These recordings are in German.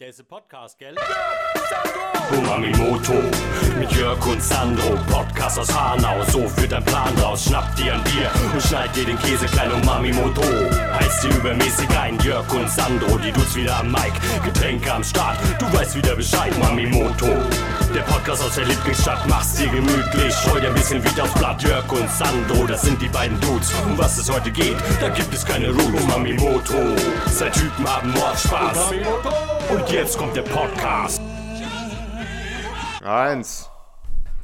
Der ist ein Podcast, gell? Umamimoto mit Jörg und Sandro, Podcast aus Hanau, so führt ein Plan raus. Schnapp dir ein Bier und schneid dir den Käse klein Umamimoto. Heißt dir übermäßig ein Jörg und Sandro, die Dudes wieder am Mic, Getränke am Start, du weißt wieder Bescheid, Umamimoto. Der Podcast aus der Lieblingsstadt, mach's dir gemütlich, scheu dir ein bisschen wieder aufs Blatt. Jörg und Sandro, das sind die beiden Dudes. Um was es heute geht, da gibt es keine Ruhe. Umamimoto, zwei Typen haben Mordspaß. Und jetzt kommt der Podcast. Eins,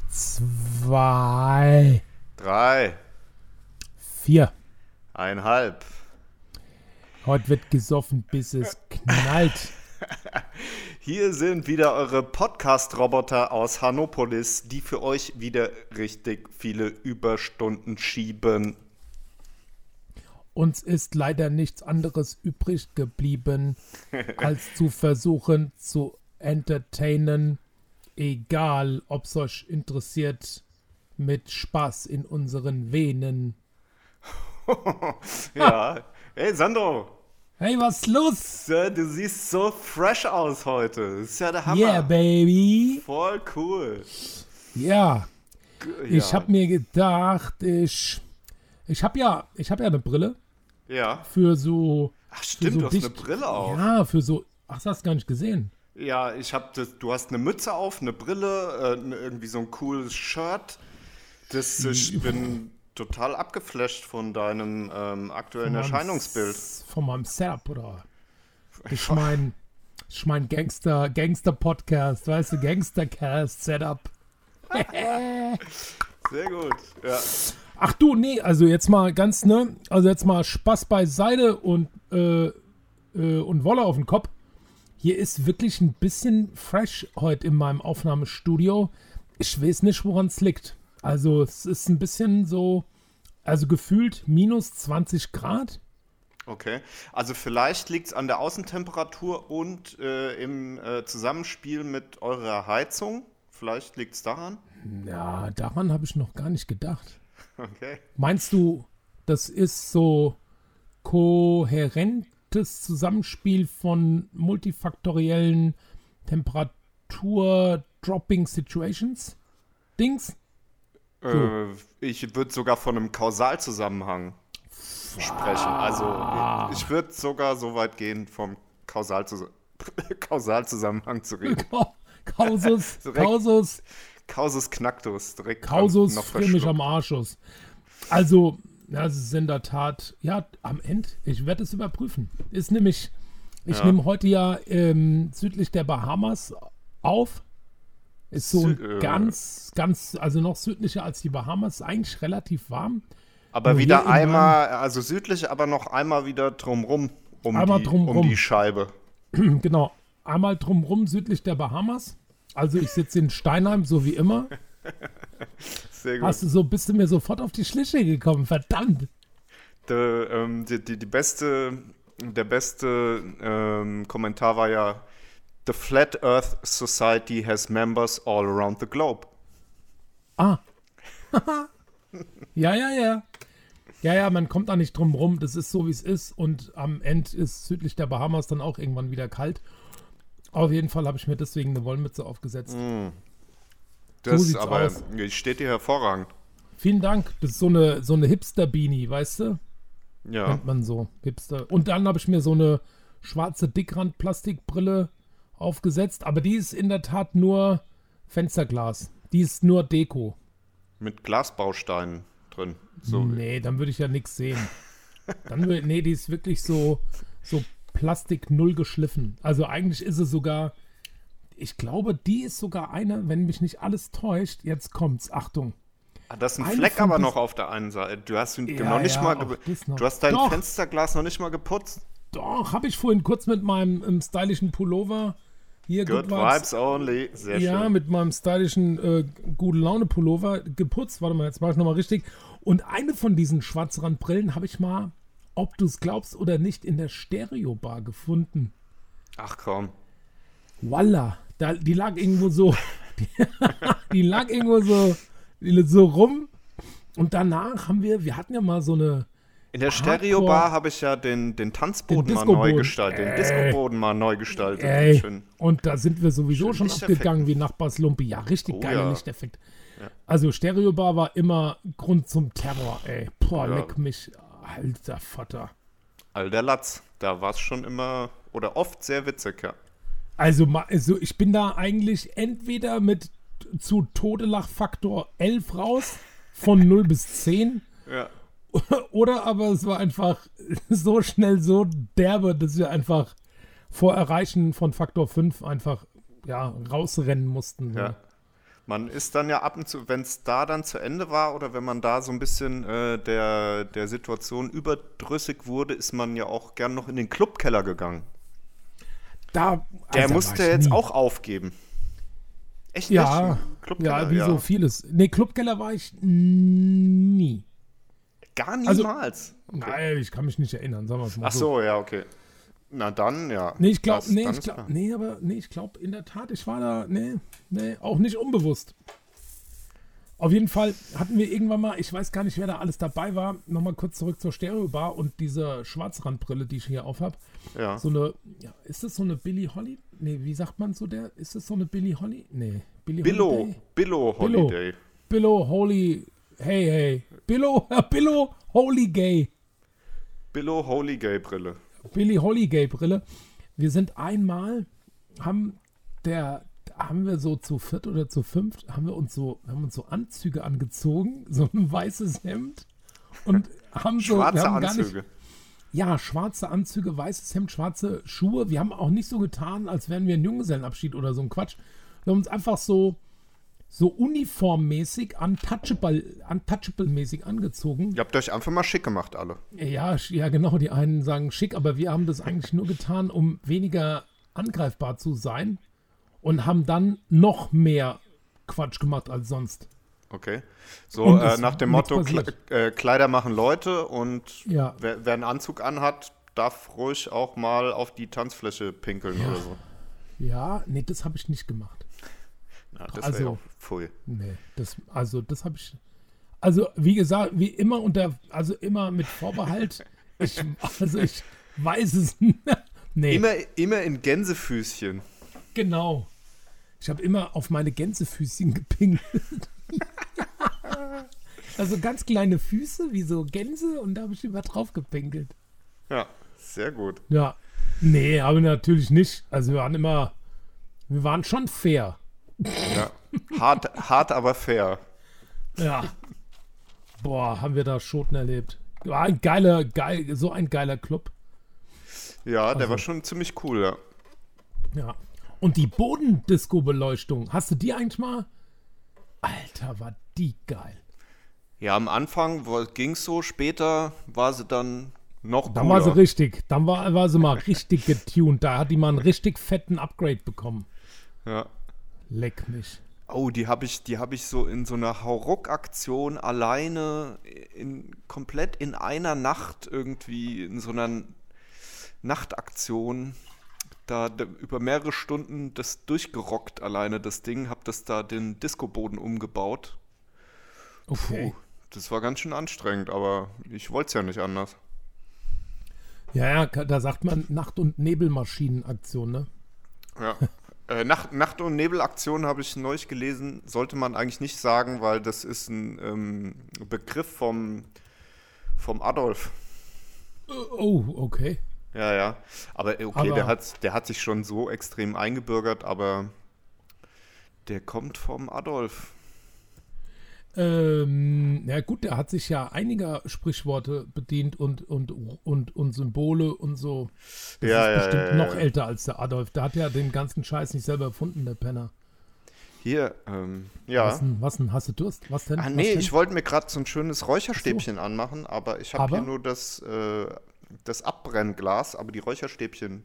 Zwei, drei, vier. einhalb. Heute wird gesoffen, bis es knallt. Hier sind wieder eure Podcast-Roboter aus Hannopolis, die für euch wieder richtig viele Überstunden schieben. Uns ist leider nichts anderes übrig geblieben, als zu versuchen zu entertainen, egal ob es euch interessiert, mit Spaß in unseren Venen. Ja. Hey Sandro, Hey, was ist los? du siehst so fresh aus heute. Das ist ja der Hammer. Yeah, baby. Voll cool. Ja, ich Ja. habe mir gedacht, ich, ich habe ja, ich habe ja eine Brille Ja. für so Ach stimmt, so du hast eine dicht- Brille auf. Ja, für so. Ach, das hast du gar nicht gesehen. Ja, ich hab das, du hast eine Mütze auf, eine Brille, äh, ne- irgendwie so ein cooles Shirt. Das, ich bin total abgeflasht von deinem ähm, aktuellen Von Erscheinungsbild. Von meinem Setup, oder? Ich mein, ich mein Gangster, Gangster-Podcast, weißt du, Gangstercast-Setup. Sehr gut. Ja. Ach du, nee, also jetzt mal ganz, ne? Also jetzt mal Spaß beiseite und, äh, äh, und Wolle auf den Kopf. Hier ist wirklich ein bisschen fresh heute in meinem Aufnahmestudio. Ich weiß nicht, woran es liegt. Also es ist ein bisschen so, also gefühlt minus 20 Grad. Okay. Also vielleicht liegt es an der Außentemperatur und äh, im äh, Zusammenspiel mit eurer Heizung. Vielleicht liegt es daran. Ja, daran habe ich noch gar nicht gedacht. Okay. Meinst du, das ist so kohärentes Zusammenspiel von multifaktoriellen Temperatur-Dropping-Situations? Dings? Äh, ich würde sogar von einem Kausalzusammenhang sprechen. Also ich würde sogar so weit gehen, vom Kausalzus Kausalzusammenhang zu reden. Kausus, Kausus, Kausus Knacktus. Direkt Kausus, verschluckt. am Arschus. Also, ja, es ist in der Tat, ja, am Ende, ich werde es überprüfen. Ist nämlich, ich Ja. nehme heute ja ähm, südlich der Bahamas auf. Ist so Sü- äh. ganz, ganz, also noch südlicher als die Bahamas, eigentlich relativ warm. Aber Nur wieder in einmal, also südlich, aber noch einmal wieder drumrum. Um, Einmal die, drumrum. um die Scheibe. genau, einmal drumrum südlich der Bahamas. Also ich sitze in Steinheim, so wie immer. Sehr gut. Hast du so, bist du mir sofort auf die Schliche gekommen, verdammt. Der, ähm, die, die, die beste, der beste ähm, Kommentar war ja: The Flat Earth Society has members all around the globe. Ah. ja, ja, ja. Ja, ja, man kommt da nicht drum rum. Das ist so, wie es ist. Und am Ende ist südlich der Bahamas dann auch irgendwann wieder kalt. Auf jeden Fall habe ich mir deswegen eine Wollmütze aufgesetzt. Das sieht's aber aus. steht dir hervorragend. Vielen Dank. Das ist so eine, so eine Hipster-Beanie, weißt du? Ja. Nennt man so. Hipster. Und dann habe ich mir so eine schwarze Dickrand-Plastikbrille aufgesetzt. Aber die ist in der Tat nur Fensterglas. Die ist nur Deko. Mit Glasbausteinen drin. So. Nee, dann würde ich ja nichts sehen. Dann wür- nee, die ist wirklich so, so Plastik null geschliffen. Also eigentlich ist es sogar, ich glaube, die ist sogar eine, wenn mich nicht alles täuscht, jetzt kommt's, Achtung. Ah, das ist ein Eine Fleck aber noch auf der einen Seite. Du hast ihn Ja, noch nicht ja, mal. Du hast dein Doch. Fensterglas noch nicht mal geputzt. Doch, habe ich vorhin kurz mit meinem ähm, stylischen Pullover hier Good Good vibes only. Sehr Ja, schön. mit meinem stylischen äh, gute Laune Pullover geputzt. Warte mal, jetzt mache ich nochmal richtig. Und eine von diesen Schwarzrandbrillen habe ich mal, ob du es glaubst oder nicht, in der Stereobar gefunden. Ach komm. Da, die lag irgendwo so, die, die lag irgendwo so, so rum. Und danach haben wir, wir hatten ja mal so eine, In der Stereobar habe ich ja den, den Tanzboden Den mal neu gestaltet, den Ey. Discoboden mal neu gestaltet. Ey, Schön. und da sind wir sowieso Schön schon abgegangen wie Nachbarslumpi. Ja, richtig Oh geiler ja. Lichteffekt. Also Stereobar war immer Grund zum Terror, ey. Boah, Ja. leck mich. Alter Vater. All der Latz. Da war es schon immer oder oft sehr witzig, ja. Also, also ich bin da eigentlich entweder mit zu Todelachfaktor 11 raus, von 0 bis 10, Ja. oder aber es war einfach so schnell, so derbe, dass wir einfach vor Erreichen von Faktor 5 einfach ja, rausrennen mussten. so. Ja. Man ist dann ja ab und zu, wenn es da dann zu Ende war oder wenn man da so ein bisschen äh, der, der Situation überdrüssig wurde, ist man ja auch gern noch in den Clubkeller gegangen. Da, Der Alter, war musste jetzt nie. auch aufgeben. Echt Ja, nicht? Clubkeller, ja, wie so vieles. Nee, Clubkeller war ich nie. Gar Also- niemals. Nein, ich kann mich nicht erinnern, sagen wir mal Ach so, ja, okay. Na dann, ja. Nee, ich glaube, nee, ich glaub, nee, aber nee, ich glaube in der Tat, ich war da, nee, nee, auch nicht unbewusst. Auf jeden Fall hatten wir irgendwann mal, ich weiß gar nicht, wer da alles dabei war, nochmal kurz zurück zur Stereobar und diese Schwarzrandbrille, die ich hier aufhab. Ja. So eine, ja, ist das so eine Billy Holly? Nee, wie sagt man so der? Ist das so eine Billy Holly? Nee, Billy Billo, Holiday? Billo Billo. Holiday. Billo Holy, hey, hey. Billo, Billo Holy Gay. Billo Holy Gay Brille. Billy Holiday Brille. Wir sind einmal, haben der, haben wir so zu viert oder zu fünft, haben wir uns so, haben uns so Anzüge angezogen, so ein weißes Hemd und haben so, Schwarze haben Anzüge. nicht, ja, schwarze Anzüge, weißes Hemd, schwarze Schuhe. Wir haben auch nicht so getan, als wären wir ein Junggesellenabschied oder so ein Quatsch. Wir haben uns einfach so, so uniformmäßig, untouchable, untouchable-mäßig angezogen. Ihr habt euch einfach mal schick gemacht, alle. Ja, ja, genau. Die einen sagen schick, aber wir haben das eigentlich nur getan, um weniger angreifbar zu sein und haben dann noch mehr Quatsch gemacht als sonst. Okay. So äh, nach dem Motto, Kle äh, Kleider machen Leute und Ja. wer, wer einen Anzug anhat, darf ruhig auch mal auf die Tanzfläche pinkeln oder so. Ja, nee, das habe ich nicht gemacht. Na, das Also- wäre ja pfui. Nee, das, also das habe ich. Also, wie gesagt, wie immer unter, also immer mit Vorbehalt. Ich, also ich weiß es. nee, Immer, immer in Gänsefüßchen. genau. Ich habe immer auf meine Gänsefüßchen gepinkelt. also ganz kleine Füße, wie so Gänse, und da habe ich immer drauf gepinkelt. Ja, sehr gut. Ja. Nee, aber natürlich nicht. Also wir waren immer, wir waren schon fair. Ja. Hart, hart, aber fair. Ja. Boah, haben wir da Schoten erlebt. War ein geiler, geil, so ein geiler Club. Ja, der Also- war schon ziemlich cool, ja. Ja. Und die Bodendisco-Beleuchtung, hast du die eigentlich mal? Alter, war die geil. Ja, am Anfang ging es so, später war sie dann noch cooler. Dann war sie richtig. Dann war, war sie mal richtig getuned. Da hat die mal einen richtig fetten Upgrade bekommen. Ja. Leck mich. Oh, die habe ich, die habe ich so in so einer Hauruck-Aktion alleine in komplett in einer Nacht irgendwie in so einer Nachtaktion da d- über mehrere Stunden das durchgerockt alleine das Ding, habe das da den Discoboden umgebaut. Okay. Puh, das war ganz schön anstrengend, aber ich wollte es ja nicht anders. Ja, ja, da sagt man Nacht- und Nebelmaschinenaktion, ne? Ja. Äh, Nacht, Nacht- und Nebelaktion habe ich neulich gelesen, sollte man eigentlich nicht sagen, weil das ist ein ähm, Begriff vom, vom Adolf. Oh, okay. Ja, ja. Aber äh, okay, Aber- der, hat, der hat sich schon so extrem eingebürgert, aber der kommt vom Adolf. Ähm, ja gut, der hat sich ja einiger Sprichworte bedient und, und, und, und Symbole und so. Das Ja, ist ja, bestimmt ja, noch älter als der Adolf. Der hat ja den ganzen Scheiß nicht selber erfunden, der Penner. Hier, ähm, ja. Was denn, was denn? Hast du Durst? Was denn? Ah, nee, denn? ich wollte mir gerade so ein schönes Räucherstäbchen anmachen, aber ich habe hier nur das, äh, das Abbrennglas, aber die Räucherstäbchen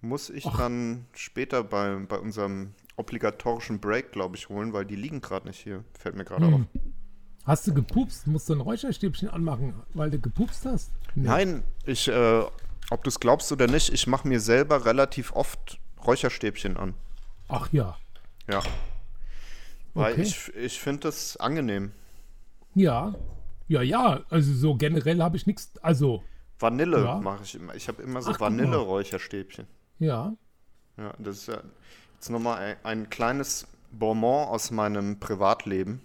muss ich dann später bei, bei unserem obligatorischen Break, glaube ich, holen, weil die liegen gerade nicht hier. Fällt mir gerade auf. Hm. Hast du gepupst? Musst du ein Räucherstäbchen anmachen, weil du gepupst hast? Nee. Nein, ich, äh, ob du es glaubst oder nicht, ich mache mir selber relativ oft Räucherstäbchen an. Ach ja. Ja. Weil Okay. ich, ich finde das angenehm. Ja. Ja, ja, also so generell habe ich nichts, also, Vanille Ja. mache ich immer. Ich habe immer so. Vanille-Räucherstäbchen. ja. Ja, das ist ja jetzt nochmal ein, ein kleines Bonbon aus meinem Privatleben.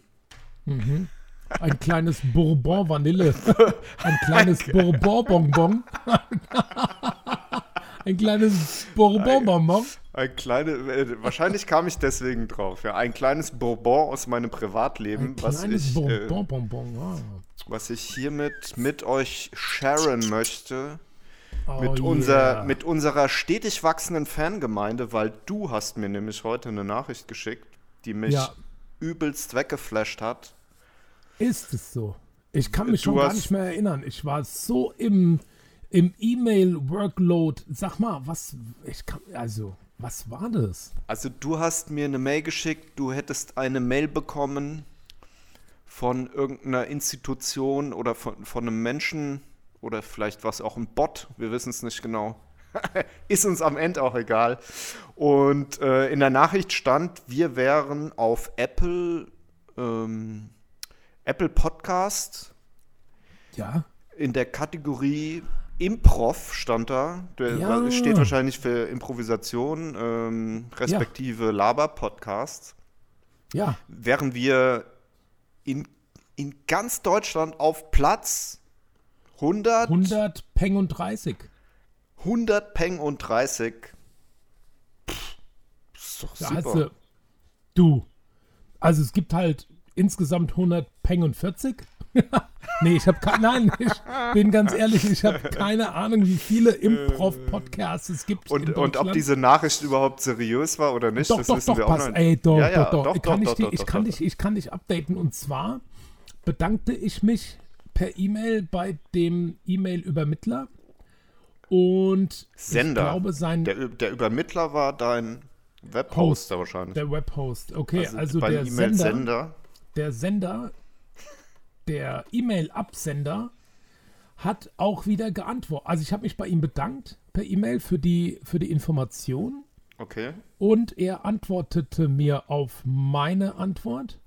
Ein kleines Bourbon Vanille. Ein kleines Bourbon Bonbon. Ein kleines Bourbon Bonbon. Ein kleine, äh, wahrscheinlich kam ich deswegen drauf. Ja, ein kleines Bonbon aus meinem Privatleben, Ein was kleines ich, äh, Bonbon Bonbon. Ah. was ich hiermit mit euch sharen möchte. Oh, Mit, yeah. unser, mit unserer stetig wachsenden Fangemeinde, weil du hast mir nämlich heute eine Nachricht geschickt, die mich Ja. übelst weggeflasht hat. Ist es so? Ich kann mich Du schon gar nicht mehr erinnern. Ich war so im, im E-Mail-Workload. Sag mal, was, ich kann, also, was war das? Also du hast mir eine Mail geschickt, du hättest eine Mail bekommen von irgendeiner Institution oder von, von einem Menschen oder vielleicht was auch ein Bot, wir wissen es nicht genau. Ist uns am Ende auch egal. Und äh, in der Nachricht stand, wir wären auf Apple, ähm, Apple Podcast Ja, in der Kategorie Improv stand da. Der Ja. steht wahrscheinlich für Improvisation, ähm, respektive Laber-Podcast. ja. Wären wir in, in ganz Deutschland auf Platz 100, 100 Peng und 30. 100 Peng und 30. Pff, ist doch Da super. du, du, also es gibt halt insgesamt 100 Peng und 40. nee, ich habe keine, nein, ich bin ganz ehrlich, ich habe keine Ahnung, wie viele Improv-Podcasts es gibt und, und ob diese Nachricht überhaupt seriös war oder nicht, doch, das doch, wissen doch, wir auch pass, noch ey, doch, Ja, ja, doch, doch, doch, doch, doch, ich kann dich updaten und zwar bedankte ich mich per E-Mail bei dem E-Mail-Übermittler und Sender. ich glaube, sein Der, der Übermittler war dein Webhoster wahrscheinlich. der Webhost, okay, also, beim der Sender, E-Mail-Sender. der Sender, der E-Mail-Absender hat auch wieder geantwortet. Also ich habe mich bei ihm bedankt per E-Mail für die, für die Information Okay. und er antwortete mir auf meine Antwort,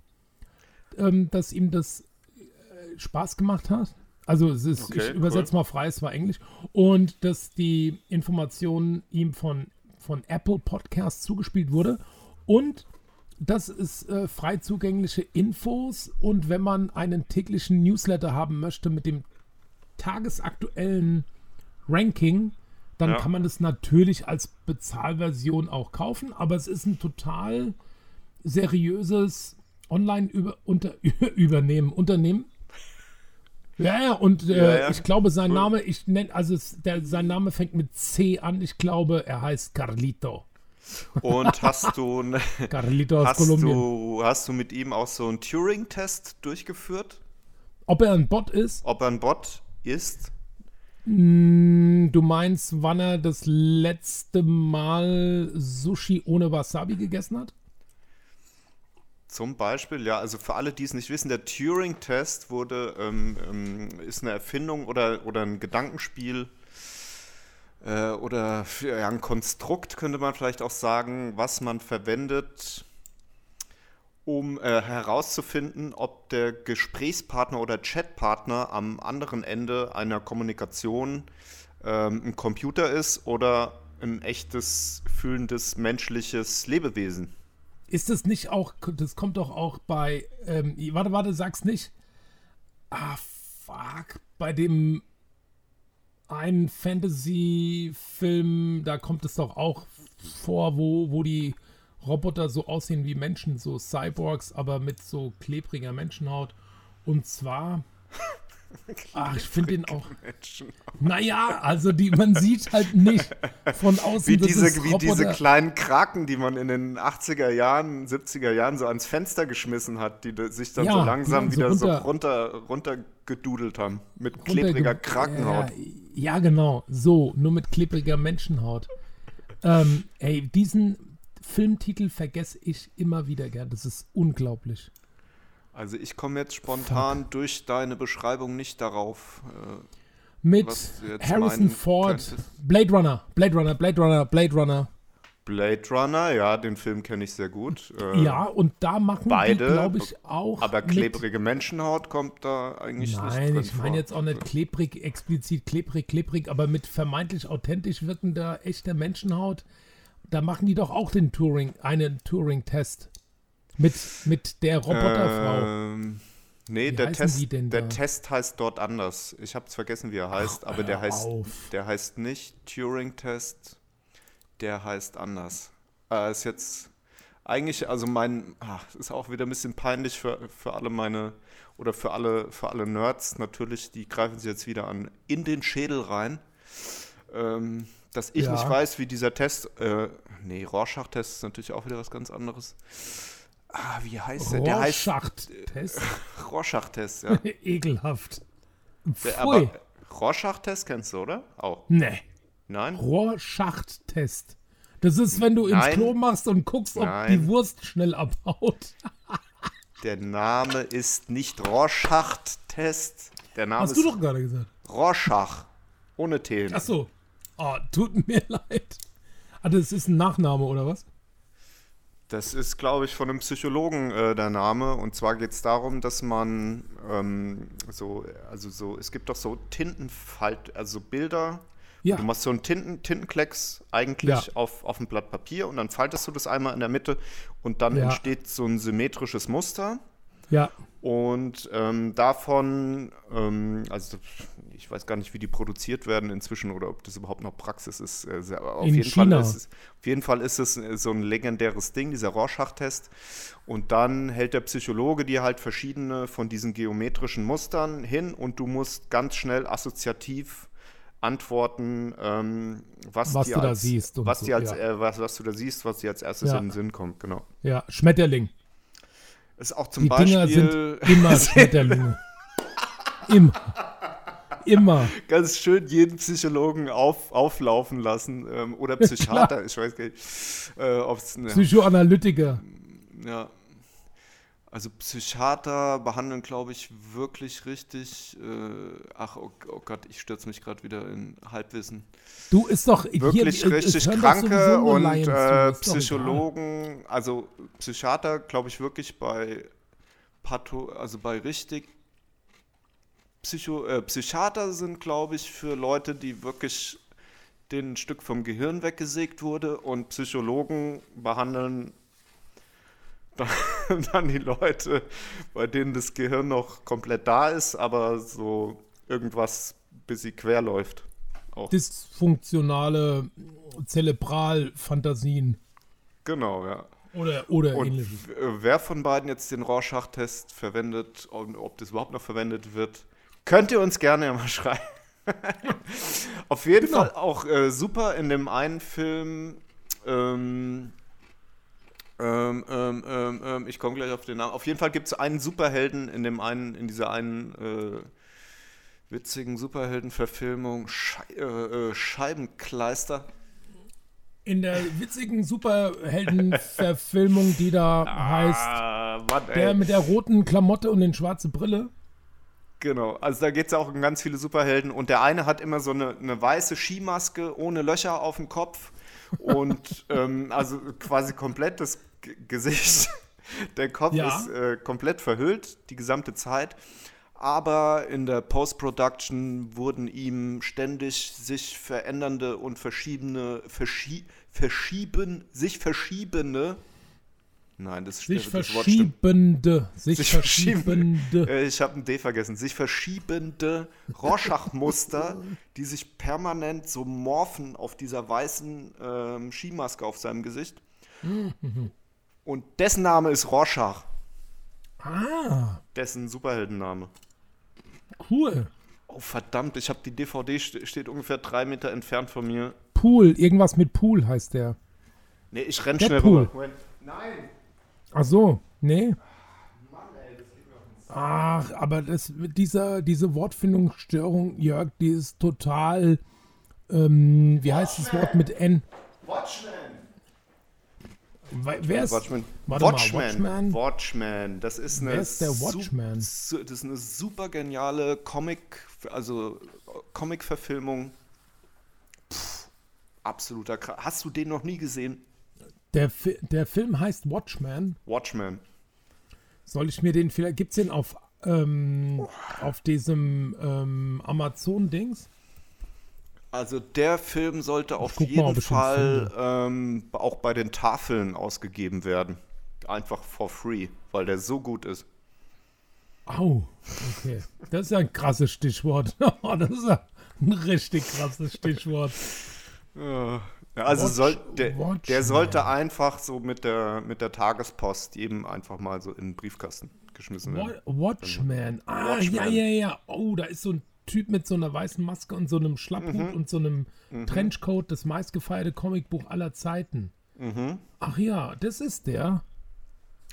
ähm, dass ihm das Spaß gemacht hat. Also es ist, Okay, ich übersetze mal frei, es war Englisch. Und dass die Information ihm von, von Apple Podcasts zugespielt wurde. Und dass es äh, frei zugängliche Infos und wenn man einen täglichen Newsletter haben möchte mit dem tagesaktuellen Ranking, dann Ja. kann man das natürlich als Bezahlversion auch kaufen, aber es ist ein total seriöses Online-Übernehmen, Unternehmen. Ja, ja, und äh, Ja, ja. ich glaube, sein Name, ich nenne, also der, sein Name fängt mit C an. Ich glaube, er heißt Carlito. Und hast du, Carlito aus hast Kolumbien. du, hast du mit ihm auch so einen Turing-Test durchgeführt? Ob er ein Bot ist? Ob er ein Bot ist? Du meinst, wann er das letzte Mal Sushi ohne Wasabi gegessen hat? Zum Beispiel, ja, also für alle, die es nicht wissen, der Turing-Test wurde, ähm, ähm, ist eine Erfindung oder, oder ein Gedankenspiel äh, oder ja, ein Konstrukt, könnte man vielleicht auch sagen, was man verwendet, um äh, herauszufinden, ob der Gesprächspartner oder Chatpartner am anderen Ende einer Kommunikation ähm, ein Computer ist oder ein echtes, fühlendes, menschliches Lebewesen. Ist das nicht auch, das kommt doch auch bei, ähm, warte, warte, sag's nicht. Ah, fuck, bei dem einen Fantasy-Film, da kommt es doch auch vor, wo, wo die Roboter so aussehen wie Menschen, so Cyborgs, aber mit so klebriger Menschenhaut. Und zwar, ach, ich finde den auch, naja, also die, man sieht halt nicht von außen, Wie diese, es wie diese kleinen Kraken, die man in den 80er Jahren, 70er Jahren so ans Fenster geschmissen hat, die sich dann Ja, so langsam dann so wieder runter- so runter, runtergedudelt haben. Mit klebriger Krakenhaut. Ja, ja, genau. So, nur mit klebriger Menschenhaut. ähm, ey, diesen Filmtitel vergesse ich immer wieder gern. Das ist unglaublich. Also ich komme jetzt spontan durch deine Beschreibung nicht darauf. Äh, Mit Harrison Ford, könntest. Blade Runner, Blade Runner, Blade Runner, Blade Runner. Blade Runner, ja, den Film kenne ich sehr gut. Äh, ja, und da machen beide, die, glaube ich, auch. Aber mit- klebrige Menschenhaut kommt da eigentlich nicht Nein, ich meine jetzt auch nicht klebrig, explizit klebrig, klebrig, aber mit vermeintlich authentisch wirkender, echter Menschenhaut. Da machen die doch auch den Turing, einen Turing-Test. Mit, mit der Roboterfrau. Ähm, nee, Wie der Test, der? Test heißt dort anders. Ich habe es vergessen, wie er heißt, aber der heißt, auf. der heißt nicht Turing-Test, der heißt anders. Äh, ist jetzt eigentlich, also mein, ach, ist auch wieder ein bisschen peinlich für, für alle meine, oder für alle, für alle Nerds natürlich, die greifen sich jetzt wieder an, in den Schädel rein. Ähm, dass ich Ja. nicht weiß, wie dieser Test, äh, nee, Rorschach-Test ist natürlich auch wieder was ganz anderes. Ah, wie heißt der? Der heißt Rorschach-Test. Rorschach-Test, ja. Ekelhaft. Der, aber Rorschach-Test kennst du, oder? Auch. Nee. Nein? Rorschach-Test. Das ist, wenn du ins Nein. Klo machst und guckst, ob Nein. die Wurst schnell abhaut. Der Name ist nicht Rorschach-Test. Der Name Hast du ist doch gerade gesagt. Rorschach. Ohne T. Ach so. Oh, tut mir leid. Ah, das ist ein Nachname, oder was? Das ist, glaube ich, von einem Psychologen äh, der Name. Und zwar geht es darum, dass man ähm, so, also so, es gibt doch so Tintenfalt, also Bilder. Ja. Du machst so einen Tinten, Tintenklecks eigentlich Ja. auf, auf ein Blatt Papier und dann faltest du das einmal in der Mitte und dann Ja. entsteht so ein symmetrisches Muster. Ja. Und ähm, davon, ähm, also ich weiß gar nicht, wie die produziert werden inzwischen oder ob das überhaupt noch Praxis ist. Aber auf, In jeden China. Fall ist es, auf jeden Fall ist es äh, so ein legendäres Ding, dieser Rorschach-Test. Und dann hält der Psychologe dir halt verschiedene von diesen geometrischen Mustern hin und du musst ganz schnell assoziativ antworten, ähm, was, Was dir du da als, was, so, dir als, ja. äh, was, was du da siehst, was dir als erstes Ja. in den Sinn kommt, genau. Ja. Schmetterling. Ist auch zum Die Dinger Beispiel sind immer Schmetterlinge. Immer. Immer. ganz schön jeden Psychologen auf, auflaufen lassen ähm, oder Psychiater, ich weiß gar nicht, äh, ob es ne, Psychoanalytiker. ja. Also Psychiater behandeln, glaube ich, wirklich richtig. Äh, ach, oh, oh Gott, ich stürze mich gerade wieder in Halbwissen. Du ist doch Wirklich hier, es richtig Kranke und äh. Psychologen, also Psychiater, glaube ich, wirklich bei Patho, also bei richtig Psycho, äh, Psychiater sind, glaube ich, für Leute, die wirklich denen ein Stück vom Gehirn weggesägt wurde und Psychologen behandeln dann, dann die Leute, bei denen das Gehirn noch komplett da ist, aber so irgendwas bis sie quer läuft. Auch. Dysfunktionale Zerebralfantasien Genau, ja. oder, oder Und ähnliches. äh, wer von beiden jetzt den Rorschach-Test verwendet und ob das überhaupt noch verwendet wird, könnt ihr uns gerne mal schreiben. Auf jeden Genau. Fall auch äh, super in dem einen Film. Ähm, ähm, ähm, ähm, ähm, ich komme gleich auf den Namen. Auf jeden Fall gibt es einen Superhelden in dem einen, in dieser einen äh, witzigen Superheldenverfilmung Schei äh, äh, Scheibenkleister. In der witzigen Superheldenverfilmung, die da heißt, Ah, Mann, ey. der mit der roten Klamotte und den schwarze Brille. Genau, also da geht es ja auch um ganz viele Superhelden und der eine hat immer so eine, eine weiße Skimaske ohne Löcher auf dem Kopf und ähm, also quasi komplett das G Gesicht, der Kopf Ja. ist äh, komplett verhüllt die gesamte Zeit, aber in der Post-Production wurden ihm ständig sich verändernde und verschiebene, verschie verschieben, sich verschiebende, nein, das, Sich das verschiebende. Sich, sich verschieben. verschiebende. Äh, ich habe ein D vergessen. Sich verschiebende Rorschach-Muster, die sich permanent so morphen auf dieser weißen ähm, Skimaske auf seinem Gesicht. Und dessen Name ist Rorschach. Ah, Dessen Superheldenname. cool. Oh, verdammt, ich habe die DVD, st steht ungefähr drei Meter entfernt von mir. Pool, irgendwas mit Pool heißt der. Nee, ich renn schnell Deadpool. rüber. Moment. Nein! Ach so, nee. Ach, aber das, dieser, diese Wortfindungsstörung, Jörg, die ist total, ähm, wie heißt das Wort mit N? Watchmen! We- Wer ist, Watchmen. Watchmen. Watchman? Watchmen. Das ist eine Wer ist der Watchman? das ist eine super geniale Comic, also Comic-Verfilmung. Absoluter Kra Hast du den noch nie gesehen? Der, Fi der Film heißt Watchmen. Watchmen. Soll ich mir den vielleicht. Gibt's den auf, ähm, auf diesem ähm, Amazon-Dings? Also der Film sollte auf mal, jeden ihn Fall ähm, auch bei den Tafeln ausgegeben werden. Einfach for free, weil der so gut ist. Au, okay. Das ist ja ein krasses Stichwort. das ist ja ein richtig krasses Stichwort. Ja, also Watch- soll, der, der sollte einfach so mit der, mit der Tagespost jedem einfach mal so in den Briefkasten geschmissen werden. Wa- Watchman. Ah, Watchmen. ja, ja, ja. Oh, da ist so ein Typ mit so einer weißen Maske und so einem Schlapphut Mhm. und so einem Trenchcoat, das meistgefeierte Comicbuch aller Zeiten. Mhm. Ach ja, das ist der.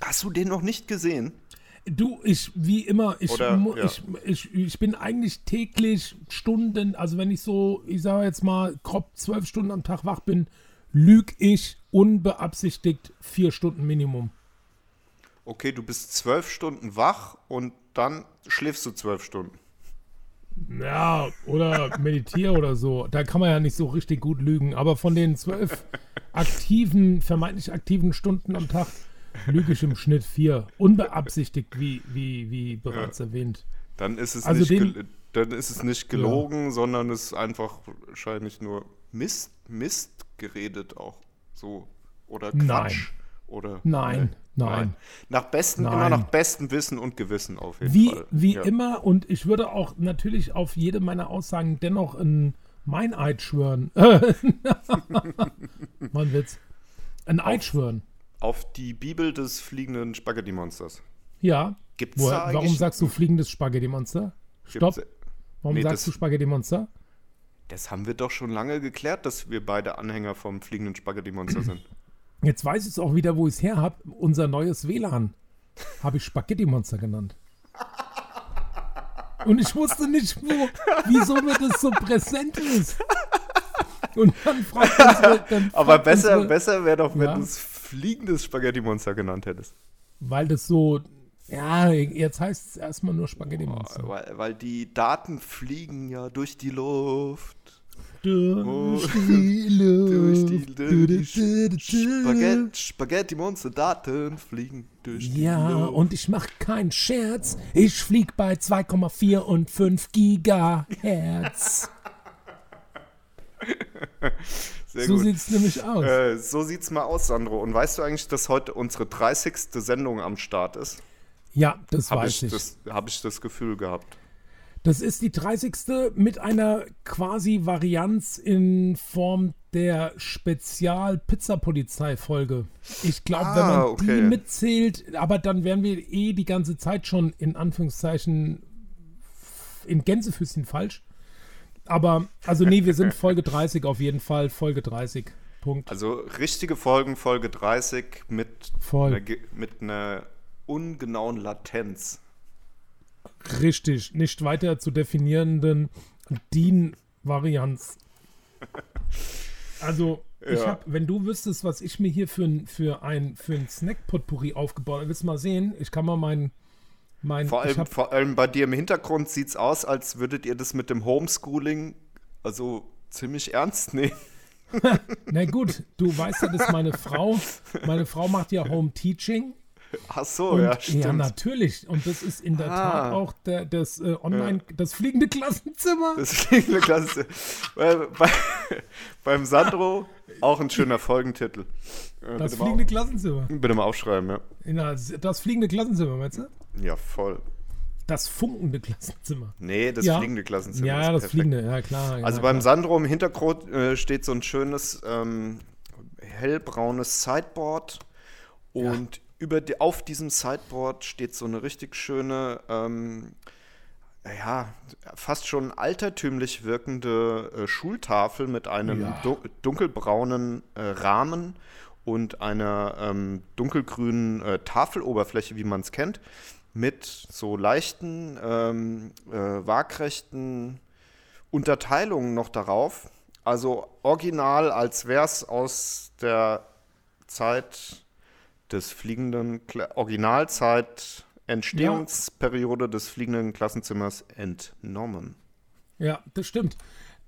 Hast du den noch nicht gesehen? Du, ich, wie immer, ich, Oder, ja. ich, ich, ich bin eigentlich täglich Stunden, also wenn ich so, ich sage jetzt mal, grob zwölf Stunden am Tag wach bin, lüg ich unbeabsichtigt vier Stunden Minimum. Okay, du bist zwölf Stunden wach und dann schläfst du zwölf Stunden. Ja, oder meditiere oder so. Da kann man ja nicht so richtig gut lügen. Aber von den zwölf aktiven, vermeintlich aktiven Stunden am Tag lüge ich im Schnitt vier. Unbeabsichtigt, wie, wie, wie bereits erwähnt. Dann ist es, Also nicht, den- dann ist es nicht gelogen, sondern es ist einfach wahrscheinlich nur Mist, Mist geredet auch so. Oder Nein. Quatsch. Oder, Nein, nein. Nach bestem, Nein. immer nach bestem Wissen und Gewissen auf jeden Wie, Fall. wie ja. immer, und ich würde auch natürlich auf jede meiner Aussagen dennoch ein Meineid schwören. Mann, Witz. Ein Eid schwören. Auf die Bibel des fliegenden Spaghetti-Monsters. Ja. Gibt's Woher, da warum sagst du fliegendes Spaghetti-Monster? Stopp. Gibt's- Warum Nee, sagst das- du Spaghetti-Monster? Das haben wir doch schon lange geklärt, dass wir beide Anhänger vom fliegenden Spaghetti-Monster sind. Jetzt weiß ich es auch wieder, wo ich es her habe. Unser neues WLAN habe ich Spaghetti-Monster genannt. Und ich wusste nicht, wo, wieso mir das so präsent ist. Und dann fragt unsere, dann Aber fragt besser, unsere, besser wäre doch, wenn Ja. du es fliegendes Spaghetti-Monster genannt hättest. Weil das so, ja, jetzt heißt es erstmal nur Spaghetti-Monster. Weil, weil die Daten fliegen ja durch die Luft. Durch die Durch die, durch die Luft. Spaghetti, Spaghetti-Monster-Daten fliegen durch die Ja, Luft. und ich mach keinen Scherz. Ich flieg bei 2,4 und 5 Gigahertz. Sehr so gut. sieht's nämlich aus. Äh, so sieht's mal aus, Sandro. Und weißt du eigentlich, dass heute unsere 30. Sendung am Start ist? ja, das Habe weiß ich, ich. das, hab ich das Gefühl gehabt. Das ist die 30. mit einer quasi Varianz in Form der Spezial-Pizza-Polizei-Folge. Ich glaube, wenn Ah, man okay. die mitzählt, aber dann wären wir eh die ganze Zeit schon in Anführungszeichen in Gänsefüßchen falsch. Aber, also nee, wir sind Folge 30 auf jeden Fall. Folge 30. Punkt. Also richtige Folgen, Folge 30 mit, Voll. mit einer ungenauen Latenz. Richtig. Nicht weiter zu definierenden DIN-Varianz. Also, ich Ja. hab, wenn du wüsstest, was ich mir hier für ein, für ein, für ein Snack-Potpourri aufgebaut habe, willst du mal sehen? Ich kann mal mein, mein Vor allem, hab, vor allem bei dir im Hintergrund sieht's aus, als würdet ihr das mit dem Homeschooling also ziemlich ernst nehmen. na gut, du weißt ja, dass meine Frau, meine Frau macht ja Home Teaching. Ach so, Und, ja, ja, stimmt. natürlich. Und das ist in der Ah. Tat auch der, das äh, Online, das fliegende Klassenzimmer. Das fliegende Klasse. Weil, bei, beim Sandro auch ein schöner Folgentitel. Äh, Das bitte, mal, fliegende Klassenzimmer. bitte mal aufschreiben, ja. Na, das fliegende Klassenzimmer, meinst du? Ja, voll. Das funkende Klassenzimmer. Nee, das Ja. fliegende Klassenzimmer. Ja, ist das perfekt. fliegende, ja klar. Also ja, beim klar. Sandro im Hintergrund äh, steht so ein schönes ähm, hellbraunes Sideboard und über die, auf diesem Sideboard steht so eine richtig schöne, ähm, ja, fast schon altertümlich wirkende äh, Schultafel mit einem Ja. du dunkelbraunen äh, Rahmen und einer ähm, dunkelgrünen äh, Tafeloberfläche, wie man es kennt, mit so leichten, ähm, äh, waagrechten Unterteilungen noch darauf. Also original, als wäre es aus der Zeit des fliegenden, Kla Originalzeit, Entstehungsperiode des fliegenden Klassenzimmers entnommen. Ja, das stimmt.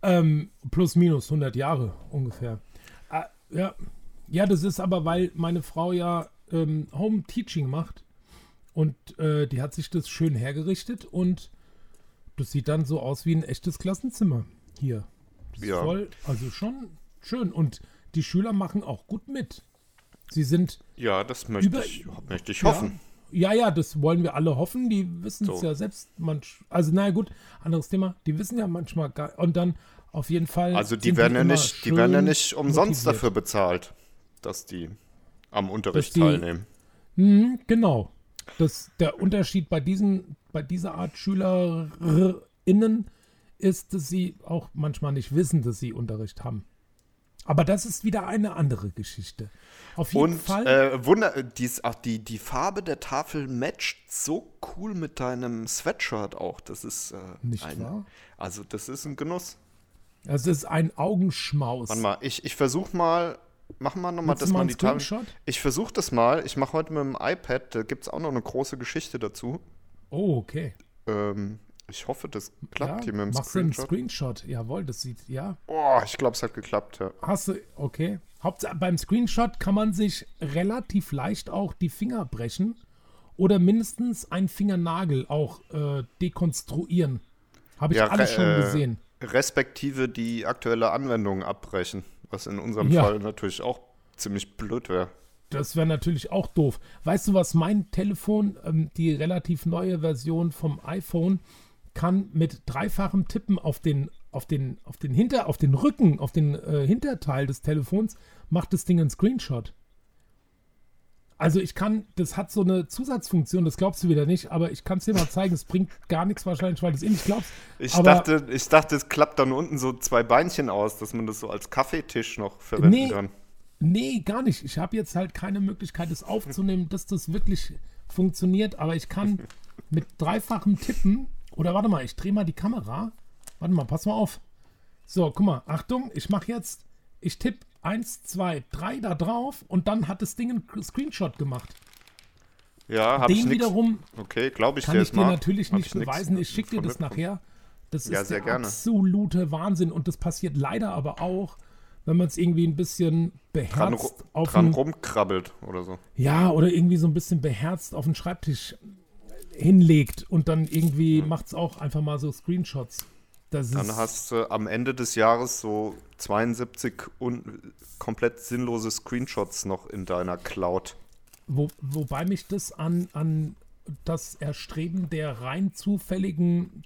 Ähm, plus minus 100 Jahre ungefähr. Ah, ja, Ja, das ist aber, weil meine Frau ja ähm, Home Teaching macht und äh, die hat sich das schön hergerichtet und das sieht dann so aus wie ein echtes Klassenzimmer hier. Das Ja. voll, also schon schön und die Schüler machen auch gut mit. Sie sind Ja, das möchte Über- ich, möchte ich hoffen. Ja, ja, das wollen wir alle hoffen. Die wissen es So. ja selbst manch. Also, naja, gut, anderes Thema. Die wissen ja manchmal gar. Und dann auf jeden Fall. Also die werden ja immer nicht, die werden ja nicht umsonst motiviert. dafür bezahlt, dass die am Unterricht die- teilnehmen. Mhm, genau. Das, der Unterschied bei diesen, bei dieser Art SchülerInnen ist, dass sie auch manchmal nicht wissen, dass sie Unterricht haben. Aber das ist wieder eine andere Geschichte. Auf jeden Und Fall. äh, Wunder, dies, ach, die, die Farbe der Tafel matcht so cool mit deinem Sweatshirt auch. Das ist äh, Nicht ein, wahr? Also das ist ein Genuss. es ist ein Augenschmaus. Warte mal, ich, ich versuche mal, machen wir nochmal, dass man Tafel. Screenshot? Ich versuche das mal. Ich mache heute mit dem iPad, da gibt es auch noch eine große Geschichte dazu. Oh, okay. Ähm, ich hoffe, das klappt Ja, hier mit dem machst du einen Screenshot. Screenshot? Jawohl, das sieht, ja. Oh, ich glaube, es hat geklappt, ja. Hast du, okay. Hauptsache, beim Screenshot kann man sich relativ leicht auch die Finger brechen oder mindestens einen Fingernagel auch äh, dekonstruieren. Habe ich Ja, alles schon äh, gesehen. Respektive die aktuelle Anwendung abbrechen, was in unserem Ja. Fall natürlich auch ziemlich blöd wäre. Das wäre natürlich auch doof. Weißt du, was mein Telefon, ähm, die relativ neue Version vom iPhone, kann mit dreifachem Tippen auf den, auf den, auf den Hinter, auf den Rücken, auf den äh, Hinterteil des Telefons, macht das Ding einen Screenshot. Also ich kann, das hat so eine Zusatzfunktion, das glaubst du wieder nicht, aber ich kann es dir mal zeigen, es bringt gar nichts wahrscheinlich, weil du es eh nicht glaubst. Ich dachte, ich dachte, es klappt dann unten so zwei Beinchen aus, dass man das so als Kaffeetisch noch verwenden Nee. kann. Nee, gar nicht. Ich habe jetzt halt keine Möglichkeit, das aufzunehmen, dass das wirklich funktioniert. Aber ich kann mit dreifachem Tippen. Oder warte mal, ich drehe mal die Kamera. Warte mal, pass mal auf. So, guck mal, Achtung, ich mache jetzt. Ich tippe 1, 2, 3 da drauf und dann hat das Ding einen Screenshot gemacht. Ja, ich Den nichts. wiederum Okay, glaube ich kann dir ich dir natürlich Hab nicht ich beweisen. Ich schicke dir das nachher. Das Ja, ist der gerne. absolute Wahnsinn. Und das passiert leider aber auch, wenn man es irgendwie ein bisschen Dran, beherzt ru- auf dran rumkrabbelt oder so. Ja, oder irgendwie so ein bisschen beherzt auf den Schreibtisch hinlegt und dann irgendwie macht es auch einfach mal so Screenshots. Das Dann hast du am Ende des Jahres so 72 un komplett sinnlose Screenshots noch in deiner Cloud. wo, wobei mich das an, an das Erstreben der rein zufälligen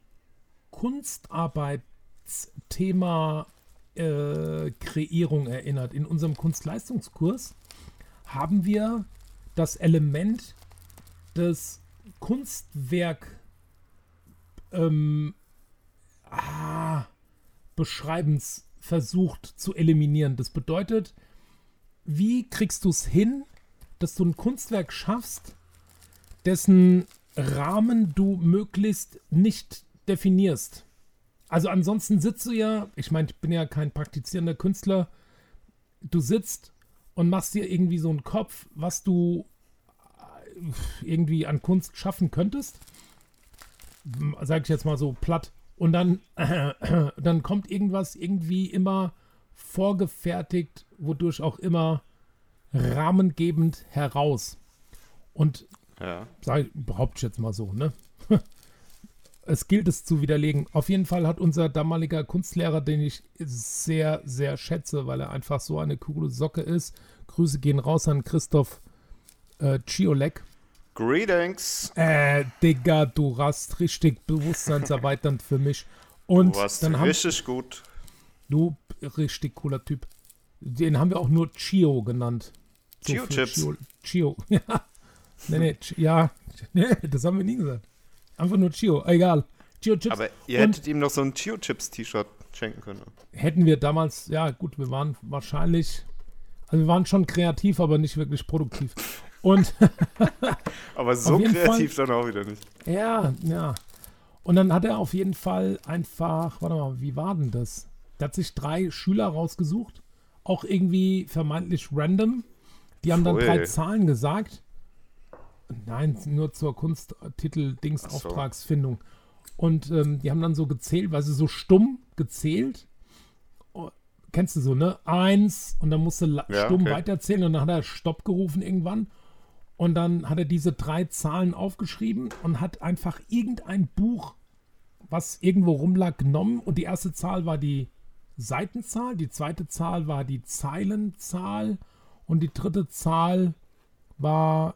Kunstarbeitsthema äh, Kreierung erinnert. In unserem Kunstleistungskurs haben wir das Element des Kunstwerk ähm, ah, Beschreibens versucht zu eliminieren. Das bedeutet, wie kriegst du es hin, dass du ein Kunstwerk schaffst, dessen Rahmen du möglichst nicht definierst? Also ansonsten sitzt du ja, ich meine, ich bin ja kein praktizierender Künstler, du sitzt und machst dir irgendwie so einen Kopf, was du äh, irgendwie an Kunst schaffen könntest. Sag ich jetzt mal so platt. Und dann, dann kommt irgendwas irgendwie immer vorgefertigt, wodurch auch immer rahmengebend heraus. Und Ja. sag, behaupte ich jetzt mal so, ne? es gilt es zu widerlegen. Auf jeden Fall hat unser damaliger Kunstlehrer, den ich sehr, sehr schätze, weil er einfach so eine coole Socke ist. Grüße gehen raus an Christoph äh, Ciolek. Greetings. Äh, Digga, du hast richtig bewusstseinserweiternd für mich. Und Du warst dann haben richtig gut. du richtig cooler Typ. Den haben wir auch nur Chio genannt. Chio für Chips. Chio, Chio. Ja. Nee, nee, ja. Nee, das haben wir nie gesagt. Einfach nur Chio. Egal. Chio Chips. Aber ihr Und- hättet ihm noch so ein Chio Chips T-Shirt schenken können. hätten wir damals, ja gut, wir waren wahrscheinlich, also wir waren schon kreativ, aber nicht wirklich produktiv. Und Aber so kreativ dann auch wieder nicht. ja, ja. Und dann hat er auf jeden Fall einfach, warte mal, wie war denn das? Der hat sich drei Schüler rausgesucht, auch irgendwie vermeintlich random. Die haben dann Pfui. drei Zahlen gesagt. Nein, nur zur Kunsttitel Dings Ach so. Auftragsfindung. Und ähm, die haben dann so gezählt, weil sie so stumm gezählt, oh, kennst du so, ne? Eins und dann musste ja, stumm okay. weiterzählen und dann hat er Stopp gerufen irgendwann. Und dann hat er diese drei Zahlen aufgeschrieben und hat einfach irgendein Buch, was irgendwo rumlag, genommen. Und die erste Zahl war die Seitenzahl, die zweite Zahl war die Zeilenzahl und die dritte Zahl war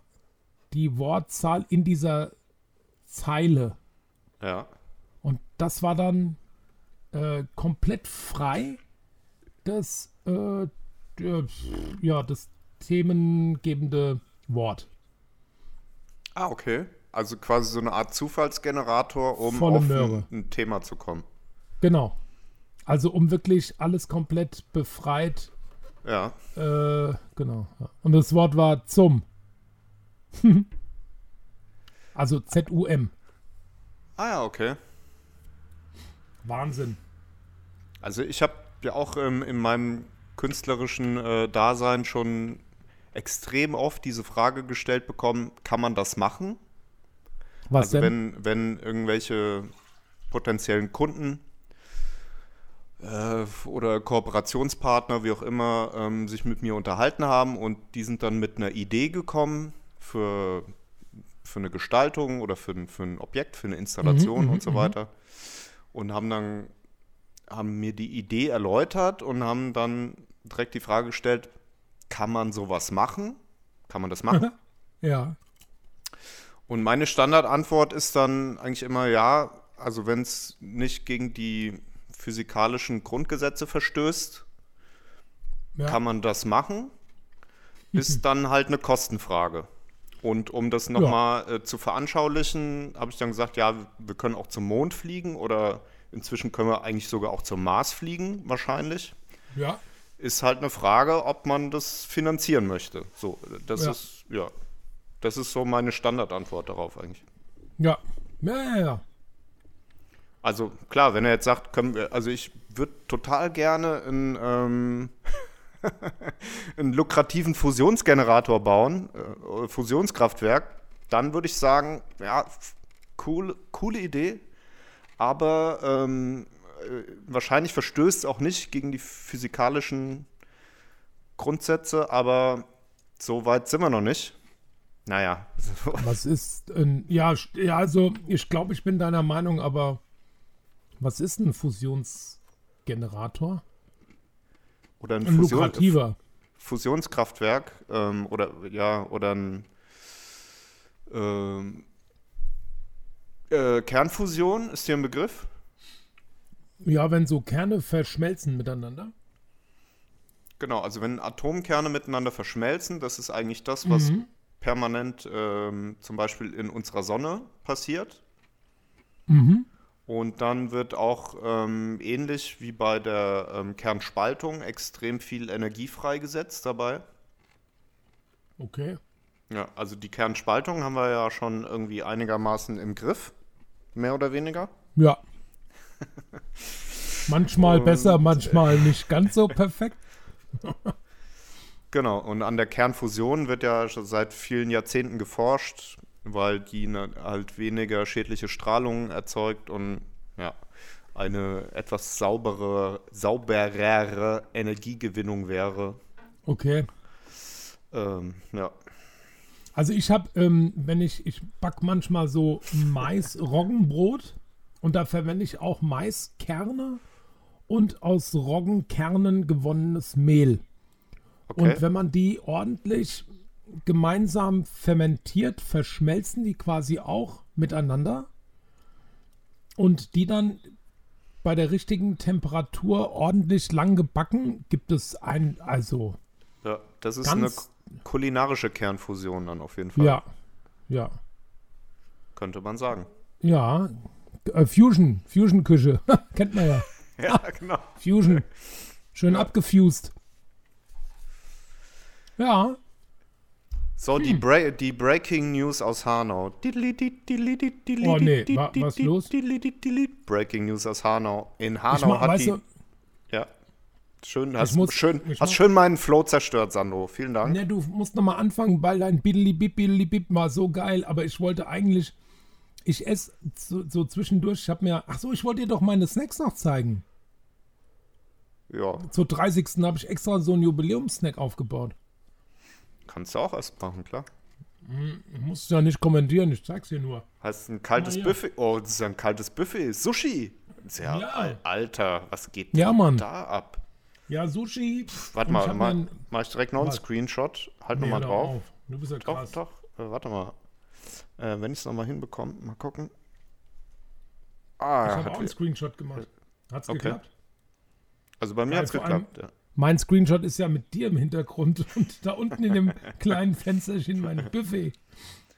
die Wortzahl in dieser Zeile. Ja. Und das war dann äh, komplett frei, das, äh, ja, das themengebende Wort. Ah, okay. Also quasi so eine Art Zufallsgenerator, um Volle auf ein, ein, Thema zu kommen. Genau. Also um wirklich alles komplett befreit. Ja. Äh, genau. Und das Wort war zum. also Z-U-M. Ah ja, okay. Wahnsinn. Also ich habe ja auch ähm, in meinem künstlerischen äh, Dasein schon extrem oft diese Frage gestellt bekommen, kann man das machen? Was also denn? Wenn, wenn irgendwelche potenziellen Kunden äh, oder Kooperationspartner, wie auch immer, ähm, sich mit mir unterhalten haben und die sind dann mit einer Idee gekommen für, für eine Gestaltung oder für, für ein Objekt, für eine Installation mhm, und so mhm, weiter mhm. und haben dann haben mir die Idee erläutert und haben dann direkt die Frage gestellt, kann man sowas machen? Kann man das machen? ja. Und meine Standardantwort ist dann eigentlich immer ja, also wenn es nicht gegen die physikalischen Grundgesetze verstößt, ja. kann man das machen. Ist dann halt eine Kostenfrage. Und um das nochmal ja. äh, zu veranschaulichen, habe ich dann gesagt, ja, wir können auch zum Mond fliegen oder inzwischen können wir eigentlich sogar auch zum Mars fliegen, wahrscheinlich. Ja ist halt eine Frage, ob man das finanzieren möchte. So, das ja. ist, ja, das ist so meine Standardantwort darauf eigentlich. Ja, ja, ja, ja. Also klar, wenn er jetzt sagt, können wir, also ich würde total gerne einen, ähm, einen lukrativen Fusionsgenerator bauen, äh, Fusionskraftwerk, dann würde ich sagen, ja, cool, coole Idee, aber ähm, äh, wahrscheinlich verstößt es auch nicht gegen die physikalischen Grundsätze, aber so weit sind wir noch nicht. Naja. Was ist ein, ja, ja, also ich glaube, ich bin deiner Meinung, aber was ist ein Fusionsgenerator? Oder ein, ein Fusion, lukrativer. Fusionskraftwerk ähm, oder ja, oder ein ähm, äh, Kernfusion, ist hier ein Begriff? Ja, wenn so Kerne verschmelzen miteinander. Genau, also wenn Atomkerne miteinander verschmelzen, das ist eigentlich das, was mhm. permanent ähm, zum Beispiel in unserer Sonne passiert. Mhm. Und dann wird auch ähm, ähnlich wie bei der ähm, Kernspaltung extrem viel Energie freigesetzt dabei. Okay. Ja, also die Kernspaltung haben wir ja schon irgendwie einigermaßen im Griff, mehr oder weniger. Ja. Manchmal und, besser, manchmal nicht ganz so perfekt. genau, und an der Kernfusion wird ja schon seit vielen Jahrzehnten geforscht, weil die halt weniger schädliche Strahlung erzeugt und ja, eine etwas saubere, sauberere Energiegewinnung wäre. Okay. Ähm, ja. Also ich habe, ähm, wenn ich, ich back manchmal so Mais-Roggenbrot und da verwende ich auch Maiskerne und aus Roggenkernen gewonnenes Mehl. Okay. Und wenn man die ordentlich gemeinsam fermentiert, verschmelzen die quasi auch miteinander. Und die dann bei der richtigen Temperatur ordentlich lang gebacken, gibt es ein, also. Ja, das ist eine kulinarische Kernfusion dann auf jeden Fall. Ja, ja. Könnte man sagen. Ja, äh, Fusion, Fusion-Küche. Kennt man ja. ja, genau. Fusion. Schön ja. abgefused. Ja. So, hm. die, Bra die Breaking News aus Hanau. Oh nee, wa was los? Breaking News aus Hanau. In Hanau hat die... Du, ja. Schön, hast, muss, schön, hast schön meinen Flow zerstört, Sandro. Vielen Dank. Ne, du musst nochmal anfangen, weil dein Bidli Bip Bip war so geil, aber ich wollte eigentlich ich esse so, so, zwischendurch, ich habe mir, ach so, ich wollte dir doch meine Snacks noch zeigen. Ja, Zur 30. habe ich extra so einen Jubiläumssnack aufgebaut. kannst du auch erst machen, klar. Du musst ja nicht kommentieren, ich zeig's dir nur. Hast ein kaltes Ah, ja. Buffet. Oh, das ist ja ein kaltes Buffet. Sushi. Ja. al- Alter, was geht Ja, Mann. da ab? Ja, Sushi. Warte Und mal, mal mach ich direkt noch einen? Screenshot. Halt Nee, nochmal drauf. auf. Du bist ja Doch, krass. doch. Äh, warte mal. Äh, wenn ich es nochmal hinbekomme, mal gucken. Ah, Ich habe hat auch einen Screenshot gemacht. Hat's Okay. geklappt? also bei mir Ja, hat es geklappt. Ja. Mein Screenshot ist ja mit dir im Hintergrund und da unten in dem kleinen Fensterchen mein Buffet.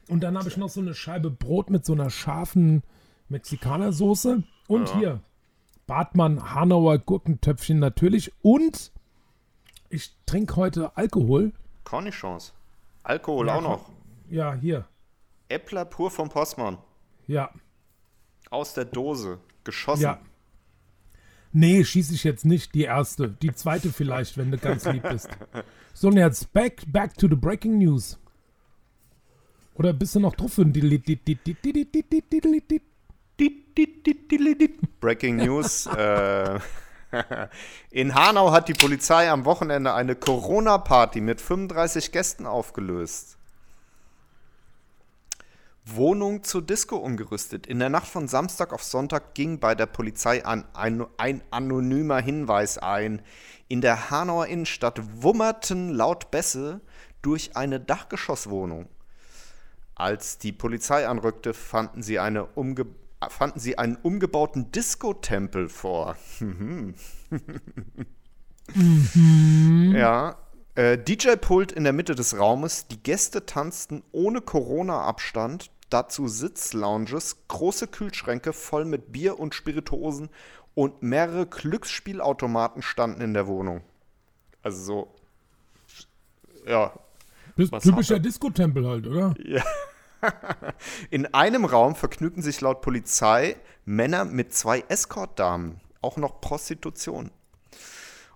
Und dann habe ich noch so eine Scheibe Brot mit so einer scharfen Mexikanersoße. Und Ja. hier Bartmann Hanauer Gurkentöpfchen natürlich. Und ich trinke heute Alkohol. Cornichons. Alkohol Ja, auch noch. Ja, hier. Äppler pur vom Postmann. Ja. Aus der Dose. Geschossen. Ja. Nee, schieße ich jetzt nicht die erste. Die zweite vielleicht, wenn du ganz lieb bist. So, und jetzt back, back to the breaking news. Oder bist du noch drauf? Breaking News. äh, in Hanau hat die Polizei am Wochenende eine Corona-Party mit 35 Gästen aufgelöst. Wohnung zur Disco umgerüstet. In der Nacht von Samstag auf Sonntag ging bei der Polizei an ein, ein anonymer Hinweis ein. In der Hanauer Innenstadt wummerten laut Bässe durch eine Dachgeschosswohnung. Als die Polizei anrückte, fanden sie, eine umge fanden sie einen umgebauten Disco-Tempel vor. Ja. Äh, DJ-Pult in der Mitte des Raumes. Die Gäste tanzten ohne Corona-Abstand. Dazu Sitzlounges, große Kühlschränke voll mit Bier und Spirituosen und mehrere Glücksspielautomaten standen in der Wohnung. Also so. Ja, typischer er? Disco-Tempel halt, oder? In einem Raum vergnügten sich laut Polizei Männer mit zwei Escort-Damen. Auch noch Prostitution.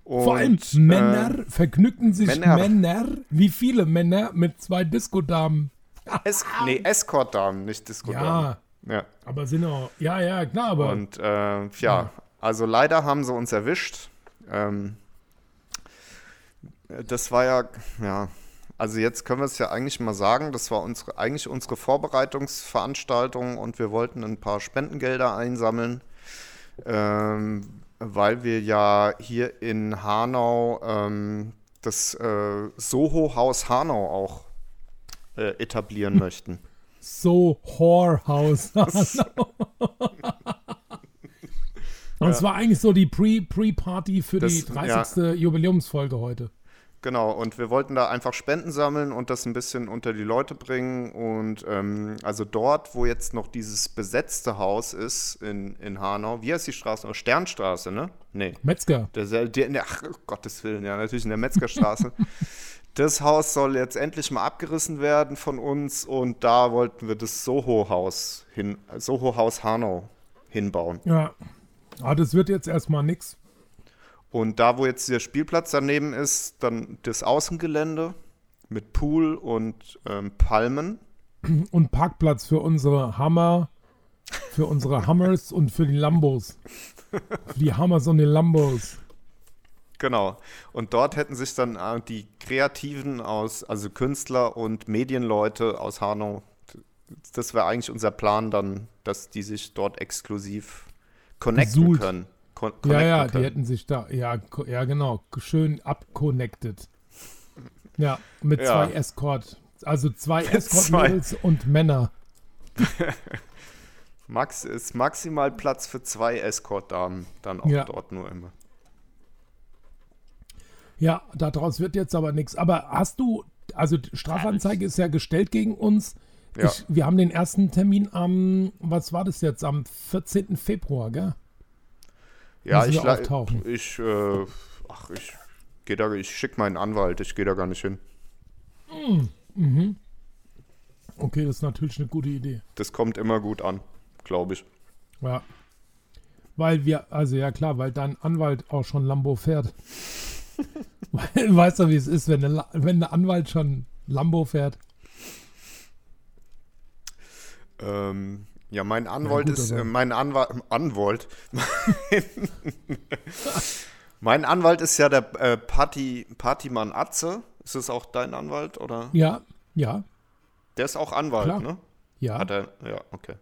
Vor allem Und, Männer äh, vergnügten sich Männer. Männer. Wie viele Männer mit zwei Disco-Damen? es nee, Escort-Damen, nicht Disco-Damen. Ja, Ja. aber sind auch. Ja, ja, klar, aber. Und äh, ja, also leider haben sie uns erwischt. Ähm, das war ja, ja, also jetzt können wir es ja eigentlich mal sagen, das war unsere, eigentlich unsere Vorbereitungsveranstaltung und wir wollten ein paar Spendengelder einsammeln, ähm, weil wir ja hier in Hanau ähm, das äh, Soho-Haus Hanau auch äh, etablieren möchten. so Whorehouse. Und es war eigentlich so die Pre- Pre-Party für die Das- 30. Jubiläumsfolge heute. Genau, und wir wollten da einfach Spenden sammeln und das ein bisschen unter die Leute bringen. Und ähm, also dort, wo jetzt noch dieses besetzte Haus ist in, in Hanau, wie heißt die Straße? Sternstraße, ne? Nee. Metzger. Der, der, der, ach, Gottes Willen, ja, natürlich in der Metzgerstraße. das Haus soll jetzt endlich mal abgerissen werden von uns und da wollten wir das Soho-Haus hin, Soho-Haus Hanau hinbauen. Ja. Aber das wird jetzt erstmal nix. Und da, wo jetzt der Spielplatz daneben ist, dann das Außengelände mit Pool und ähm, Palmen. Und Parkplatz für unsere Hammer, für unsere Hammers und für die Lambos. Für die Hammers und die Lambos. Genau. Und dort hätten sich dann äh, die Kreativen aus, also Künstler und Medienleute aus Hanau, das wäre eigentlich unser Plan dann, dass die sich dort exklusiv connecten Suhlt. können. Con Ja, ja, die können. hätten sich da, ja, ja genau, schön abconnected. Ja, mit Ja. zwei Escort, also zwei zwei. Escort-Mädels und Männer. Max ist maximal Platz für zwei Escort-Damen, dann auch Ja. dort nur immer. Ja, daraus wird jetzt aber nichts. Aber hast du, also die Strafanzeige ist ja gestellt gegen uns. Ja. Ich, wir haben den ersten Termin am, was war das jetzt, am 14. Februar, gell? Ja, ich, ich, äh, ach, ich gehe da, ich schicke meinen Anwalt, ich gehe da gar nicht hin. Okay, das ist natürlich eine gute Idee. Das kommt immer gut an, glaube ich. Ja. Weil wir, also ja klar, weil dein Anwalt auch schon Lambo fährt. Weißt du, wie es ist, wenn der, wenn der Anwalt schon Lambo fährt? Ähm, ja, mein Anwalt gut, ist, äh, mein Anwalt, Anwalt, Mein Anwalt ist ja der äh, Party, Partymann Atze. Ist es auch dein Anwalt oder? Ja, ja, Der ist auch Anwalt, Klar. ne? ja, Hat er, ja, okay.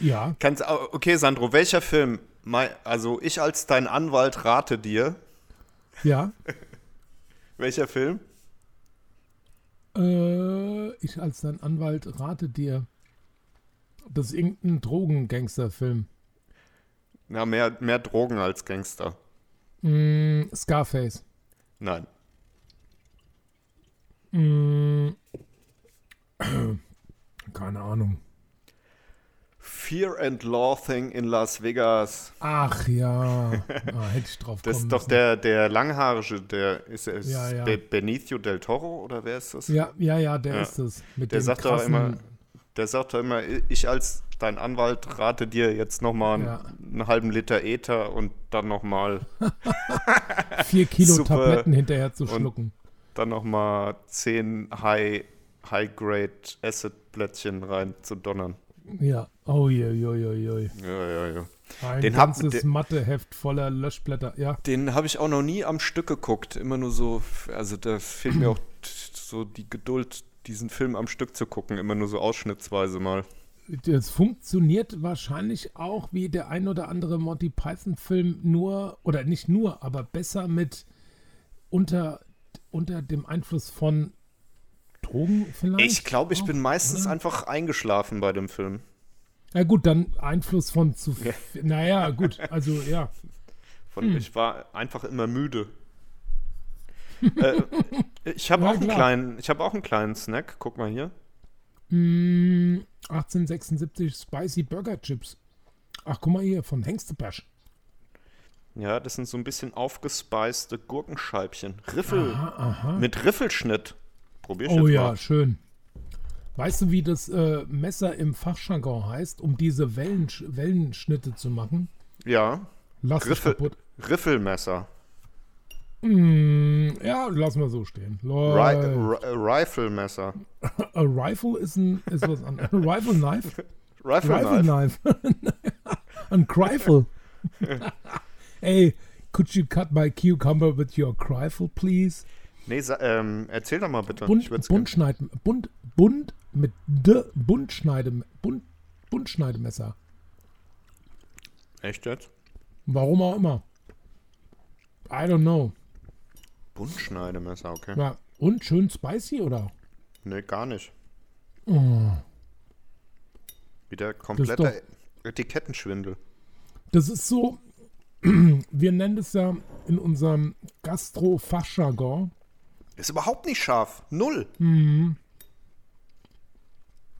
ja. Kannst, okay, Sandro, welcher Film? Mei- Also ich als dein Anwalt rate dir. Ja. Welcher Film? Äh, ich als dein Anwalt rate dir, das ist irgendein Drogengangsterfilm. Na, mehr, mehr Drogen als Gangster. Mm, Scarface. Nein. Mm, keine Ahnung. Fear and Loathing in Las Vegas. Ach ja, ah, hätte ich drauf Das ist doch müssen. der, der Langhaarige, der ist, ist Ja, ja. Be Benicio del Toro oder wer ist das? Ja, ja, ja, der Ja. ist es. Mit Der sagt doch immer, der sagt doch immer, ich als dein Anwalt rate dir jetzt nochmal Ja. einen halben Liter Ether und dann nochmal vier Kilo Super. Tabletten hinterher zu Und- schlucken. dann noch mal 10 High, High Grade Acid Blättchen rein zu donnern. Ja, oh je, je, je, je. Ja, ja, ja. Ein Den hab- ganzes den- Matheheft voller Löschblätter. Ja, Den habe ich auch noch nie am Stück geguckt. Immer nur so, also da fehlt mir auch so die Geduld, diesen Film am Stück zu gucken. Immer nur so ausschnittsweise mal. das funktioniert wahrscheinlich auch wie der ein oder andere Monty Python-Film nur, oder nicht nur, aber besser mit unter, unter dem Einfluss von Drogen vielleicht. Ich glaube, ich auch, bin meistens oder? einfach eingeschlafen bei dem Film. Ja gut, dann Einfluss von zu viel. Naja, gut, also ja. Von, Ich war einfach immer müde. äh, ich habe Ja, auch, einen kleinen- ich hab auch einen kleinen Snack. Guck mal hier. Mm, 1876 Spicy Burger Chips. Ach, guck mal hier, von Hengstebash. Ja, das sind so ein bisschen aufgespeiste Gurkenscheibchen. Riffel. Aha, aha. Mit Riffelschnitt. Probier ich Oh ja, mal. schön. Weißt du, wie das äh, Messer im Fachjargon heißt, um diese Wellensch Wellenschnitte zu machen? Ja, Lass es Riffel, kaputt. Riffelmesser. Mm, ja, lass mal so stehen. Riflemesser. A Rifle ist, ein, ist was anderes. Rifle Knife? Rifle Rifle Knife. Knife. Ein Crifle. Ey, could you cut my cucumber with your Crifle, please? Nee, ähm, erzähl doch mal bitte. Gern- Buntschneid, bunt, bunt mit D, Buntschneide, bunt, Buntschneidemesser. Echt jetzt? Warum auch immer. I don't know. Buntschneidemesser, okay. Ja, und schön spicy, oder? Nee, gar nicht. Oh, Wieder doch- kompletter Etikettenschwindel. das ist so, wir nennen das ja in unserem Gastro-Fachjargon. Ist überhaupt nicht scharf. Null.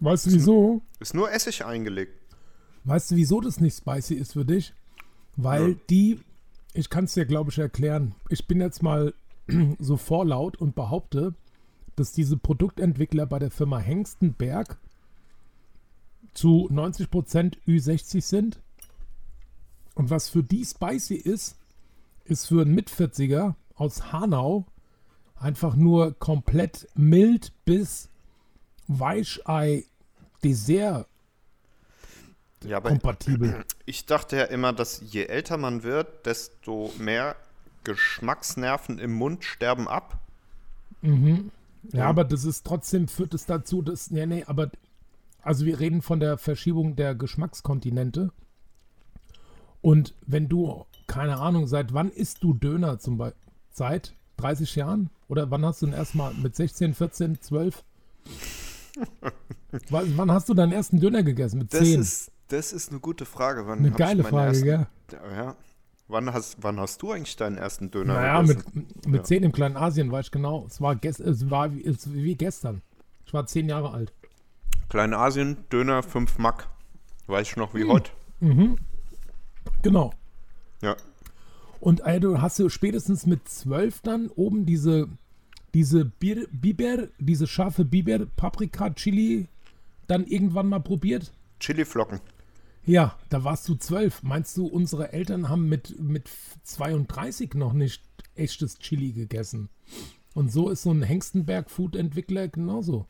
Weißt du wieso? Ist nur Essig eingelegt. Weißt du, wieso das nicht spicy ist für dich? Weil Ja. die, ich kann es dir, glaube ich, erklären. Ich bin jetzt mal so vorlaut und behaupte, dass diese Produktentwickler bei der Firma Hengstenberg zu 90% Ü60 sind. Und was für die spicy ist, ist für einen Mit-40er aus Hanau einfach nur komplett mild bis Weichei Dessert Ja, kompatibel. ich dachte ja immer, dass je älter man wird, desto mehr Geschmacksnerven im Mund sterben ab. Ja, aber das ist trotzdem, führt es dazu, dass, nee, nee, aber, also wir reden von der Verschiebung der Geschmackskontinente. Und wenn du, keine Ahnung, seit wann isst du Döner zum Beispiel? Seit 30 Jahren? Oder wann hast du denn erstmal mit 16, 14, 12? wann, wann hast du deinen ersten Döner gegessen? Mit Das 10? ist, das ist eine gute Frage. Wann Eine geile Frage, ersten, gell? Ja. Wann hast, wann hast du eigentlich deinen ersten Döner Naja, gegessen? mit, mit Ja. 10 im kleinen Asien war ich genau. Es war, gest, es war wie, es, wie gestern. Ich war 10 Jahre alt. Kleinasien, Döner 5 Mack. Weiß ich noch wie Hm. heute. Genau. Ja. Und du hast du spätestens mit 12 dann oben diese, diese Bier, Biber, diese scharfe Biber, Paprika, Chili dann irgendwann mal probiert? Chiliflocken. Ja, da warst du 12. Meinst du, unsere Eltern haben mit, mit 32 noch nicht echtes Chili gegessen? Und so ist so ein Hengstenberg-Food-Entwickler genauso.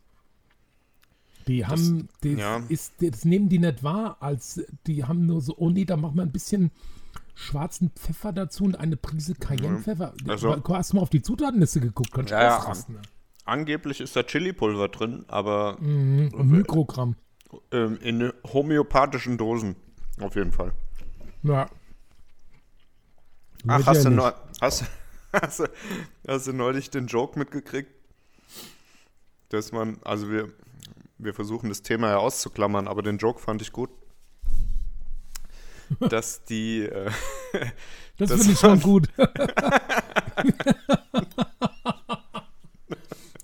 Die haben, das, ja. ist, das nehmen die nicht wahr, als die haben nur so, oh nee, da machen wir ein bisschen schwarzen Pfeffer dazu und eine Prise Cayennepfeffer. Also- Hast du mal auf die Zutatenliste geguckt? Kannst Ja, ja. ne? Angeblich ist da Chili-Pulver drin, aber Mhm, und Mikrogramm. ähm, in homöopathischen Dosen. Auf jeden Fall. Ja. Ach, hast du, neu, hast, hast, hast du neulich den Joke mitgekriegt? Dass man, also wir, wir versuchen das Thema ja auszuklammern, aber den Joke fand ich gut. Dass die, äh, Das, finde ich schon gut.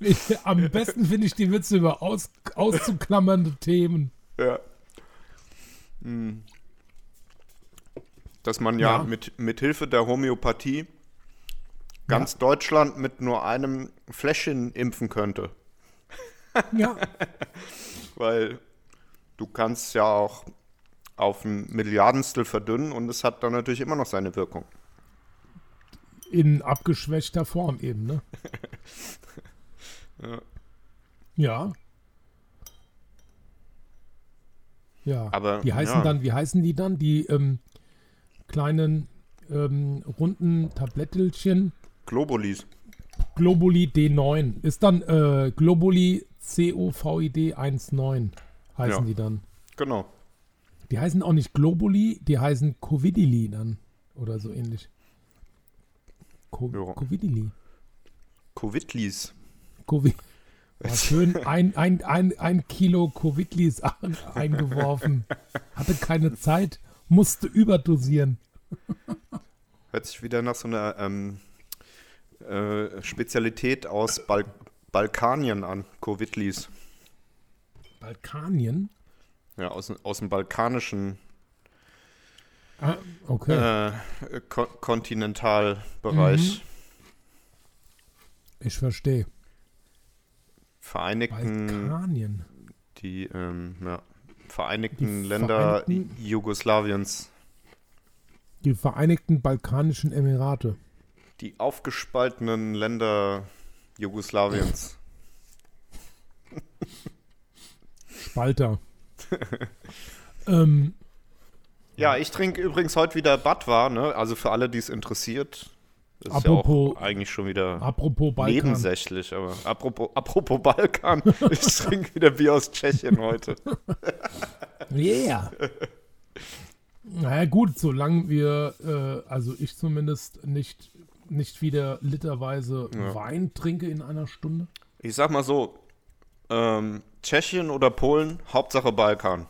ich, am besten finde ich die Witze über aus, auszuklammernde Themen. ja, Hm. dass man ja, Ja. mit, mit Hilfe der Homöopathie ganz Deutschland mit nur einem Fläschchen impfen könnte. Ja, Weil du kannst ja auch auf ein Milliardenstel verdünnen und es hat dann natürlich immer noch seine Wirkung. in abgeschwächter Form eben, ne? Ja. Ja. Ja. Aber, die heißen ja. dann, wie heißen die dann? Die ähm, kleinen ähm, runden Tablettelchen. Globulis. Globuli D9. Ist dann äh, Globuli COVID 19 heißen Ja. die dann. Genau. Die heißen auch nicht Globuli, die heißen Covidili dann. Oder so ähnlich. Co Ja. Covidili. Covidlis. Covid. War schön ein, ein, ein, ein Kilo Covidlis ein- eingeworfen. Hatte keine Zeit, musste überdosieren. Hört sich wieder nach so einer ähm, äh, Spezialität aus Bal Balkanien an. Covidlis. Balkanien? Ja, aus, aus dem balkanischen Ah, okay. äh, Ko Kontinentalbereich. ich verstehe. Vereinigten, Balkanien. die ähm, ja, Vereinigten Die Länder Vereinigten- Jugoslawiens. Die Vereinigten Balkanischen Emirate. Die aufgespaltenen Länder Jugoslawiens. Spalter. ähm, Ja, ich trinke übrigens heute wieder Badwa, ne? Also für alle, die es interessiert. Das ist Apropos- ja auch eigentlich schon wieder apropos Balkan. nebensächlich, aber apropos, apropos Balkan, ich trinke wieder Bier aus Tschechien heute. Yeah. Naja gut, solange wir, äh, also ich zumindest nicht, nicht wieder literweise Ja. Wein trinke in einer Stunde. Ich sag mal so, ähm, Tschechien oder Polen, Hauptsache Balkan.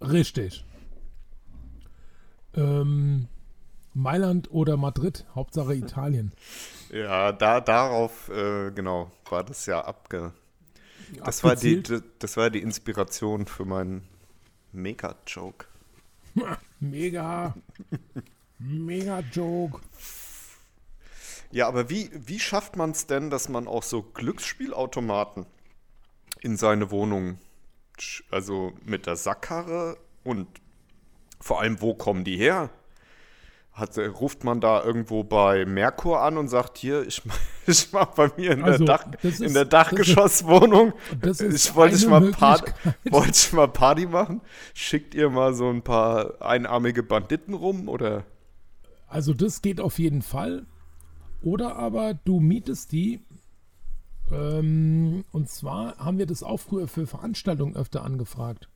Richtig. Ähm, Mailand oder Madrid, Hauptsache Italien. Ja, da, darauf, äh, genau, war das ja abge... Das war, die, das war die Inspiration für meinen Mega-Joke. Mega. Mega Joke. Ja, aber wie, wie schafft man es denn, dass man auch so Glücksspielautomaten in seine Wohnung, also mit der Sackkarre und vor allem, wo kommen die her? Hat, ruft man da irgendwo bei Merkur an und sagt, hier, ich, ich mach bei mir in, Also, der, Dach, das in ist- der ist- Dachgeschosswohnung, ist ich wollte ich mal, Part, Möglichkeit. wollte ich mal Party machen? Schickt ihr mal so ein paar einarmige Banditen rum oder? Also das geht auf jeden Fall. Oder aber du mietest die. Ähm, und zwar haben wir das auch früher für Veranstaltungen öfter angefragt.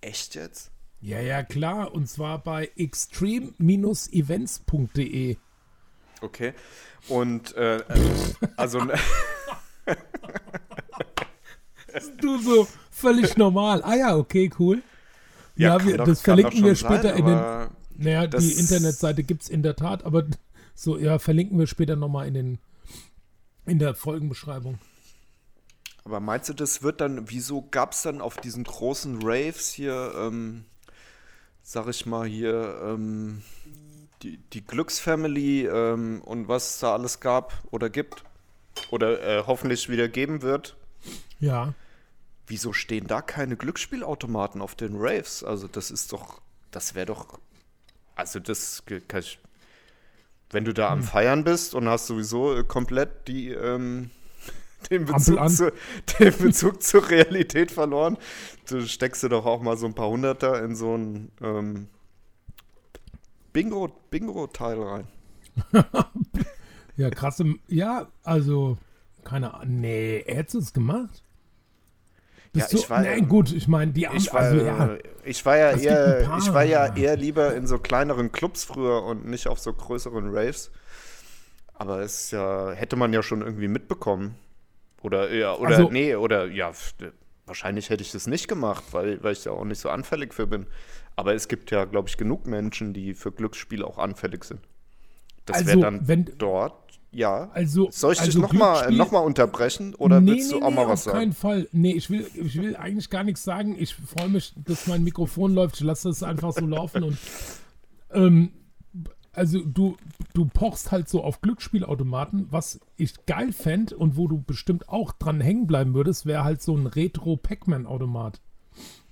Echt jetzt? Ja, ja, klar. Und zwar bei extreme-events.de. Okay. Und äh, äh, also Du so völlig normal. Ah ja, okay, cool. Ja, kann wir, doch- das verlinken wir später sein, in den. Naja, die Internetseite gibt es in der Tat, aber so, ja, verlinken wir später nochmal in den in der Folgenbeschreibung. Aber meinst du, das wird dann, wieso gab es dann auf diesen großen Raves hier, ähm, sag ich mal hier, ähm, die, die Glücksfamily ähm, und was es da alles gab oder gibt oder äh, hoffentlich wieder geben wird? Ja. Wieso stehen da keine Glücksspielautomaten auf den Raves? Also das ist doch, das wäre doch, also das, kann ich, wenn du da Hm. am Feiern bist und hast sowieso äh, komplett die, ähm, den, Bezug zu, den Bezug zur Realität verloren, du steckst du doch auch mal so ein paar Hunderter in so ein, ähm, Bingo, Bingo-Teil rein. Ja, krasse. Ja, also, keine Ahnung. Nee, hättest du es gemacht? Ja, Bist ich war- nee, gut, ich meine, die Ich war, also, ja, ich war ja eher, paar. ich war ja eher lieber in so kleineren Clubs früher und nicht auf so größeren Raves. Aber es ja, hätte man ja schon irgendwie mitbekommen. Oder ja, oder Also- nee, oder ja, wahrscheinlich hätte ich das nicht gemacht, weil, weil ich ja auch nicht so anfällig für bin. Aber es gibt ja, glaube ich, genug Menschen, die für Glücksspiele auch anfällig sind. Das Also, wäre dann wenn- dort, ja. also. Soll ich dich also nochmal Glücksspiel- noch mal unterbrechen oder nee, willst du nee, auch nee, mal was auf sagen? keinen Fall. Nee, ich will, ich will eigentlich gar nichts sagen. Ich freue mich, dass mein Mikrofon läuft. Ich lasse es einfach so laufen und ähm, also du, du pochst halt so auf Glücksspielautomaten, was ich geil fände und wo du bestimmt auch dran hängen bleiben würdest, wäre halt so ein Retro-Pac-Man-Automat.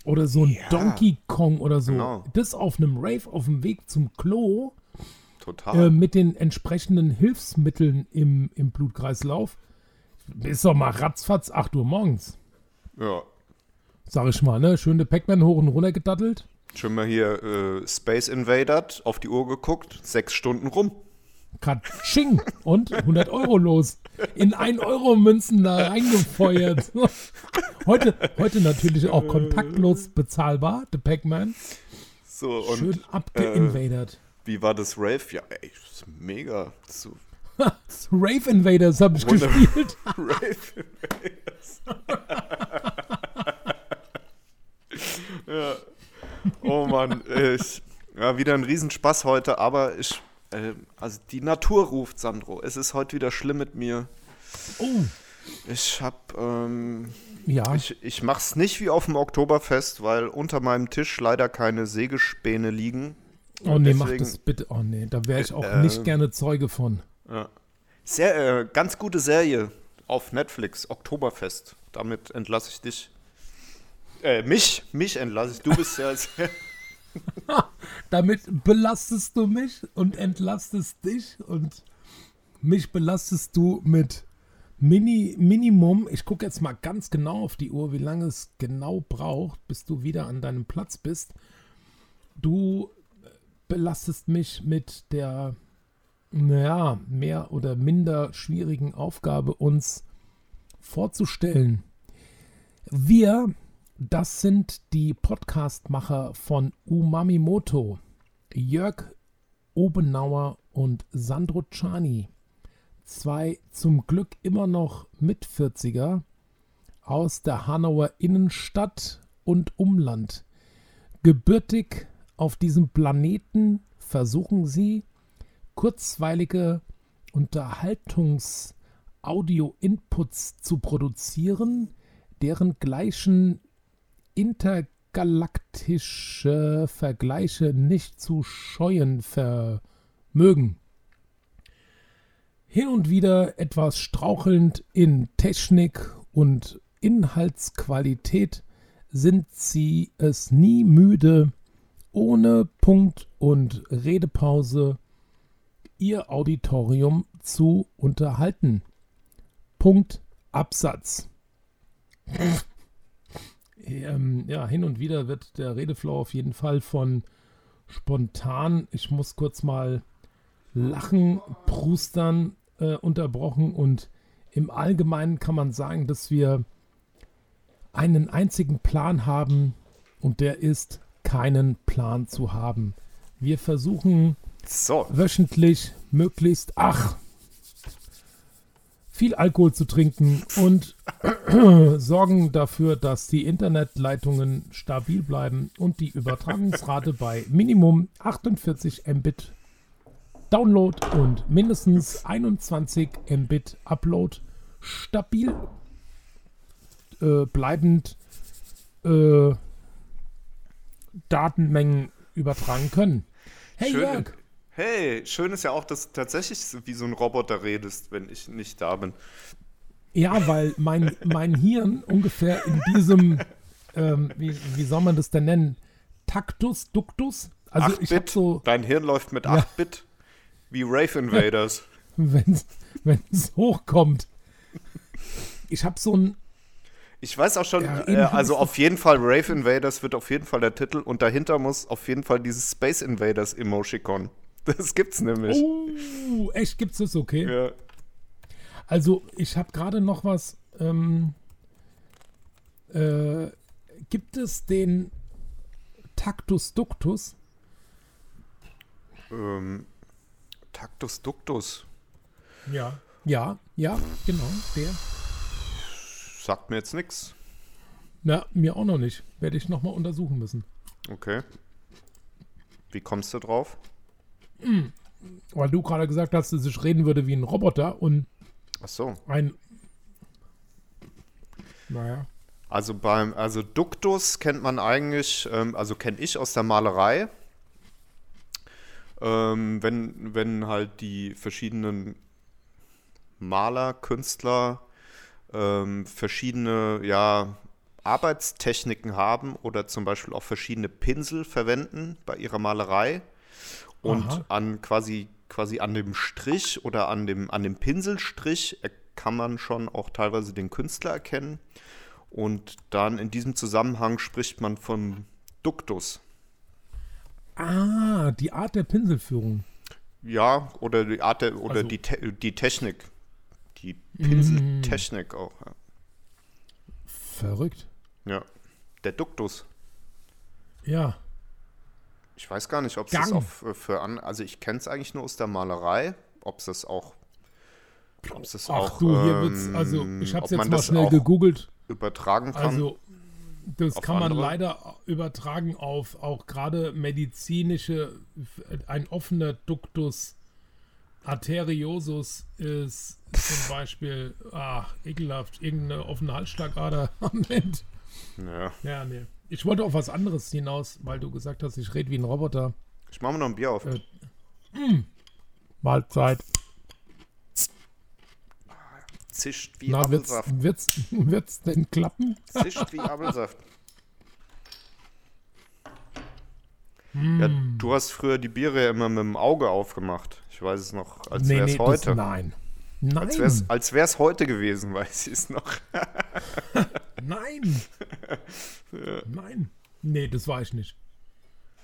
Oder so ein Ja, Donkey Kong oder so. genau. Das auf einem Rave auf dem Weg zum Klo Total. äh, mit den entsprechenden Hilfsmitteln im, im Blutkreislauf. Ist doch mal ratzfatz 8 Uhr morgens. ja. Sag ich mal, ne? Schöne Pac-Man hoch und runter gedattelt. Schon mal hier äh, Space Invaded, auf die Uhr geguckt, sechs Stunden rum. Katsching! Und 100 Euro los. In 1-Euro-Münzen da reingefeuert. heute, heute natürlich auch kontaktlos bezahlbar, der Pac-Man. So, Schön abgeinvadert. Wie war das Rave? Ja, ey, ist mega. So, Rave Invaders habe ich Wunder- gespielt. Rave Invaders. ja. Oh Mann, ich, ja, wieder ein Riesenspaß heute, aber ich, äh, also die Natur ruft, Sandro. Es ist heute wieder schlimm mit mir. Oh, Ich hab, ähm, ja. Ich, ich mach's nicht wie auf dem Oktoberfest, weil unter meinem Tisch leider keine Sägespäne liegen. Oh nee, mach das bitte. Oh nee, da wäre ich auch Äh, nicht gerne Zeuge von. Sehr, äh, ganz gute Serie auf Netflix, Oktoberfest. Damit entlasse ich dich. Äh, mich, mich entlasse ich. Du bist ja Damit belastest du mich und entlastest dich und mich belastest du mit Mini, Minimum. Ich gucke jetzt mal ganz genau auf die Uhr, wie lange es genau braucht, bis du wieder an deinem Platz bist. Du belastest mich mit der, naja, mehr oder minder schwierigen Aufgabe, uns vorzustellen. Wir das sind die Podcastmacher von Umamimoto, Jörg Obenauer und Sandro Czani. Zwei zum Glück immer noch mit 40er aus der Hanauer Innenstadt und Umland. Gebürtig auf diesem Planeten versuchen sie, kurzweilige Unterhaltungs-Audio-Inputs zu produzieren, deren gleichen intergalaktische Vergleiche nicht zu scheuen vermögen. Hin und wieder etwas strauchelnd in Technik und Inhaltsqualität sind sie es nie müde, ohne Punkt und Redepause ihr Auditorium zu unterhalten. Punkt Absatz. ähm, ja, hin und wieder wird der Redeflow auf jeden Fall von spontan, ich muss kurz mal lachen, prustern äh, unterbrochen und im Allgemeinen kann man sagen, dass wir einen einzigen Plan haben und der ist, keinen Plan zu haben. Wir versuchen So, wöchentlich möglichst, ach, viel Alkohol zu trinken und sorgen dafür, dass die Internetleitungen stabil bleiben und die Übertragungsrate bei Minimum 48 Mbit Download und mindestens 21 Mbit Upload stabil äh, bleibend äh, Datenmengen übertragen können. Hey schön. Jörg, Hey, schön ist ja auch, dass du tatsächlich wie so ein Roboter redest, wenn ich nicht da bin. Ja, weil mein, mein Hirn ungefähr in diesem, ähm, wie, wie soll man das denn nennen? Taktus, Duktus? Also ich 8-Bit. so, Dein Hirn läuft mit Ja. 8-Bit wie Rave Invaders. wenn es hochkommt, ich habe so ein, Ich weiß auch schon, Ja, äh, also auf jeden Fall Rave Invaders wird auf jeden Fall der Titel und dahinter muss auf jeden Fall dieses Space Invaders Emoticon. Das gibt's nämlich. Oh, echt gibt's das okay? Ja. Also, ich habe gerade noch was. Ähm, äh, gibt es den Tactus Ductus? Ähm, Tactus Ductus. Ja. Ja, ja, genau, der. Sagt mir jetzt nichts. Na, mir auch noch nicht. Werde ich nochmal untersuchen müssen. Okay. Wie kommst du drauf? Weil du gerade gesagt hast, dass ich reden würde wie ein Roboter und Ach so. ein. Naja. Also beim, also Duktus kennt man eigentlich, ähm, also kenne ich aus der Malerei. Ähm, wenn, wenn halt die verschiedenen Maler, Künstler ähm, verschiedene ja, Arbeitstechniken haben oder zum Beispiel auch verschiedene Pinsel verwenden bei ihrer Malerei und Aha. an quasi, quasi an dem Strich oder an dem, an dem Pinselstrich kann man schon auch teilweise den Künstler erkennen. Und dann in diesem Zusammenhang spricht man von Duktus. Ah, die Art der Pinselführung. Ja, oder die Art der, oder Also- die, Te die Technik. Pinseltechnik auch. Ja. Verrückt. ja. Der Duktus. Ja. Ich weiß gar nicht, ob es das auch für, an. Also ich kenne es eigentlich nur aus der Malerei. Ob es das auch. Ob es das Ach auch. du, hier wird's. Also, ähm, ich habe es jetzt mal schnell gegoogelt. übertragen kann. Also, das kann man andere? leider übertragen auf auch gerade medizinische, ein offener Ductus arteriosus ist zum Beispiel, ach, ekelhaft, irgendeine offene Halsschlagader am Ende. ja. Ja, nee. Ich wollte auf was anderes hinaus, weil du gesagt hast, ich rede wie ein Roboter. Ich mache mir noch ein Bier auf. Äh, Mahlzeit. Zischt wie Na, wird's, Apfelsaft. wird's, wird's denn klappen? Zischt wie Apfelsaft. Hm. Ja, du hast früher die Biere ja immer mit dem Auge aufgemacht. Ich weiß es noch, als nee, wäre es nee, heute. Das, nein. Nein. Als wär's, als wär's heute gewesen, weiß ich es noch. Nein. Nein. Nee, das war ich nicht.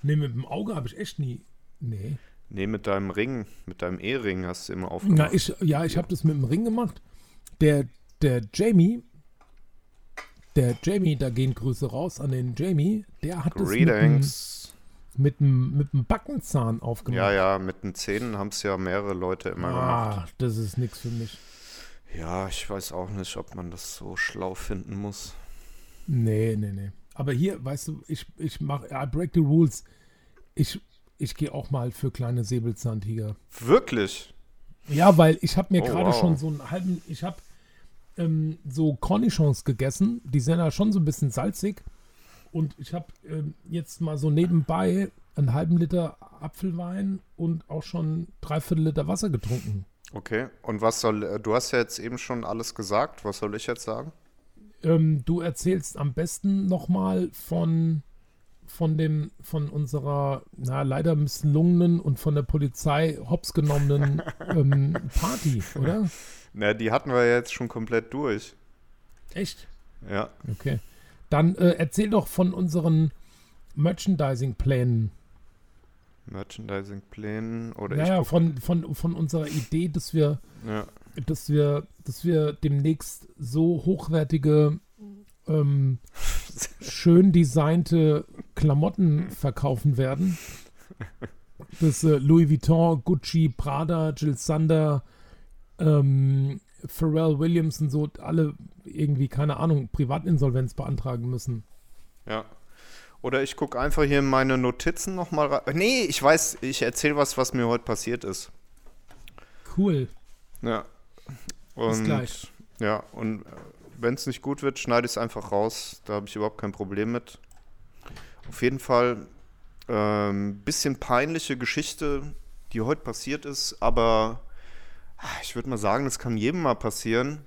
Nee, mit dem Auge habe ich echt nie. Nee. Nee, mit deinem Ring, mit deinem E-Ring hast du immer aufgemacht. Na, ich, ja, ich habe das mit dem Ring gemacht. Der, der Jamie, der Jamie, da gehen Grüße raus an den Jamie, der hat das mit dem, Greetings. Mit, dem, mit dem Backenzahn aufgemacht. Ja, ja, mit den Zähnen haben es ja mehrere Leute immer gemacht. Ah, das ist nichts für mich. Ja, ich weiß auch nicht, ob man das so schlau finden muss. Nee, nee, nee. Aber hier, weißt du, ich, ich mache, I break the rules. Ich, ich gehe auch mal für kleine Säbelzahntiger. Wirklich? Ja, weil ich habe mir Oh, gerade wow. schon so einen halben, ich habe ähm, so Cornichons gegessen. Die sind ja schon so ein bisschen salzig. Und ich habe ähm, jetzt mal so nebenbei einen halben Liter Apfelwein und auch schon dreiviertel Liter Wasser getrunken. Okay. Und was soll, äh, du hast ja jetzt eben schon alles gesagt. Was soll ich jetzt sagen? Ähm, du erzählst am besten nochmal von, von dem, von unserer, na, leider misslungenen und von der Polizei hops genommenen ähm, Party, oder? Na, die hatten wir ja jetzt schon komplett durch. Echt? Ja. Okay. Dann äh, erzähl doch von unseren Merchandising-Plänen. Merchandising-Plänen oder Naja, ich von, von, von unserer Idee, dass wir, ja. dass wir, dass wir demnächst so hochwertige, ähm, schön designte Klamotten verkaufen werden. Dass äh, Louis Vuitton, Gucci, Prada, Jill Sander, ähm, Pharrell Williams und so alle irgendwie, keine Ahnung, Privatinsolvenz beantragen müssen. Ja. Oder ich gucke einfach hier in meine Notizen nochmal rein. Nee, ich weiß, ich erzähle was, was mir heute passiert ist. Cool. Ja. Und, gleich. Ja, und wenn es nicht gut wird, schneide ich es einfach raus. Da habe ich überhaupt kein Problem mit. Auf jeden Fall ähm, bisschen peinliche Geschichte, die heute passiert ist, aber ich würde mal sagen, das kann jedem mal passieren.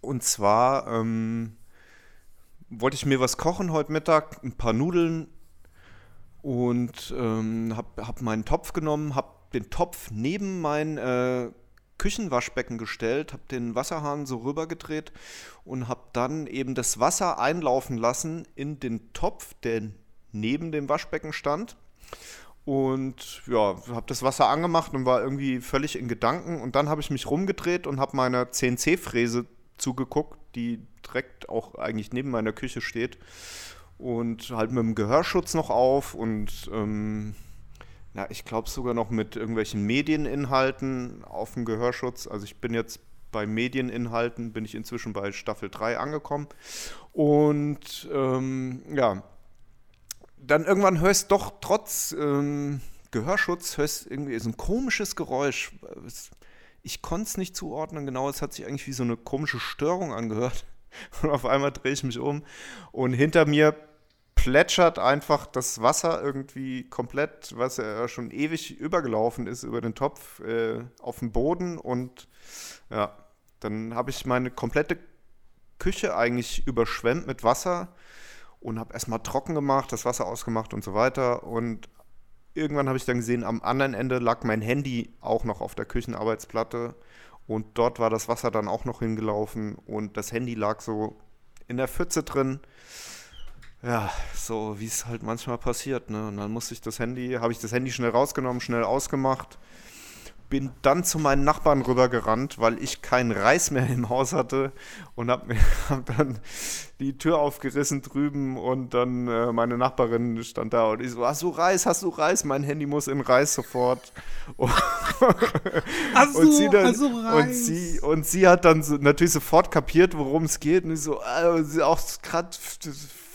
Und zwar ähm, wollte ich mir was kochen heute Mittag, ein paar Nudeln und ähm, habe hab meinen Topf genommen, habe den Topf neben mein äh, Küchenwaschbecken gestellt, habe den Wasserhahn so rübergedreht und habe dann eben das Wasser einlaufen lassen in den Topf, der neben dem Waschbecken stand. Und ja, habe das Wasser angemacht und war irgendwie völlig in Gedanken. Und dann habe ich mich rumgedreht und habe meiner CNC-Fräse zugeguckt, die direkt auch eigentlich neben meiner Küche steht. Und halt mit dem Gehörschutz noch auf und ähm, ja, ich glaube sogar noch mit irgendwelchen Medieninhalten auf dem Gehörschutz. Also ich bin jetzt bei Medieninhalten, bin ich inzwischen bei Staffel 3 angekommen. Und ähm, ja, dann irgendwann hörst doch trotz ähm, Gehörschutz, hörst irgendwie so ein komisches Geräusch. Ich konnte es nicht zuordnen, genau, es hat sich eigentlich wie so eine komische Störung angehört. Und auf einmal drehe ich mich um und hinter mir plätschert einfach das Wasser irgendwie komplett, was ja schon ewig übergelaufen ist, über den Topf äh, auf den Boden. Und ja, dann habe ich meine komplette Küche eigentlich überschwemmt mit Wasser und habe erstmal trocken gemacht, das Wasser ausgemacht und so weiter. Und irgendwann habe ich dann gesehen, am anderen Ende lag mein Handy auch noch auf der Küchenarbeitsplatte. Und dort war das Wasser dann auch noch hingelaufen und das Handy lag so in der Pfütze drin ja, so wie es halt manchmal passiert. Ne? Und dann musste ich das Handy, habe ich das Handy schnell rausgenommen, schnell ausgemacht bin dann zu meinen Nachbarn rübergerannt, weil ich keinen Reis mehr im Haus hatte und habe hab dann die Tür aufgerissen drüben und dann äh, meine Nachbarin stand da und ich so, hast du Reis, hast du Reis? Mein Handy muss in Reis sofort. Und, hast und, sie dann, Reis? und sie und sie hat dann so, natürlich sofort kapiert, worum es geht und ich so, äh, sie auch gerade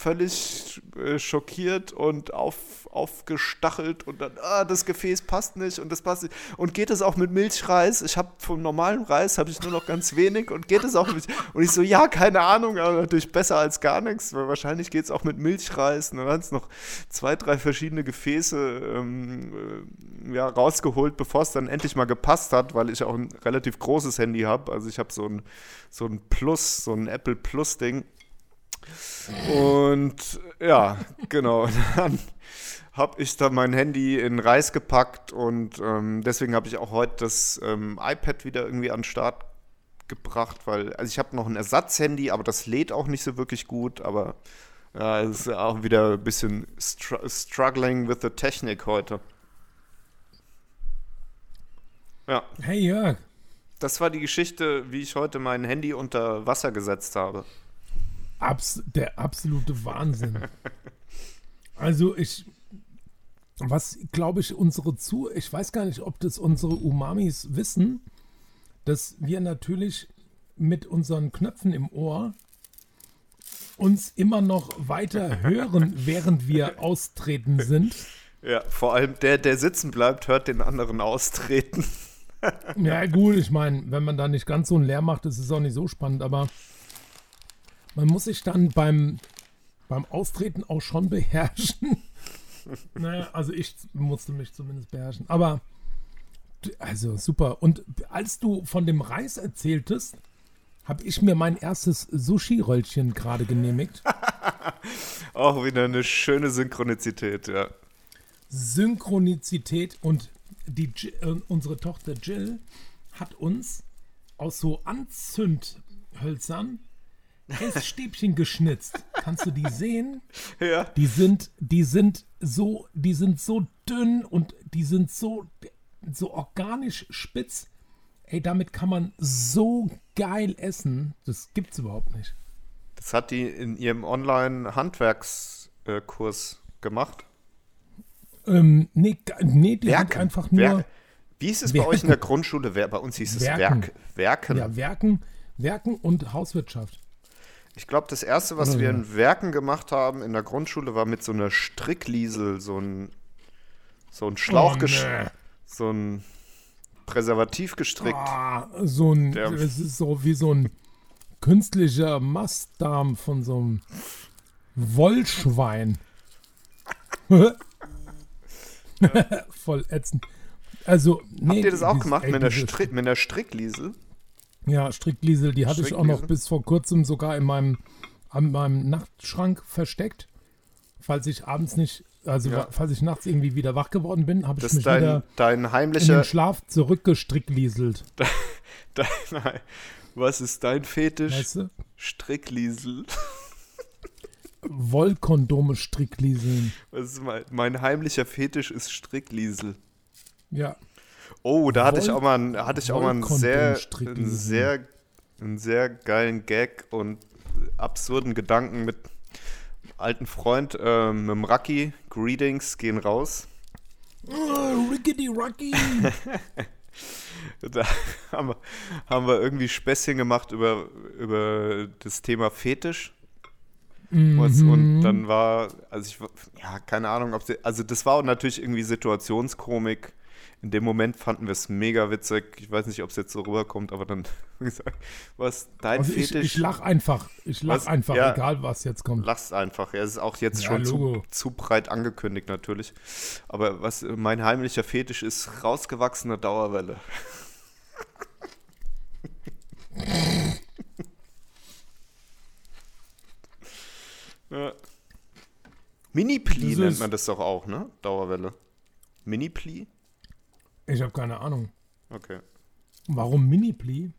völlig äh, schockiert und auf, aufgestachelt und dann, ah, das Gefäß passt nicht und das passt nicht. Und geht es auch mit Milchreis? Ich habe vom normalen Reis habe ich nur noch ganz wenig und geht es auch mit. Und ich so, ja, keine Ahnung, aber natürlich besser als gar nichts, weil wahrscheinlich geht es auch mit Milchreis. Und dann hat es noch zwei, drei verschiedene Gefäße ähm, äh, ja, rausgeholt, bevor es dann endlich mal gepasst hat, weil ich auch ein relativ großes Handy habe. Also ich habe so ein, so ein Plus, so ein Apple Plus-Ding. Und ja, genau. Dann habe ich da mein Handy in Reis gepackt und ähm, deswegen habe ich auch heute das ähm, iPad wieder irgendwie an den Start gebracht, weil, also ich habe noch ein Ersatzhandy, aber das lädt auch nicht so wirklich gut, aber ja, es ist auch wieder ein bisschen str struggling with the Technik heute. Ja. Hey Jörg. Das war die Geschichte, wie ich heute mein Handy unter Wasser gesetzt habe. Abs der absolute Wahnsinn. Also ich, was glaube ich unsere zu, ich weiß gar nicht, ob das unsere Umamis wissen, dass wir natürlich mit unseren Knöpfen im Ohr uns immer noch weiter hören, während wir austreten sind. Ja, vor allem der, der sitzen bleibt, hört den anderen austreten. ja, gut, ich meine, wenn man da nicht ganz so ein Leer macht, ist es auch nicht so spannend, aber man muss sich dann beim, beim Austreten auch schon beherrschen. naja, also ich musste mich zumindest beherrschen. Aber, also super. Und als du von dem Reis erzähltest, habe ich mir mein erstes Sushi-Röllchen gerade genehmigt. auch wieder eine schöne Synchronizität, ja. Synchronizität und die, äh, unsere Tochter Jill hat uns aus so Anzündhölzern Essstäbchen geschnitzt. Kannst du die sehen? Ja. Die sind, die sind so, die sind so dünn und die sind so, so organisch spitz. Ey, damit kann man so geil essen. Das gibt's überhaupt nicht. Das hat die in ihrem Online-Handwerkskurs gemacht. Ähm, nee, nee, die Werken, hat einfach nur. Werk, wie hieß es Werken. bei euch in der Grundschule? Bei uns hieß es Werken. Werk, Werken. Ja, Werken, Werken und Hauswirtschaft. Ich glaube, das erste, was oh, wir in Werken gemacht haben in der Grundschule, war mit so einer Strickliesel, so ein, so ein Schlauch, oh, nee. so ein Präservativ gestrickt. Ah, so ein, es ist so wie so ein künstlicher Mastdarm von so einem Wollschwein. Voll ätzend. Also, nee, Habt ihr das auch gemacht mit einer, einer Strickliesel? Ja, Strickliesel, die hatte ich auch noch bis vor kurzem sogar in meinem, an meinem Nachtschrank versteckt. Falls ich abends nicht, also ja. falls ich nachts irgendwie wieder wach geworden bin, habe ich mich dein, wieder dein heimlicher, in den Schlaf zurückgestricklieselt. Dein, was ist dein Fetisch? Weißt du? Strickliesel. Wollkondome Stricklieseln. Was ist mein, mein heimlicher Fetisch ist Strickliesel. Ja. Oh, da hatte Woll- ich auch mal, einen- hatte ich auch mal einen sehr, einen sehr, einen sehr geilen Gag und absurden Gedanken mit alten Freund, ähm, mit dem Raki. Greetings gehen raus. Oh, Rickety Rocky. Da haben wir, haben wir irgendwie Späßchen gemacht über, über das Thema Fetisch. Mhm. und dann war, also ich, ja, keine Ahnung, ob sie, also das war natürlich irgendwie Situationskomik. In dem Moment fanden wir es mega witzig. Ich weiß nicht, ob es jetzt so rüberkommt, aber dann gesagt, was dein Also ich, Fetisch? ich lach einfach. Ich lach Was? einfach, Ja. egal was jetzt kommt. Lachst einfach. Er ist auch jetzt Ja, schon zu, zu breit angekündigt natürlich. Aber was mein heimlicher Fetisch ist, rausgewachsene Dauerwelle. ja. Mini-Pli nennt man das doch auch, ne? Dauerwelle. Mini-Pli? Ich habe keine Ahnung. Okay. Warum Mini-Pli?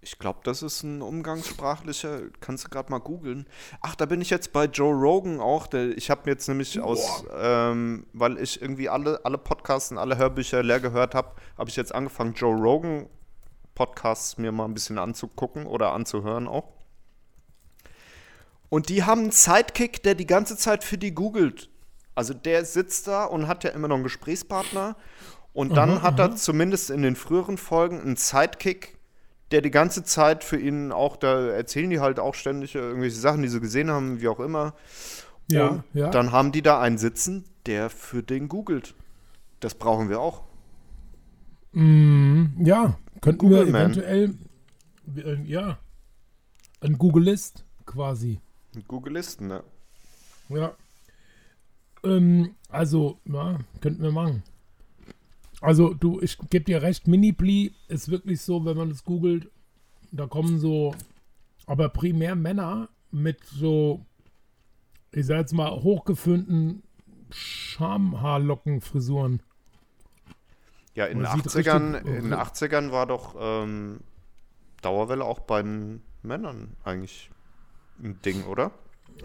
Ich glaube, das ist ein umgangssprachlicher, kannst du gerade mal googeln. Ach, da bin ich jetzt bei Joe Rogan auch. Der, ich habe mir jetzt nämlich aus, ähm, weil ich irgendwie alle, alle Podcasts und alle Hörbücher leer gehört habe, habe ich jetzt angefangen, Joe Rogan Podcasts mir mal ein bisschen anzugucken oder anzuhören auch. Und die haben einen Sidekick, der die ganze Zeit für die googelt. Also der sitzt da und hat ja immer noch einen Gesprächspartner. Und dann hat er zumindest in den früheren Folgen einen Sidekick, der die ganze Zeit für ihn auch, da erzählen die halt auch ständig irgendwelche Sachen, die sie gesehen haben, wie auch immer. Ja, und ja. dann haben die da einen sitzen, der für den googelt. Das brauchen wir auch. Mm, ja, könnten Google wir Man. eventuell, äh, ja, ein Googlist quasi. Googlisten, ne? Ja. Ähm, also, ja, könnten wir machen. Also, du, ich gebe dir recht, Mini-Pli ist wirklich so, wenn man es googelt, da kommen so, aber primär Männer mit so, ich sag jetzt mal, hochgeföhnten Schamhaarlockenfrisuren. Ja, in den Und sieht 80ern, richtig- in den 80ern war doch ähm, Dauerwelle auch bei den Männern eigentlich ein Ding, oder?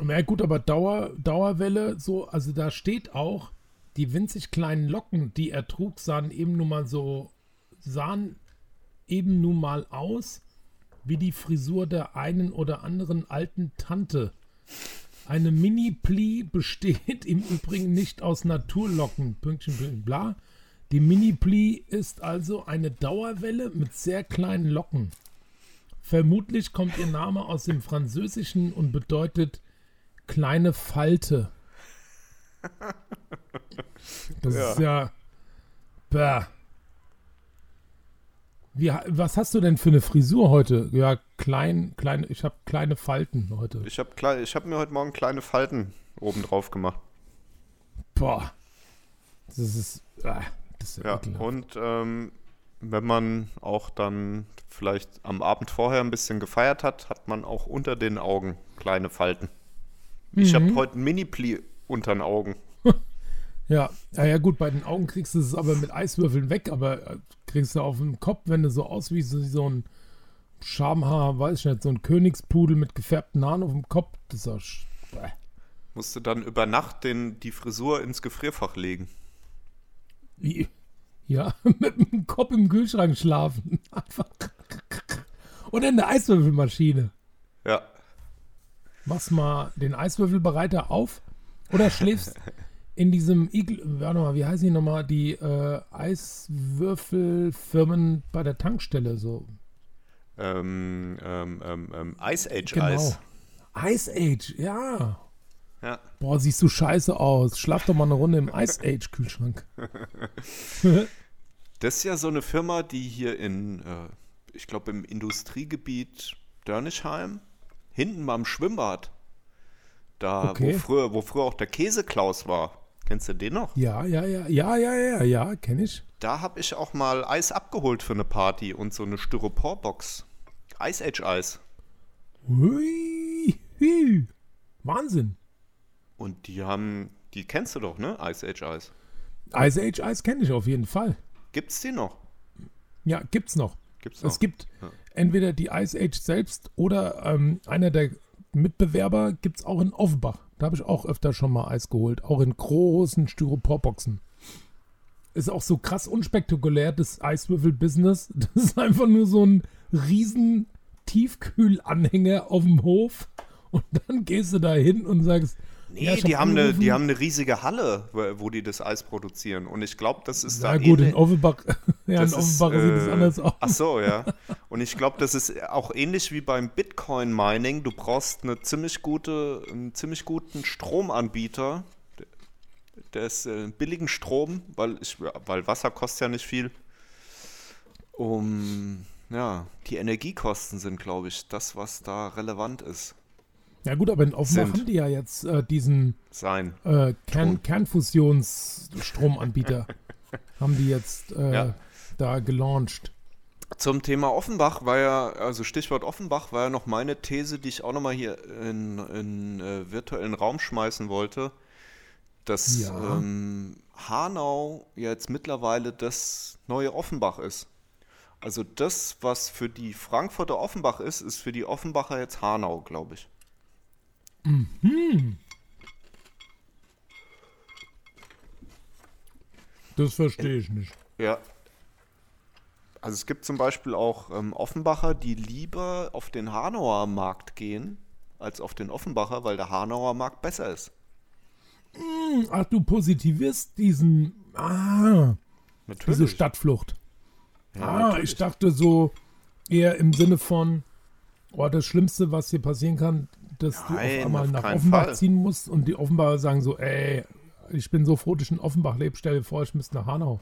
Na gut, aber Dauer, Dauerwelle, so, also da steht auch, die winzig kleinen Locken, die er trug, sahen eben nun mal so, sahen eben nun mal aus wie die Frisur der einen oder anderen alten Tante. Eine Mini-Pli besteht im Übrigen nicht aus Naturlocken, Pünktchen, Pünktchen, bla. Die Mini-Pli ist also eine Dauerwelle mit sehr kleinen Locken. Vermutlich kommt ihr Name aus dem Französischen und bedeutet kleine Falte. Das Ja. ist ja. Bäh. Wie, was hast du denn für eine Frisur heute? Ja, klein, klein, ich habe kleine Falten heute. Ich habe klei- ich hab mir heute Morgen kleine Falten oben drauf gemacht. Boah. Das ist. Ah, das ist ja, Ja, ekelhaft. und ähm, wenn man auch dann vielleicht am Abend vorher ein bisschen gefeiert hat, hat man auch unter den Augen kleine Falten. Ich Mhm. habe heute ein Mini-Pli unter den Augen. Ja, ja, ja, gut, bei den Augen kriegst du es aber mit Eiswürfeln weg, aber äh, kriegst du auf den Kopf, wenn du so aus wie so, ein Schamhaar, weiß ich nicht, so ein Königspudel mit gefärbten Haaren auf dem Kopf, das ist ja. bäh. Musst du dann über Nacht den, die Frisur ins Gefrierfach legen. Wie? Ja, mit dem Kopf im Kühlschrank schlafen. Einfach. Oder in der Eiswürfelmaschine. Ja. Machst mal den Eiswürfelbereiter auf oder schläfst in diesem Igel. Warte mal, wie heißen die nochmal? Die äh, Eiswürfelfirmen bei der Tankstelle so. Ähm, ähm, ähm, ähm, Ice Age Genau. Eis. Ice Age, ja. Ja. Boah, siehst du scheiße aus. Schlaf doch mal eine Runde im Ice Age Kühlschrank. Das ist ja so eine Firma, die hier in, äh, ich glaube, im Industriegebiet Dörnischheim, hinten am Schwimmbad, da, Okay. wo, früher, wo früher auch der Käseklaus war. Kennst du den noch? Ja, ja, ja, ja, ja, ja, ja, kenne ich. Da habe ich auch mal Eis abgeholt für eine Party und so eine Styroporbox. Ice Age Eis. Hui, hui. Wahnsinn. Und die haben, die kennst du doch, ne? Ice Age Eis. Ice Age Eis kenne ich auf jeden Fall. Gibt's die noch? Ja, gibt's noch. Gibt's noch? Es gibt Ja. entweder die Ice Age selbst oder ähm, einer der Mitbewerber gibt es auch in Offenbach. Da habe ich auch öfter schon mal Eis geholt. Auch in großen Styroporboxen. Ist auch so krass unspektakulär, das Eiswürfel-Business. Das ist einfach nur so ein riesen Tiefkühlanhänger auf dem Hof. Und dann gehst du da hin und sagst, Nee, ja, die, hab haben eine, die haben eine riesige Halle, wo, die das Eis produzieren. Und ich glaube, das ist Na da gut, in Offenbach, ja, in das ist, Offenbach sieht es äh, anders aus. Ach so, ja. Und ich glaube, das ist auch ähnlich wie beim Bitcoin-Mining. Du brauchst eine ziemlich gute, einen ziemlich guten Stromanbieter. Der ist äh, billigen Strom, weil, ich, weil Wasser kostet ja nicht viel. Um, ja, die Energiekosten sind, glaube ich, das, was da relevant ist. Ja gut, aber in Offenbach Sind. haben die ja jetzt äh, diesen Sein. äh, Kern Kernfusionsstromanbieter haben die jetzt äh, Ja. da gelauncht. Zum Thema Offenbach war ja, also Stichwort Offenbach war ja noch meine These, die ich auch nochmal hier in, in äh, virtuellen Raum schmeißen wollte, dass Ja. ähm, Hanau jetzt mittlerweile das neue Offenbach ist. Also das, was für die Frankfurter Offenbach ist, ist für die Offenbacher jetzt Hanau, glaube ich. Das verstehe ich nicht. Ja. Also es gibt zum Beispiel auch ähm, Offenbacher, die lieber auf den Hanauer Markt gehen, als auf den Offenbacher, weil der Hanauer Markt besser ist. Ach, du positivierst diesen, ah, diese Stadtflucht. Ja, ah, natürlich. ich dachte so eher im Sinne von, oh, das Schlimmste, was hier passieren kann, dass du Nein, auf einmal auf nach Offenbach Fall. ziehen musst und die Offenbacher sagen so, ey, ich bin so froh, dass ich in Offenbach lebe, stell dir vor, ich müsste nach Hanau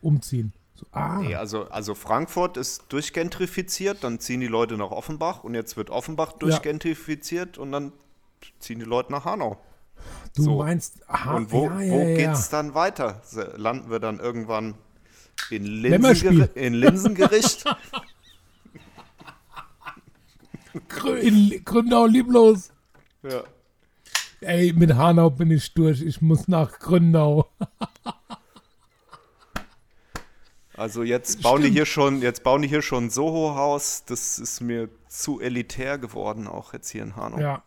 umziehen. So, ah, Nee, also, also Frankfurt ist durchgentrifiziert, dann ziehen die Leute nach Offenbach und jetzt wird Offenbach durchgentrifiziert und dann ziehen die Leute nach Hanau. du so. meinst, aha, und wo, ja, ja, wo ja, geht's dann weiter? Landen wir dann irgendwann in. Linsengeri in Linsengericht? In Gründau lieblos. ja. Ey, mit Hanau bin ich durch. Ich muss nach Gründau. Also jetzt bauen die hier schon, jetzt bauen die hier schon ein Soho-Haus. Das ist mir zu elitär geworden, auch jetzt hier in Hanau. Ja.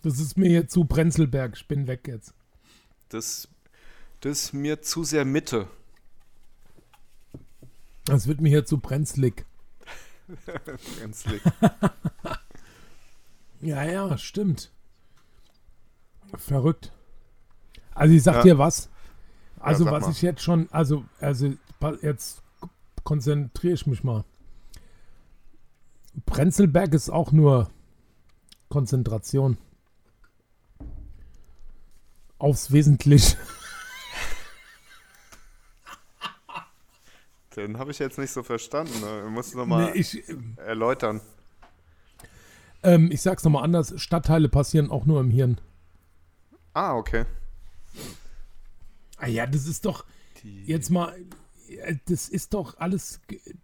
Das ist mir hier zu Prenzlberg. Ich bin weg jetzt. Das, das ist mir zu sehr Mitte. Das wird mir hier zu brenzlig. Gänzlich. Ja, ja, stimmt. Verrückt. Also ich sag Ja. dir was. Also sag was mal. ich jetzt schon, also, also jetzt konzentriere ich mich mal. Prenzlberg ist auch nur Konzentration. Aufs Wesentliche. Den habe ich jetzt nicht so verstanden. Ne? Muss noch mal Nee, ich, erläutern. ähm, ich sag's nochmal anders. Stadtteile passieren auch nur im Hirn. Ah, okay. Ah ja, das ist doch, jetzt mal, äh, das ist doch alles,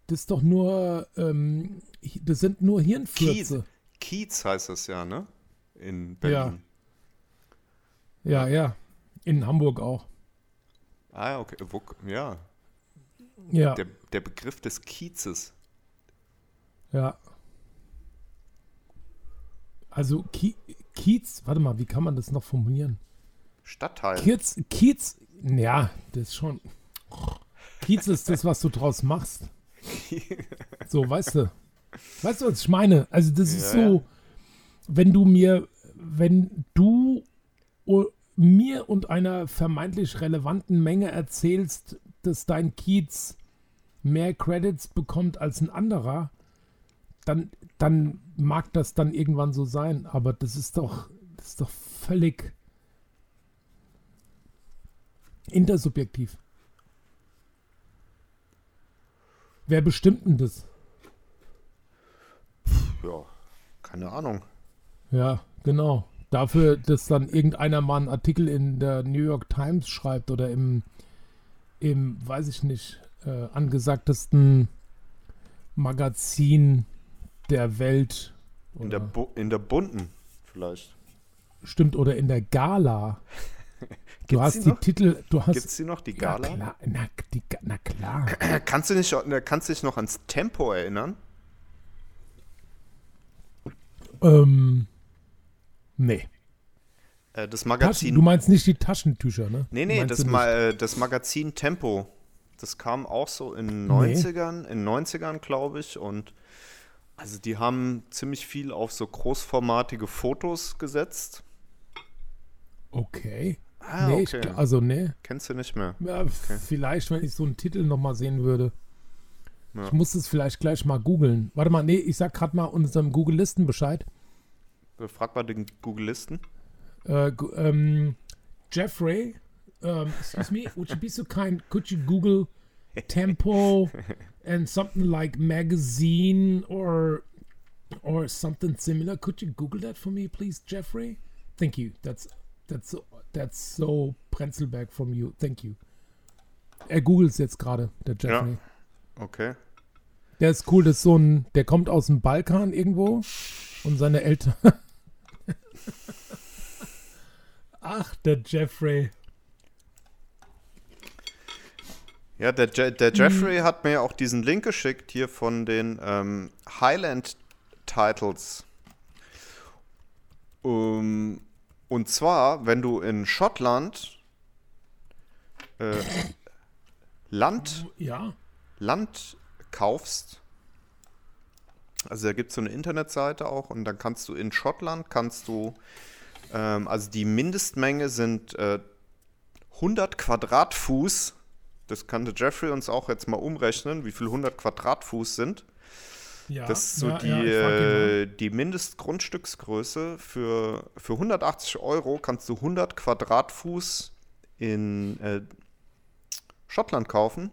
das ist doch nur, ähm, das sind nur Kiez, Hirnfürze. Kiez heißt es ja, ne? In Berlin. Ja, ja. In Hamburg auch. Ah, ja, okay. Ja, Ja, der, der Begriff des Kiezes. ja. Also Ki Kiez, warte mal, wie kann man das noch formulieren? Stadtteil. Kiez, Kiez, ja, das ist schon. Kiez ist das, was du draus machst. So, weißt du. Weißt du, was ich meine? Also, das ist Ja, so, ja. wenn du mir, wenn du mir und einer vermeintlich relevanten Menge erzählst, dass dein Kiez mehr Credits bekommt als ein anderer, dann, dann mag das dann irgendwann so sein. Aber das ist doch, das ist doch völlig intersubjektiv. Wer bestimmt denn das? Ja, keine Ahnung. Ja, genau. Dafür, dass dann irgendeiner mal einen Artikel in der New York Times schreibt oder im, im weiß ich nicht, äh, angesagtesten Magazin der Welt. In der, Oder, Bu in der bunten vielleicht. stimmt, oder in der Gala. Du hast die noch? Titel, du hast. Gibt's die noch, die ja, Gala? klar, na, die, na klar. Kannst du, nicht, kannst du dich noch ans Tempo erinnern? ähm, nee. Äh, das Taschen, Magazin. du meinst nicht die Taschentücher, ne? nee, nee, das, Ma äh, das Magazin Tempo. Das kam auch so in den 90ern, in 90ern, glaube ich. Und also die haben ziemlich viel auf so großformatige Fotos gesetzt. Okay. Ah, nee, okay. ich, also, nee. Kennst du nicht mehr? Ja, Vielleicht, wenn ich so einen Titel nochmal sehen würde. Ja. Ich muss es vielleicht gleich mal googeln. Warte mal, nee, ich sag gerade mal unserem Google-Listen Bescheid. Frag mal den Googlisten. Ähm, Jeffrey, um, excuse me, would you be so kind? Could you Google tempo and something like magazine or or something similar? Could you Google that for me, please, Jeffrey? Thank you. That's that's so, that's so Prenzlberg from you. Thank you. Er googelt jetzt gerade, der Jeffrey. Okay. Der ist cool, das ist so ein, der kommt aus dem Balkan irgendwo und seine Eltern. Ach, der Jeffrey. Ja, der, Je der Jeffrey hat mir auch diesen Link geschickt hier von den ähm, Highland Titles. Um, und zwar, wenn du in Schottland äh, Land, Ja. Land kaufst, also da gibt es so eine Internetseite auch und dann kannst du in Schottland, kannst du, ähm, also die Mindestmenge sind äh, 100 Quadratfuß. Das kann der Jeffrey uns auch jetzt mal umrechnen, wie viel 100 Quadratfuß sind. Ja, Das ist so ja, die, ja, äh, die Mindestgrundstücksgröße. Für, für 180 Euro kannst du 100 Quadratfuß in äh, Schottland kaufen.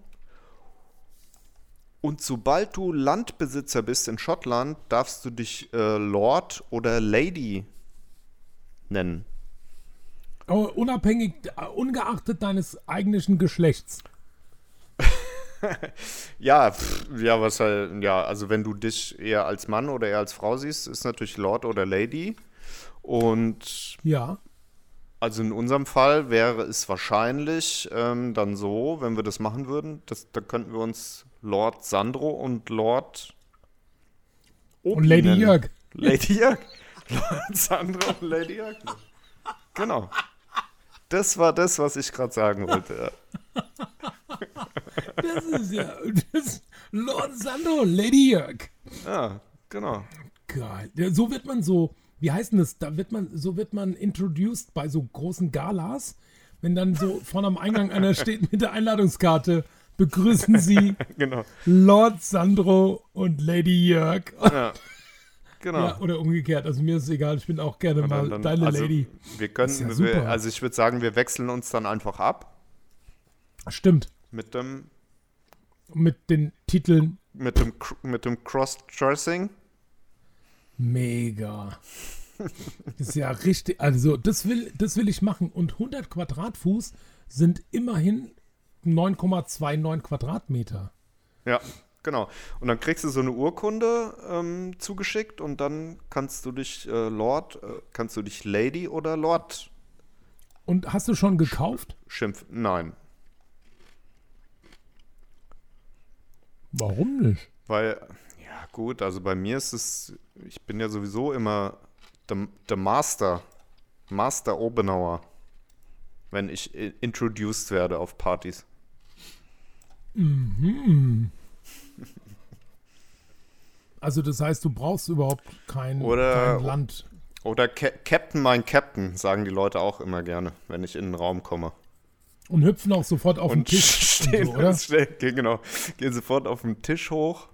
Und sobald du Landbesitzer bist in Schottland, darfst du dich äh, Lord oder Lady nennen. Aber unabhängig, äh, ungeachtet deines eigentlichen Geschlechts. Ja, pff, ja, was halt, ja, also wenn du dich eher als Mann oder eher als Frau siehst, ist natürlich Lord oder Lady. Und Ja. Also in unserem Fall wäre es wahrscheinlich ähm, dann so, wenn wir das machen würden, dass, da könnten wir uns Lord Sandro und Lord Obi Und Lady nennen. Jörg. Lady Jörg. Lord Sandro und Lady Jörg. Genau. Das war das, was ich gerade sagen wollte. Das ist ja. Das, Lord Sandro, Lady Jörg. Ja, genau. Geil. So wird man so, wie heißt denn das? Da wird man, so wird man introduced bei so großen Galas. Wenn dann so vorne am Eingang einer steht mit der Einladungskarte, begrüßen Sie Genau. Lord Sandro und Lady Jörg. Ja. Genau. Ja, oder umgekehrt. Also mir ist es egal, ich bin auch gerne mal dann- dann- deine also, Lady. Wir können, ja wir, also ich würde sagen, wir wechseln uns dann einfach ab Stimmt. mit dem Mit den Titeln mit dem mit dem Cross-Dressing. mega. Das ist ja richtig. Also, das will, das will ich machen. Und 100 Quadratfuß sind immerhin 9,29 Quadratmeter. Ja, genau. Und dann kriegst du so eine Urkunde ähm, zugeschickt und dann kannst du dich äh, Lord, äh, kannst du dich Lady oder Lord Und hast du schon gekauft? schimpfen. Nein, Warum nicht? weil, ja gut, also bei mir ist es, ich bin ja sowieso immer der, Master, Master Obenauer, wenn ich introduced werde auf Partys. Also, das heißt, du brauchst überhaupt kein, Oder- kein Land. Oder Ca Captain, mein Captain, sagen die Leute auch immer gerne, wenn ich in den Raum komme. Und hüpfen auch sofort auf den Und Tisch. stehen, und so, oder? stehen, gehen, genau, gehen sofort auf den Tisch hoch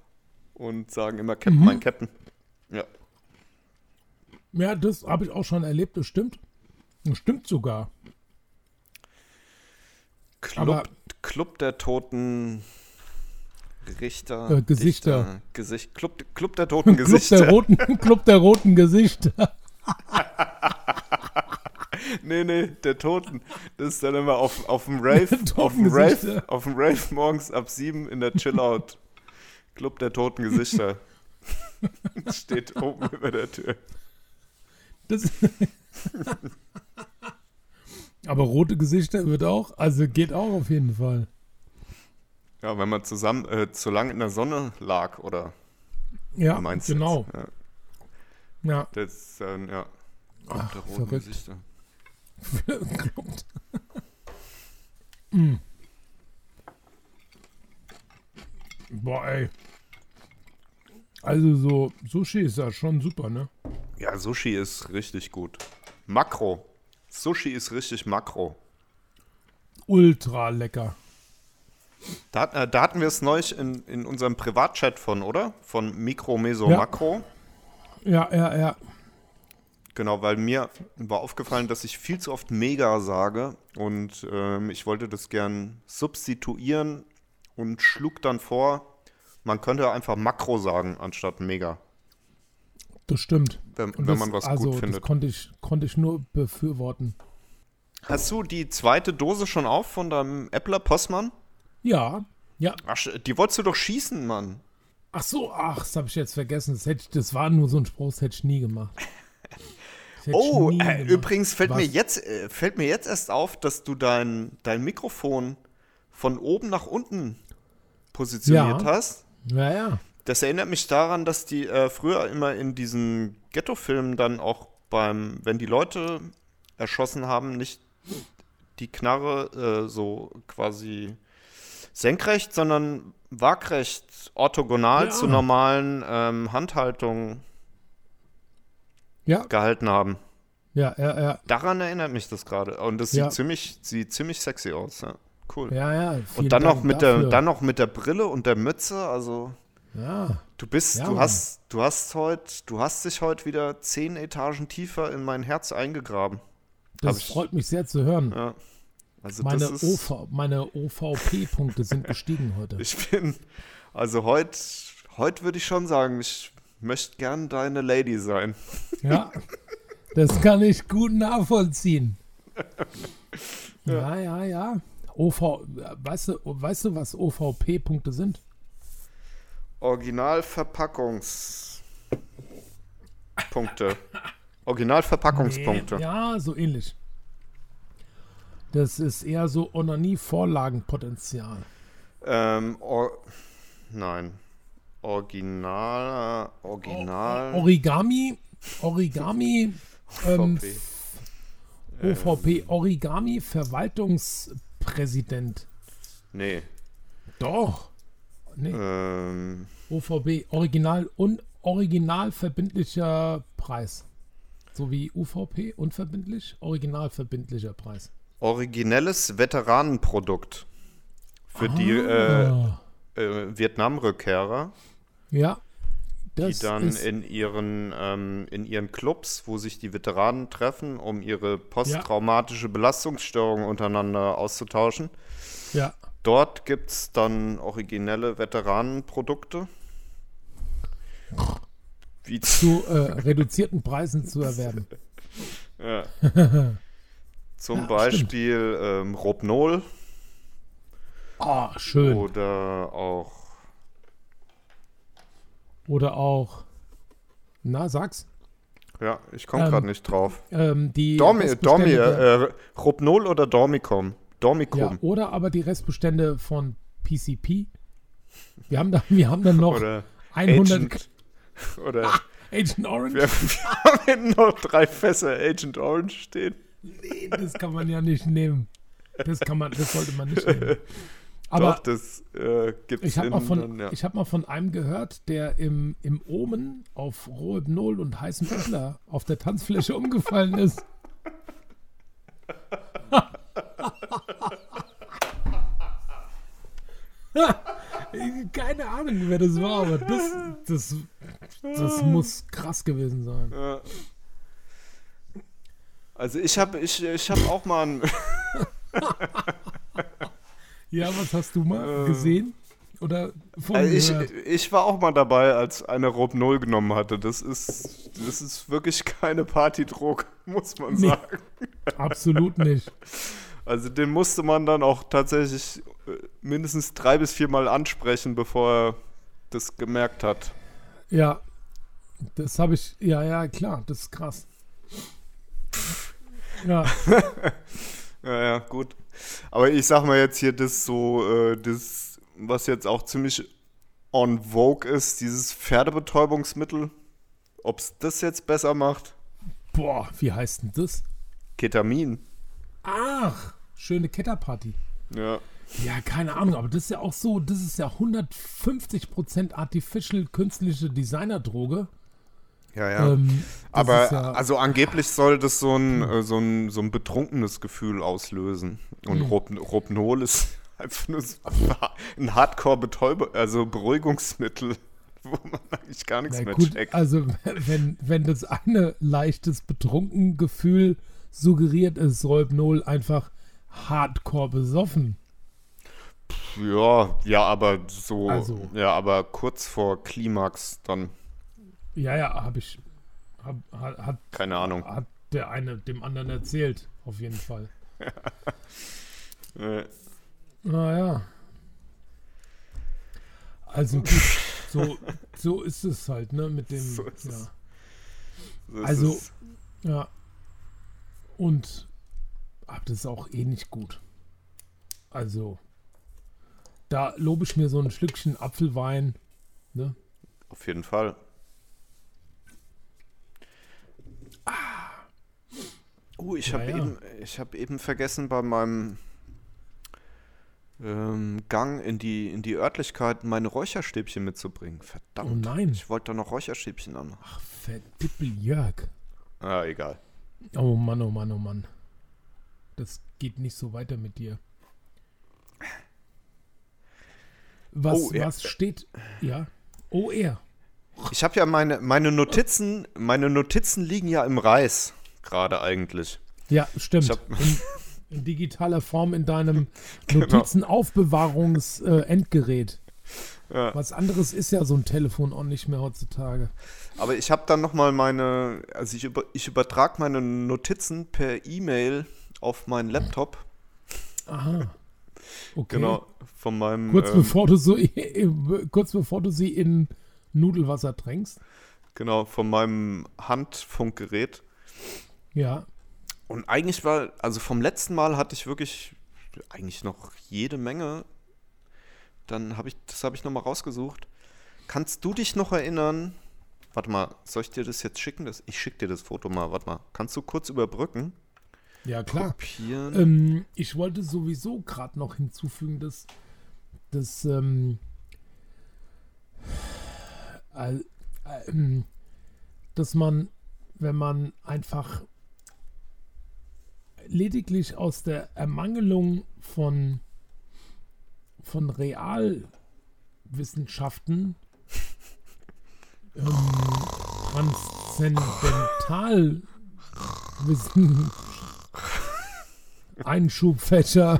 und sagen immer Captain, Mhm. mein Captain. Ja. Ja, das habe ich auch schon erlebt, das stimmt. Das stimmt sogar. Club, Aber- Club der toten Richter. Äh, Gesichter. Dichter, Gesicht, Club, Club der toten Club Gesichter. der, roten, Club der roten Gesichter. Nee, nee, der Toten. Das ist dann immer auf, auf dem Rave, auf dem Rave, auf dem Rave morgens ab sieben in der Chillout. Club der toten Gesichter. Steht oben über der Tür. Das, Aber rote Gesichter wird auch, also geht auch auf jeden Fall. Ja, wenn man zusammen äh, zu lang in der Sonne lag, oder Ja, meinst genau. jetzt? Ja, Ja, das ist, ähm, ja. Ach, der roten verrückt. Gesichter. Kloppt. mm. Boah, ey. Also so, Sushi ist ja schon super, ne? Ja, Sushi ist richtig gut. Makro. Sushi ist richtig Makro. Ultra lecker. Da, äh, da hatten wir es neulich in, in unserem Privatchat von, oder? Von Mikro, Meso, Ja. Makro. Ja, ja, ja. Genau, weil mir war aufgefallen, dass ich viel zu oft Mega sage und ähm, ich wollte das gern substituieren und schlug dann vor, man könnte einfach Makro sagen anstatt Mega, Das stimmt. wenn, Und wenn das, man was also, gut das findet. konnte ich, konnte ich nur befürworten. Hast du die zweite Dose schon auf von deinem Äppler Postmann? Ja, ja. Ach, die wolltest du doch schießen, Mann. Ach so, ach, das habe ich jetzt vergessen. Das, hätte das war nur so ein Spruch, das hätte ich nie gemacht. Oh, nie äh, gemacht. übrigens fällt mir, jetzt, äh, fällt mir jetzt erst auf, dass du dein, dein Mikrofon von oben nach unten positioniert Ja. hast. Ja, ja. Das erinnert mich daran, dass die äh, früher immer in diesen Ghetto-Filmen dann auch beim, wenn die Leute erschossen haben, nicht die Knarre äh, so quasi senkrecht, sondern waagrecht, orthogonal Ja. zu normalen ähm, Handhaltungen Ja, gehalten haben. ja, ja, ja. Daran erinnert mich das gerade. Und das Ja. sieht ziemlich, sieht ziemlich sexy aus. Ja. Cool. Ja, ja. und dann noch mit der, dann noch mit der Brille und der Mütze. Also Ja, du bist, Ja, du Mann. hast, du hast heute, du hast dich heute wieder zehn Etagen tiefer in mein Herz eingegraben. das ich- freut mich sehr zu hören. Ja. Also meine, ist, OV, meine OVP-Punkte sind gestiegen heute. ich bin, also heute, heute würde ich schon sagen, ich möchte gern deine Lady sein. Ja, das kann ich gut nachvollziehen. Ja, ja, ja. OV, weißt du, weißt du, was OVP-Punkte sind? Originalverpackungspunkte. Originalverpackungspunkte. Nee, ja, so ähnlich. Das ist eher so Onanie-Vorlagenpotenzial. Ähm, or nein. Original, Original. Origami, Origami, ähm, VP. OVP, Origami Verwaltungspräsident. Nee. Doch. Nee, Ähm, OVP, Original und original verbindlicher Preis. So wie UVP, unverbindlich, original verbindlicher Preis. Originelles Veteranenprodukt. Für die äh, Ah, äh, Vietnam-Rückkehrer, ja, die dann in ihren, ähm, in ihren Clubs, wo sich die Veteranen treffen, um ihre posttraumatische Belastungsstörung untereinander auszutauschen. ja, Dort gibt es dann originelle Veteranenprodukte. Wie zu äh, reduzierten Preisen zu erwerben. Ja. Zum Ja, Beispiel ähm, Robnol Ah, schön. oder auch Oder auch, na, sag's, Ja, ich komme Ähm, gerade nicht drauf. ähm, die Dormi, Dormi, äh, Robnol oder Dormicom? Ja, Dormicum. oder aber die Restbestände von PCP. Wir haben da, wir haben dann noch Oder 100 Agent. Oder Agent Orange. wir, wir haben noch drei Fässer Agent Orange stehen. Nee, das kann man ja nicht nehmen. Das kann man, das sollte man nicht nehmen. Aber Doch, das äh, gibt's ich habe mal, von, ja. ich hab mal von einem gehört, der im, im Omen auf Rohypnol und heißen Öffler auf der Tanzfläche umgefallen ist. Keine Ahnung, wer das war, aber das, das, das muss krass gewesen sein. Ja. Also ich habe ich, ich hab auch mal ein, Ja, was hast du mal Äh, gesehen? Oder also ich, ich war auch mal dabei, als einer Robnol genommen hatte. Das ist, das ist wirklich keine Partydruck, muss man Nee. sagen. Absolut nicht. Also den musste man dann auch tatsächlich äh, mindestens drei bis viermal ansprechen, bevor er das gemerkt hat. Ja, das habe ich, ja, ja, klar, das ist krass. Ja, Ja, ja, gut. Aber ich sag mal jetzt hier, das so, äh, das, was jetzt auch ziemlich on vogue ist, dieses Pferdebetäubungsmittel. Ob es das jetzt besser macht? Boah, wie heißt denn das? Ketamin. Ach, schöne Ketterparty. Ja. Ja, keine Ahnung, aber das ist ja auch so, das ist ja 150% artificial künstliche Designerdroge. Ja, ja. Ähm, Aber ja- also angeblich soll das so ein, äh, so ein, so ein betrunkenes Gefühl auslösen. Und Mhm. Rob, Robnol ist einfach nur so ein Hardcore-Betäuber, also Beruhigungsmittel, wo man eigentlich gar nichts Na mehr gut, checkt. also wenn, wenn das eine leichtes Betrunkengefühl suggeriert, ist Rohypnol einfach hardcore besoffen. Ja, ja, aber so, Also- ja, aber kurz vor Klimax dann, Ja, ja, habe ich, hab, hat, keine Ahnung. hat der eine dem anderen erzählt, auf jeden Fall. Naja. Also gut, so, so ist es halt, ne, mit dem, So ja. es. das Also- ist- Ja. Und ach, das ist auch eh nicht gut. Also, da lobe ich mir so ein Schlückchen Apfelwein. Ne? auf jeden Fall. Oh, ich habe ja. eben, ich habe eben vergessen bei meinem ähm, Gang in die, in die Örtlichkeit meine Räucherstäbchen mitzubringen. Verdammt. Oh nein. Ich wollte da noch Räucherstäbchen anmachen. Ach, verdippel Jörg. Ah, egal. Oh Mann, oh Mann, oh Mann. Das geht nicht so weiter mit dir. Was, Oh, was steht? Ja. Oh, er. Ich habe ja meine, meine Notizen, meine Notizen liegen ja im Reis gerade eigentlich. Ja, stimmt. In, in digitaler Form in deinem Genau. Notizenaufbewahrungs-Endgerät. Ja. Was anderes ist ja so ein Telefon auch nicht mehr heutzutage. Aber ich habe dann nochmal meine, also ich, über, ich übertrage meine Notizen per E-Mail auf meinen Laptop. Aha. Okay. Genau, von meinem. Kurz, ähm, bevor du so, kurz bevor du sie in Nudelwasser tränkst. Genau, von meinem Handfunkgerät. Ja. Und eigentlich war, also vom letzten Mal hatte ich wirklich eigentlich noch jede Menge. Dann habe ich, das habe ich nochmal rausgesucht. Kannst du dich noch erinnern? Warte mal, soll ich dir das jetzt schicken? Das, ich schicke dir das Foto mal, warte mal. Kannst du kurz überbrücken? Ja, klar. Ähm, ich wollte sowieso gerade noch hinzufügen, dass, dass, all- ähm, dass man, wenn man einfach lediglich aus der Ermangelung von, von Realwissenschaften ähm, Transzendentalwissen Einschubfächer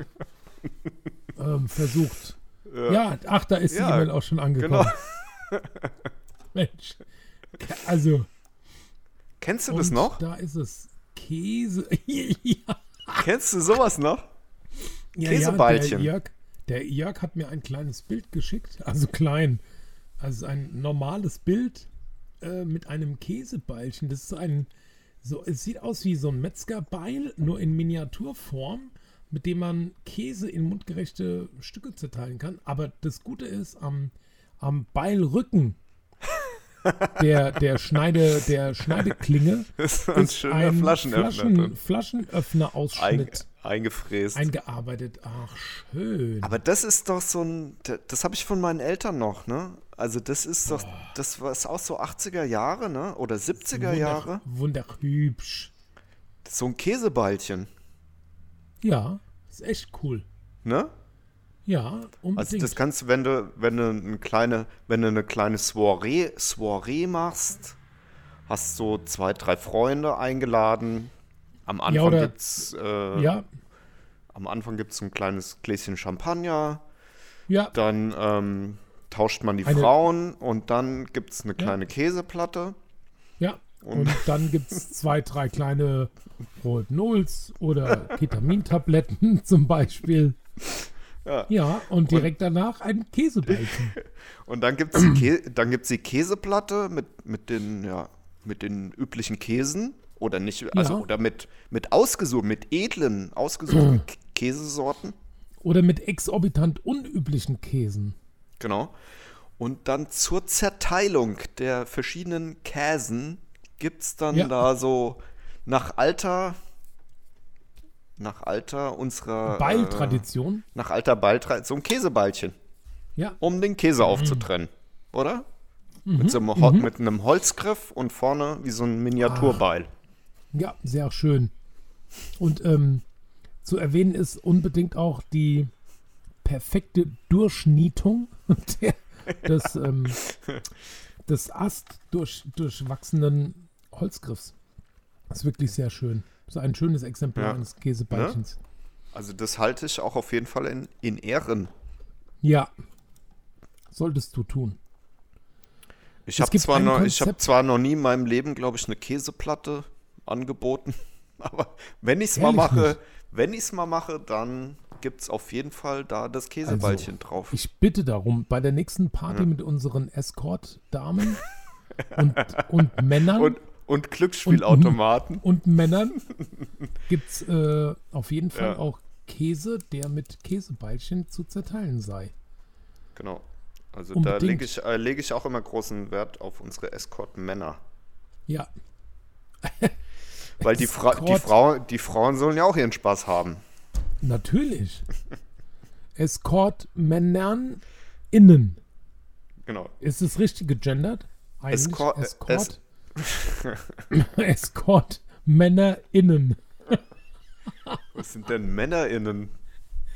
ähm, versucht. Ja. ach, da ist Ja, die E-Mail auch schon angekommen. genau. Mensch. Also, Kennst du das noch? Da ist es. Käse. ja, Kennst du sowas noch? ja, Käseballchen. der, Jörg, der Jörg hat mir ein kleines Bild geschickt. Also klein. Also ein normales Bild äh, mit einem Käseballchen. Das ist ein. So, es sieht aus wie so ein Metzgerbeil, nur in Miniaturform, mit dem man Käse in mundgerechte Stücke zerteilen kann. Aber das Gute ist, am, am Beilrücken der, der, Schneide, der Schneideklinge Das ist ein ist schöner ein Flaschenöffner Flaschen, drin. Ein, Flaschenöffner-Ausschnitt eingefräst. eingearbeitet. Ach, schön. Aber das ist doch so ein, das habe ich von meinen Eltern noch, ne? Also das ist doch, das war ist auch so 80er Jahre, ne? Oder 70er Jahre. Wunderhübsch. So ein Käseballchen, Ja, ist echt cool. ne? Ja, unbedingt. Also das kannst du, wenn du, wenn du eine kleine, wenn du eine kleine Soiree, Soiree machst, hast so zwei, drei Freunde eingeladen. Am Anfang oder- gibt's, äh, ja, am Anfang gibt's so ein kleines Gläschen Champagner. ja, Dann ähm, tauscht man die Eine- Frauen und dann gibt's eine kleine Käseplatte. ja. Und- Und, dann gibt es zwei, drei kleine Rohypnols oder Ketamintabletten zum Beispiel. Ja. Ja, und direkt danach ein Käsebällchen. Und dann gibt's die, Kä dann gibt's die Käseplatte mit, mit, den, ja, mit den üblichen Käsen oder nicht, also Ja. oder mit, mit ausgesucht, mit edlen, ausgesuchten Käsesorten. Oder mit exorbitant unüblichen Käsen. Genau. Und dann zur Zerteilung der verschiedenen Käsen gibt es dann Ja. da so nach Alter, nach Alter unserer. Beiltradition. Äh, nach alter Beiltradition, so ein Käsebeilchen, Ja. um den Käse aufzutrennen. Oder? Mhm. Mit, so einem Hol- mit einem Holzgriff und vorne wie so ein Miniaturbeil. Ja, sehr schön. Und ähm, zu erwähnen ist unbedingt auch die perfekte Durchnietung der, des, ähm, des Ast durch, durchwachsenen Holzgriffs. Das ist wirklich sehr schön. Das ist ein schönes Exemplar Ja. eines Käsebeilchens. Also das halte ich auch auf jeden Fall in, in Ehren. Ja. Solltest du tun. Ich habe zwar, noch, ich hab zwar noch nie in meinem Leben, glaube ich, eine Käseplatte angeboten. Aber wenn ich es mal mache, nicht? wenn ich es mal mache, dann gibt es auf jeden Fall da das Käsebeilchen drauf. Also, Ich bitte darum, bei der nächsten Party mit unseren Escort-Damen und, und Männern Und, und Glücksspielautomaten. und Männern gibt es äh, auf jeden Fall Ja. auch Käse, der mit Käsebeilchen zu zerteilen sei. Genau. Also Unbedingt. da lege ich, äh, lege ich auch immer großen Wert auf unsere Escort-Männer. Ja, Weil die, Fra die, Escort. Frau die Frauen sollen ja auch ihren Spaß haben. natürlich. Escort-Männern innen. Genau. Ist es richtig gegendert? Escort- äh, Escort. Escort-Männer innen. Was sind denn MännerInnen?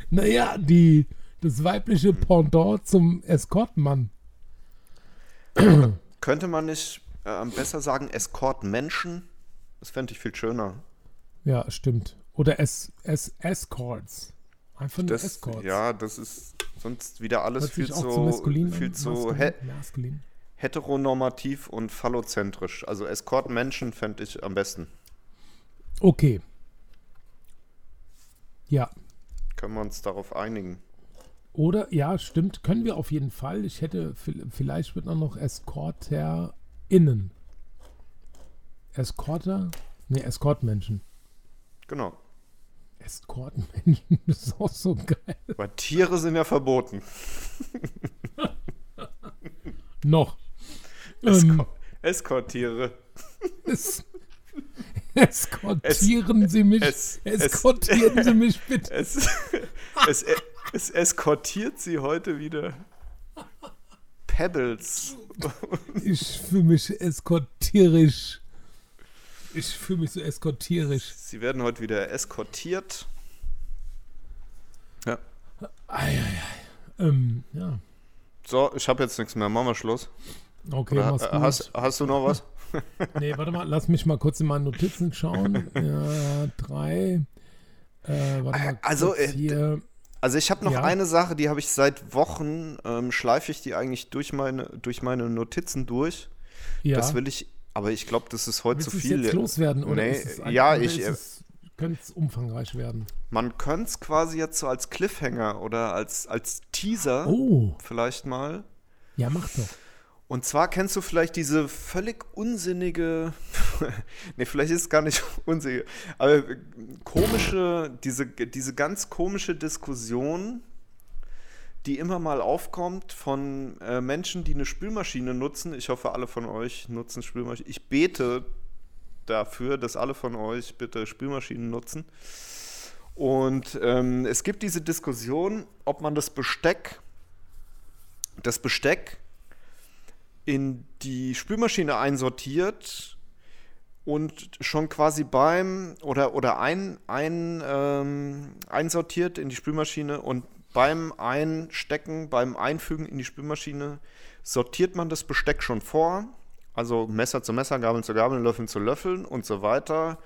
Naja, die, das weibliche Pendant zum Escortmann. Könnte man nicht äh, besser sagen Escort-Menschen? Das fände ich viel schöner. Ja, stimmt. Oder es, es Escorts. Einfach nur Das, Escorts. ja, das ist sonst wieder alles viel zu, zu maskulin viel zu he maskulin. Heteronormativ und phallozentrisch. Also Escort-Menschen fände ich am besten. Okay. Ja. Können wir uns darauf einigen? Oder, ja, stimmt, können wir auf jeden Fall. Ich hätte, vi- vielleicht wird noch EscorterInnen. Escorter? Ne, Escortmenschen. Genau. Escortmenschen ist auch so geil. Weil Tiere sind ja verboten. Noch. Ähm, Escort- Escort-Tiere. es, eskortieren Sie mich. es- es- eskortieren Sie mich bitte. Es, es, es eskortiert sie heute wieder. Pebbles. Ich fühle mich eskortierisch. Ich fühle mich so eskortierisch. Sie werden heute wieder eskortiert. Ja. Eieiei. Ähm, ja. So, ich habe jetzt nichts mehr. Machen wir Schluss. Okay, Oder, mach's äh, gut. hast, hast du noch was? Nee, warte mal, lass mich mal kurz in meine Notizen schauen. Ja, drei. Äh, warte mal. Also, kurz äh, hier. Also ich habe noch Ja. eine Sache, die habe ich seit Wochen, ähm, schleife ich die eigentlich durch meine, durch meine Notizen durch. Ja. Das will ich, aber ich glaube, das ist heute Willst zu viel. jetzt loswerden? Oder Nee, ist es ein, ja, oder ich, äh, es, könnte es umfangreich werden. Man könnte es quasi jetzt so als Cliffhanger oder als, als Teaser Oh, vielleicht mal. ja, mach doch. Und zwar kennst du vielleicht diese völlig unsinnige, nee, vielleicht ist es gar nicht unsinnig, aber komische, diese, diese ganz komische Diskussion, die immer mal aufkommt von äh, Menschen, die eine Spülmaschine nutzen. Ich hoffe, alle von euch nutzen Spülmaschinen. Ich bete dafür, dass alle von euch bitte Spülmaschinen nutzen. Und ähm, es gibt diese Diskussion, ob man das Besteck, das Besteck in die Spülmaschine einsortiert und schon quasi beim oder oder ein, ein ähm, einsortiert in die Spülmaschine und beim Einstecken, beim Einfügen in die Spülmaschine sortiert man das Besteck schon vor. Also Messer zu Messer, Gabel zu Gabel, Löffel zu Löffeln und so weiter.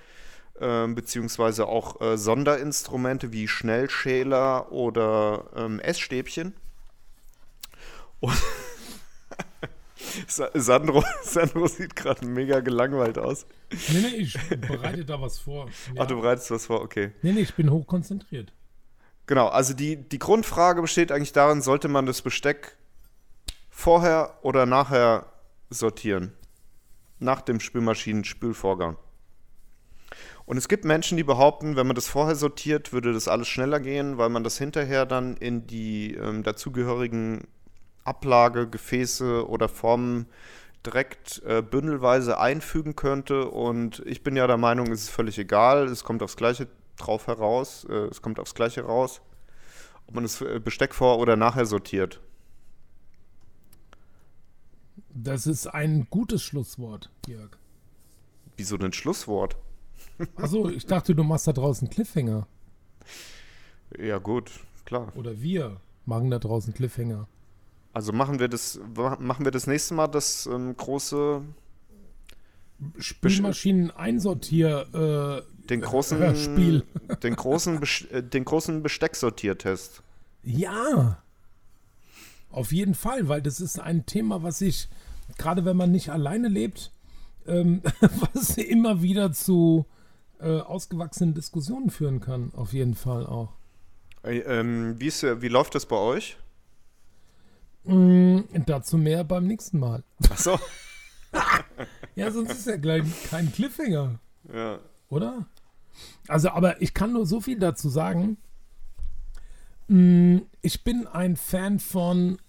Ähm, beziehungsweise auch äh, Sonderinstrumente wie Schnellschäler oder ähm, Essstäbchen. Und Sandro, Sandro sieht gerade mega gelangweilt aus. Nee, nee, ich bereite da was vor. Ja. Ach, du bereitest was vor, okay. nee, nee, ich bin hochkonzentriert. Genau, also die, die Grundfrage besteht eigentlich darin, sollte man das Besteck vorher oder nachher sortieren? Nach dem Spülmaschinen-Spülvorgang. Und es gibt Menschen, die behaupten, wenn man das vorher sortiert, würde das alles schneller gehen, weil man das hinterher dann in die ähm, dazugehörigen Ablage, Gefäße oder Formen direkt äh, bündelweise einfügen könnte. Und ich bin ja der Meinung, es ist völlig egal. Es kommt aufs Gleiche drauf heraus. Äh, es kommt aufs Gleiche raus, ob man das äh, Besteck vor oder nachher sortiert. Das ist ein gutes Schlusswort, Jörg. Wieso denn Schlusswort? Achso, ich dachte, du machst da draußen Cliffhanger. Ja, gut, klar. Oder wir machen da draußen Cliffhanger. Also machen wir das, machen wir das nächste Mal das ähm, große Spülmaschinen einsortier äh, den großen äh, Spiel. Den großen, äh, den großen Bestecksortiertest. Ja. Auf jeden Fall, weil das ist ein Thema, was ich, gerade wenn man nicht alleine lebt, ähm, was immer wieder zu äh, ausgewachsenen Diskussionen führen kann. Auf jeden Fall auch. Äh, ähm, wie, ist, wie läuft das bei euch? Mm, dazu mehr beim nächsten Mal. Ach so. ja, sonst ist ja gleich kein Cliffhanger. Ja. Oder? Also, aber ich kann nur so viel dazu sagen. Mm, ich bin ein Fan von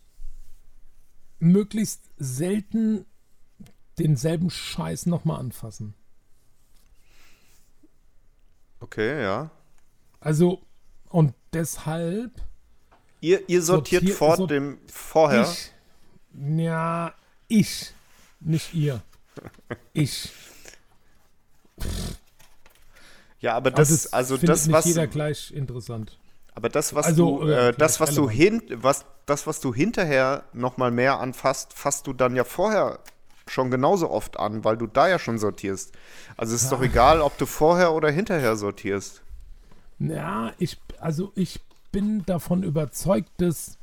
möglichst selten denselben Scheiß nochmal anfassen. Okay, ja. Also, und deshalb Ihr, ihr sortiert Sortier, vor sort dem vorher? Ich, ja, ich. Nicht ihr. ich. Ja, aber das, das also das, nicht was. jeder gleich interessant. Aber das, was also, du, äh, äh das, was du hin, was, das, was du hinterher noch mal mehr anfasst, fasst du dann ja vorher schon genauso oft an, weil du da ja schon sortierst. Also es ist ja. doch egal, ob du vorher oder hinterher sortierst. Ja, ich, also ich bin davon überzeugt, dass.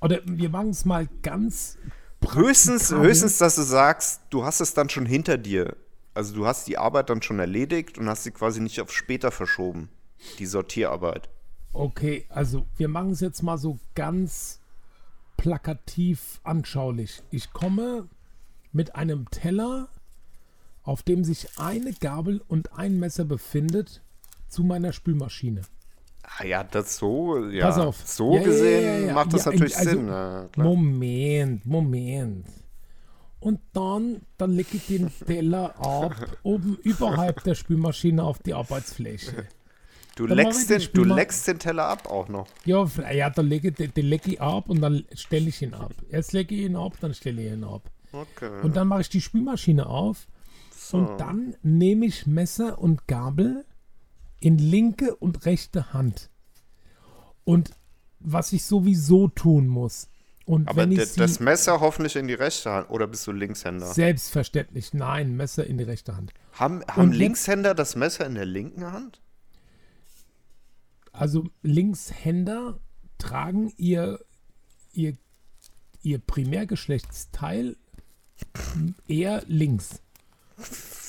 Oder wir machen es mal ganz. Höchstens, höchstens, dass du sagst, du hast es dann schon hinter dir. Also du hast die Arbeit dann schon erledigt und hast sie quasi nicht auf später verschoben. Die Sortierarbeit. Okay, also wir machen es jetzt mal so ganz plakativ anschaulich. Ich komme mit einem Teller, auf dem sich eine Gabel und ein Messer befindet, zu meiner Spülmaschine. Ah ja, das so, ja. Pass auf. So ja, gesehen ja, macht das natürlich also, Sinn. Moment, Moment. Und dann, dann lege ich den Teller ab, oben überhalb der Spülmaschine auf die Arbeitsfläche. Du leckst, den, du leckst den Teller ab auch noch. Ja, ja dann lege ich, den leg ich ab und dann stelle ich ihn ab. Erst lege ich ihn ab, dann stelle ich ihn ab. Okay. Und dann mache ich die Spülmaschine auf so. und dann nehme ich Messer und Gabel in linke und rechte Hand. Und was ich sowieso tun muss. Und Aber wenn ich das Messer hoffentlich in die rechte Hand oder bist du Linkshänder? Selbstverständlich, nein, Messer in die rechte Hand. Haben, haben Linkshänder das Messer in der linken Hand? Also Linkshänder tragen ihr, ihr, ihr Primärgeschlechtsteil eher links.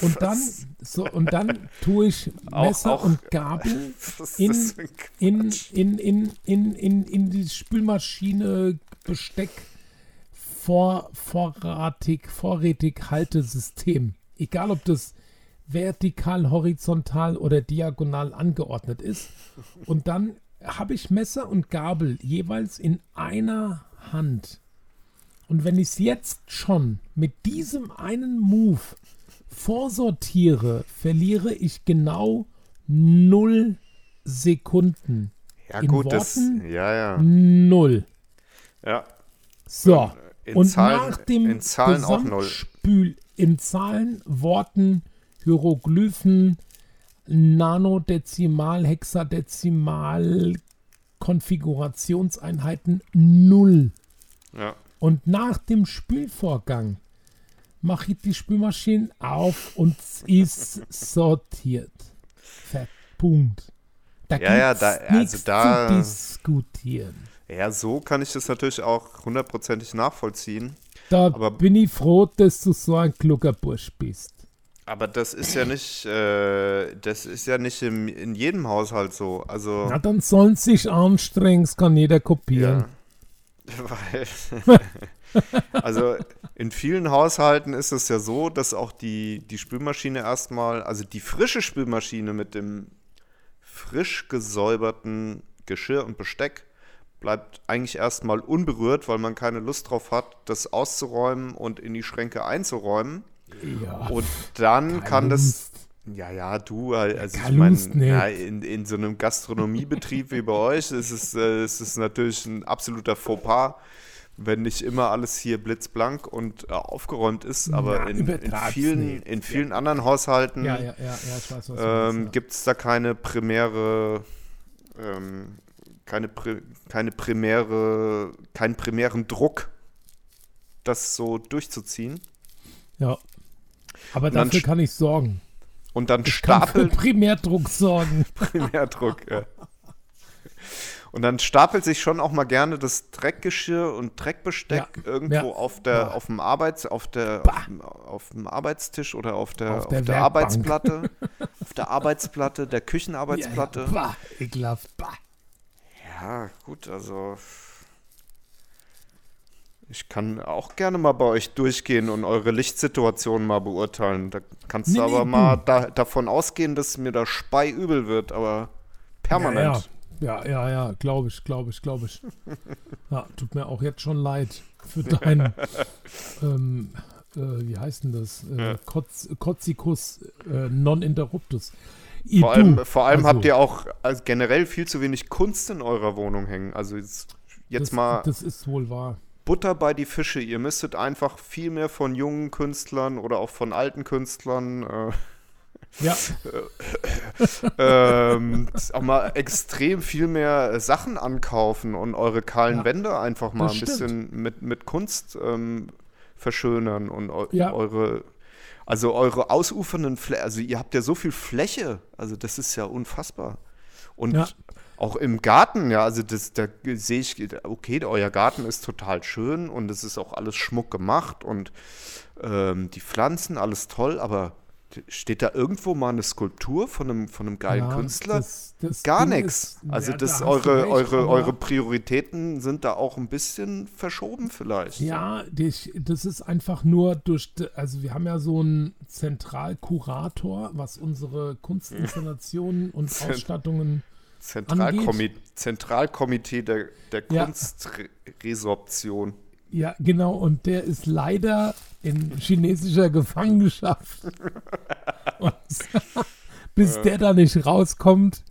Und dann, so, und dann tue ich Messer auch, auch, und Gabel in, in, in, in, in, in, in die Spülmaschine Besteck vor, vorratig, vorrätig Haltesystem. Egal ob das vertikal, horizontal oder diagonal angeordnet ist. Und dann habe ich Messer und Gabel jeweils in einer Hand. Und wenn ich es jetzt schon mit diesem einen Move vorsortiere, verliere ich genau 0 Sekunden. Ja, in gut, Worten, das. Ja, ja. Null. Ja. So. In und Zahlen, nach dem in Zahlen auch null. Spül in Zahlen, Worten, Hieroglyphen, Nanodezimal, Hexadezimal, Konfigurationseinheiten null. Ja. Und nach dem Spülvorgang mache ich die Spülmaschine auf und es ist sortiert. Punkt. Da ja, ja, da, also da, zu diskutieren. Ja, so kann ich das natürlich auch hundertprozentig nachvollziehen. Da aber, bin ich froh, dass du so ein kluger Bursch bist. Aber das ist ja nicht, äh, das ist ja nicht im, in jedem Haushalt so. Also, Na, dann sollen sich anstrengen, kann jeder kopieren. Ja. Weil, Also in vielen Haushalten ist es ja so, dass auch die, die Spülmaschine erstmal, also die frische Spülmaschine mit dem frisch gesäuberten Geschirr und Besteck bleibt eigentlich erstmal unberührt, weil man keine Lust drauf hat, das auszuräumen und in die Schränke einzuräumen. Ja. Und dann kann das. Ja, ja, du, also ich meine, ja, in, in so einem Gastronomiebetrieb wie bei euch ist es, äh, ist es natürlich ein absoluter Fauxpas, wenn nicht immer alles hier blitzblank und äh, aufgeräumt ist, aber Na, in, in vielen, in vielen anderen Haushalten Ja, ja, ja, ja, ähm, gibt es da keine primäre, ähm, keine, keine primäre, keinen primären Druck, das so durchzuziehen. ja. ja. Aber dann dafür kann ich sorgen. Und dann Ich kann für stapelt Primärdruck sorgen. Primärdruck, ja. Und dann stapelt sich schon auch mal gerne das Dreckgeschirr und Dreckbesteck Ja, irgendwo ja. auf der, auf dem Arbeits, auf der, auf dem, auf dem Arbeitstisch oder auf der, Auf auf der der, Werkbank. Arbeitsplatte, auf der Arbeitsplatte, der Küchenarbeitsplatte. Ja, ja. Bah, ekelhaft. Bah. Ja, gut, also ich kann auch gerne mal bei euch durchgehen und eure Lichtsituation mal beurteilen. Da kannst Nee, du aber nee, mal da, davon ausgehen, dass mir da Spei übel wird, aber permanent. Ja, ja, ja, ja glaube ich, glaube ich, glaube ich. Ja, tut mir auch jetzt schon leid für deinen, ähm, äh, wie heißt denn das? Äh, Ja. Kotz, Kotzicus äh, non interruptus. I, Vor allem, du, vor allem also, habt ihr auch also generell viel zu wenig Kunst in eurer Wohnung hängen. Also jetzt, jetzt das, mal Das ist wohl wahr. Butter bei die Fische. Ihr müsstet einfach viel mehr von jungen Künstlern oder auch von alten Künstlern äh, Ja, ähm, auch mal extrem viel mehr Sachen ankaufen und eure kahlen Ja, Wände einfach mal das ein bisschen mit, mit Kunst ähm, verschönern und eu Ja. eure, also eure ausufernden Flächen, also ihr habt ja so viel Fläche, also das ist ja unfassbar. Und Ja. auch im Garten, ja, also das, da sehe ich, okay, euer Garten ist total schön und es ist auch alles Schmuck gemacht und ähm, die Pflanzen, alles toll, aber steht da irgendwo mal eine Skulptur von einem, von einem geilen ja, Künstler? das- das Gar nichts. Also ja, das da eure, recht, eure, eure Prioritäten sind da auch ein bisschen verschoben vielleicht. Ja, das ist einfach nur durch, also wir haben ja so einen Zentralkurator, was unsere Kunstinstallationen und Ausstattungen Zentralkomi Zentralkomitee der, der Ja. Kunstresorption. Ja, genau, und der ist leider in chinesischer Gefangenschaft. Und bis der da nicht rauskommt,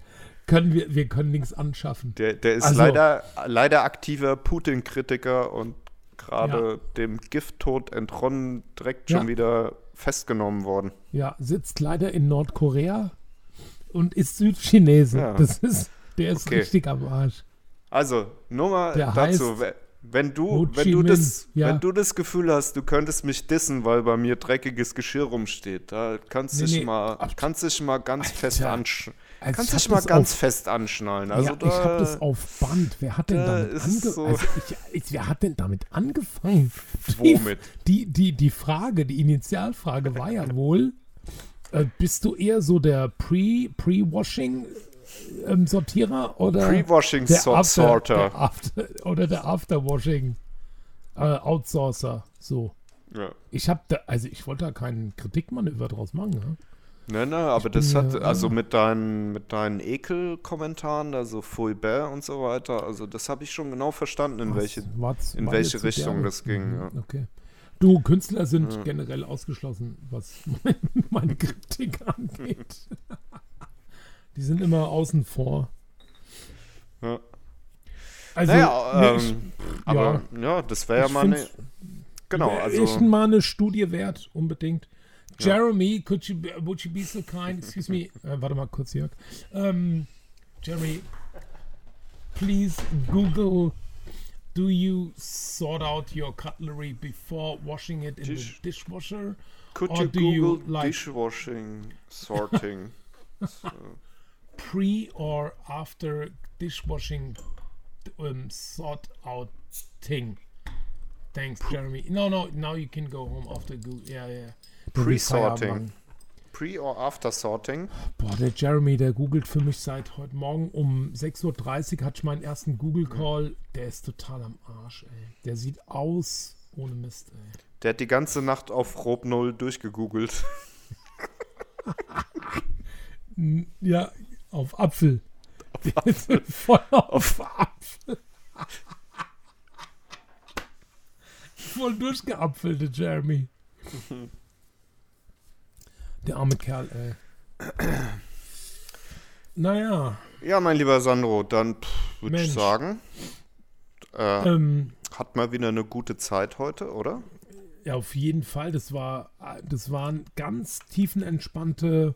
können wir, wir können nichts anschaffen. Der, der ist Also- leider, leider aktiver Putin-Kritiker und gerade Ja. dem Gifttod entronnen, direkt Ja. schon wieder festgenommen worden. Ja, sitzt leider in Nordkorea und ist Südchinese. Ja. Das ist, der ist Okay. richtig am Arsch. Also, nur mal Der dazu, heißt we- wenn du, Ho wenn du, das, ja. wenn du das Gefühl hast, du könntest mich dissen, weil bei mir dreckiges Geschirr rumsteht, da kannst du Nee, dich nee. mal, kannst dich mal ganz fest Alter. ansch Also kannst ich dich hab mal das ganz auf- fest anschnallen. Also ja, da, ich habe das auf Band. Wer hat denn da damit angefangen? so- Also wer hat denn damit angefangen? Womit? Die, die, die Frage, die Initialfrage war ja wohl, äh, bist du eher so der Pre, Pre-Washing ähm, Sortierer oder Pre-Washing Sorter. Der After, oder der After-Washing äh, Outsourcer? So. Ja. Ich habe da, also ich wollte da keinen Kritikmanöver draus machen. Ne? Ne, ne, aber bin das hat, also mit deinen, mit deinen Ekel-Kommentaren, also Fouillebert und so weiter, also das habe ich schon genau verstanden, in Was- welche, was- in welche Richtung das ging, Mhm, ja. Okay. Du, Künstler sind Ja. generell ausgeschlossen, was mein, meine Kritik angeht. Die sind immer außen vor. Ja. Also, naja, nee, ich- ähm, aber ja, das wäre ja mal eine, genau, also, echt mal eine Studie wert, unbedingt. Jeremy, could you be, would you be so kind? Excuse me. Äh, warte mal kurz, Jörg. Ähm, Jeremy, please Google. Do you sort out your cutlery before washing it in Dish- the dishwasher? could or you do you Google like- dishwashing sorting? so, Pre or after dishwashing um, sort out thing? Thanks, Jeremy. No, no, now you can go home after Google. Yeah, yeah. Pre-sorting. Pre- or after sorting? Boah, der Jeremy, der googelt für mich seit heute Morgen um 6.30 Uhr, hatte ich meinen ersten Google-Call. Der ist total am Arsch, ey. Der sieht aus Ohne Mist, ey. Der hat die ganze Nacht auf Rob Null durchgegoogelt. N- Ja, auf Apfel. Auf Apfel. Voll auf Apfel. Voll durchgeapfelte Jeremy. Der arme Kerl, ey. Naja, Ja, mein lieber Sandro, dann würde ich sagen, äh, ähm, hat mal wieder eine gute Zeit heute, oder? ja, auf jeden Fall. Das war, das waren ganz tiefenentspannte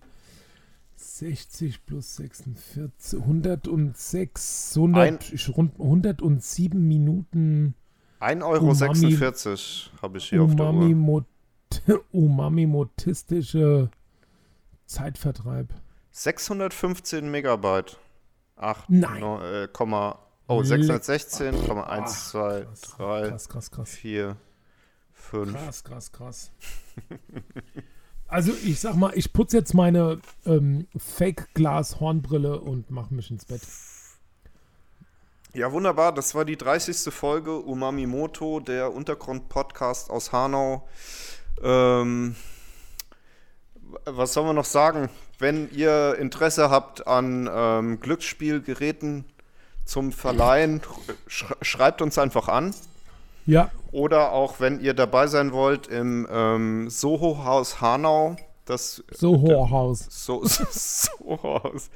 60 plus 46, 106, 100, ich rund 107 Minuten 1,46 Euro habe ich hier auf der Uhr. Umami-Mot Umami-motistische Zeitvertreib. 615 Megabyte. 8, Nein. no, äh, Komma, oh, Leck. 616,1, 2, Krass, 3, krass, krass, krass. 4, 5. Krass, krass, krass. Also ich sag mal, ich putze jetzt meine ähm, Fake-Glas-Hornbrille und mache mich ins Bett. Ja, wunderbar. Das war die 30. Folge Umami Moto, der Untergrund-Podcast aus Hanau. Ähm, was soll man noch sagen? Wenn ihr Interesse habt an ähm, Glücksspielgeräten zum Verleihen, sch schreibt uns einfach an. Ja, Oder auch, wenn ihr dabei sein wollt im ähm, Soho-Haus Hanau. Das so Horhaus. so, so, Soho-Haus.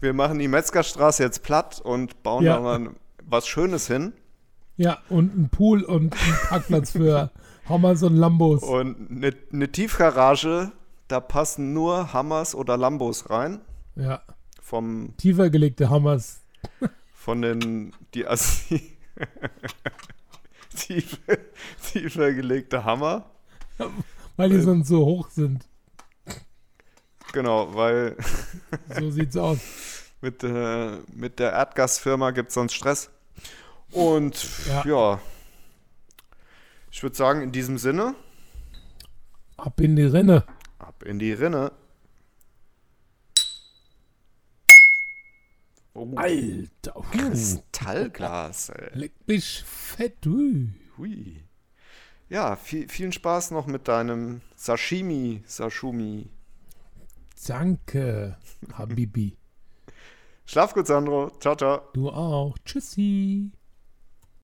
Wir machen die Metzgerstraße jetzt platt und bauen Ja. da mal was Schönes hin. Ja, und ein Pool und ein Parkplatz für Hammers und Lambos. Und eine ne Tiefgarage, da passen nur Hammers oder Lambos rein. Ja, Vom, tiefer gelegte Hammers. von den, die, die tiefer, tiefer gelegte Hammer. Weil die sonst so hoch sind. Genau, weil So sieht's aus. mit, äh, mit der Erdgasfirma gibt es sonst Stress. Und Ja. ja, ich würde sagen, in diesem Sinne, Ab in die Rinne. ab in die Rinne. Oh, Alter. Hu. Kristallglas, ey. Leck mich fett. Hui. Hui. Ja, viel, vielen Spaß noch mit deinem Sashimi, Sashumi. Danke, Habibi. Schlaf gut, Sandro. Ciao, ciao. Du auch. Tschüssi.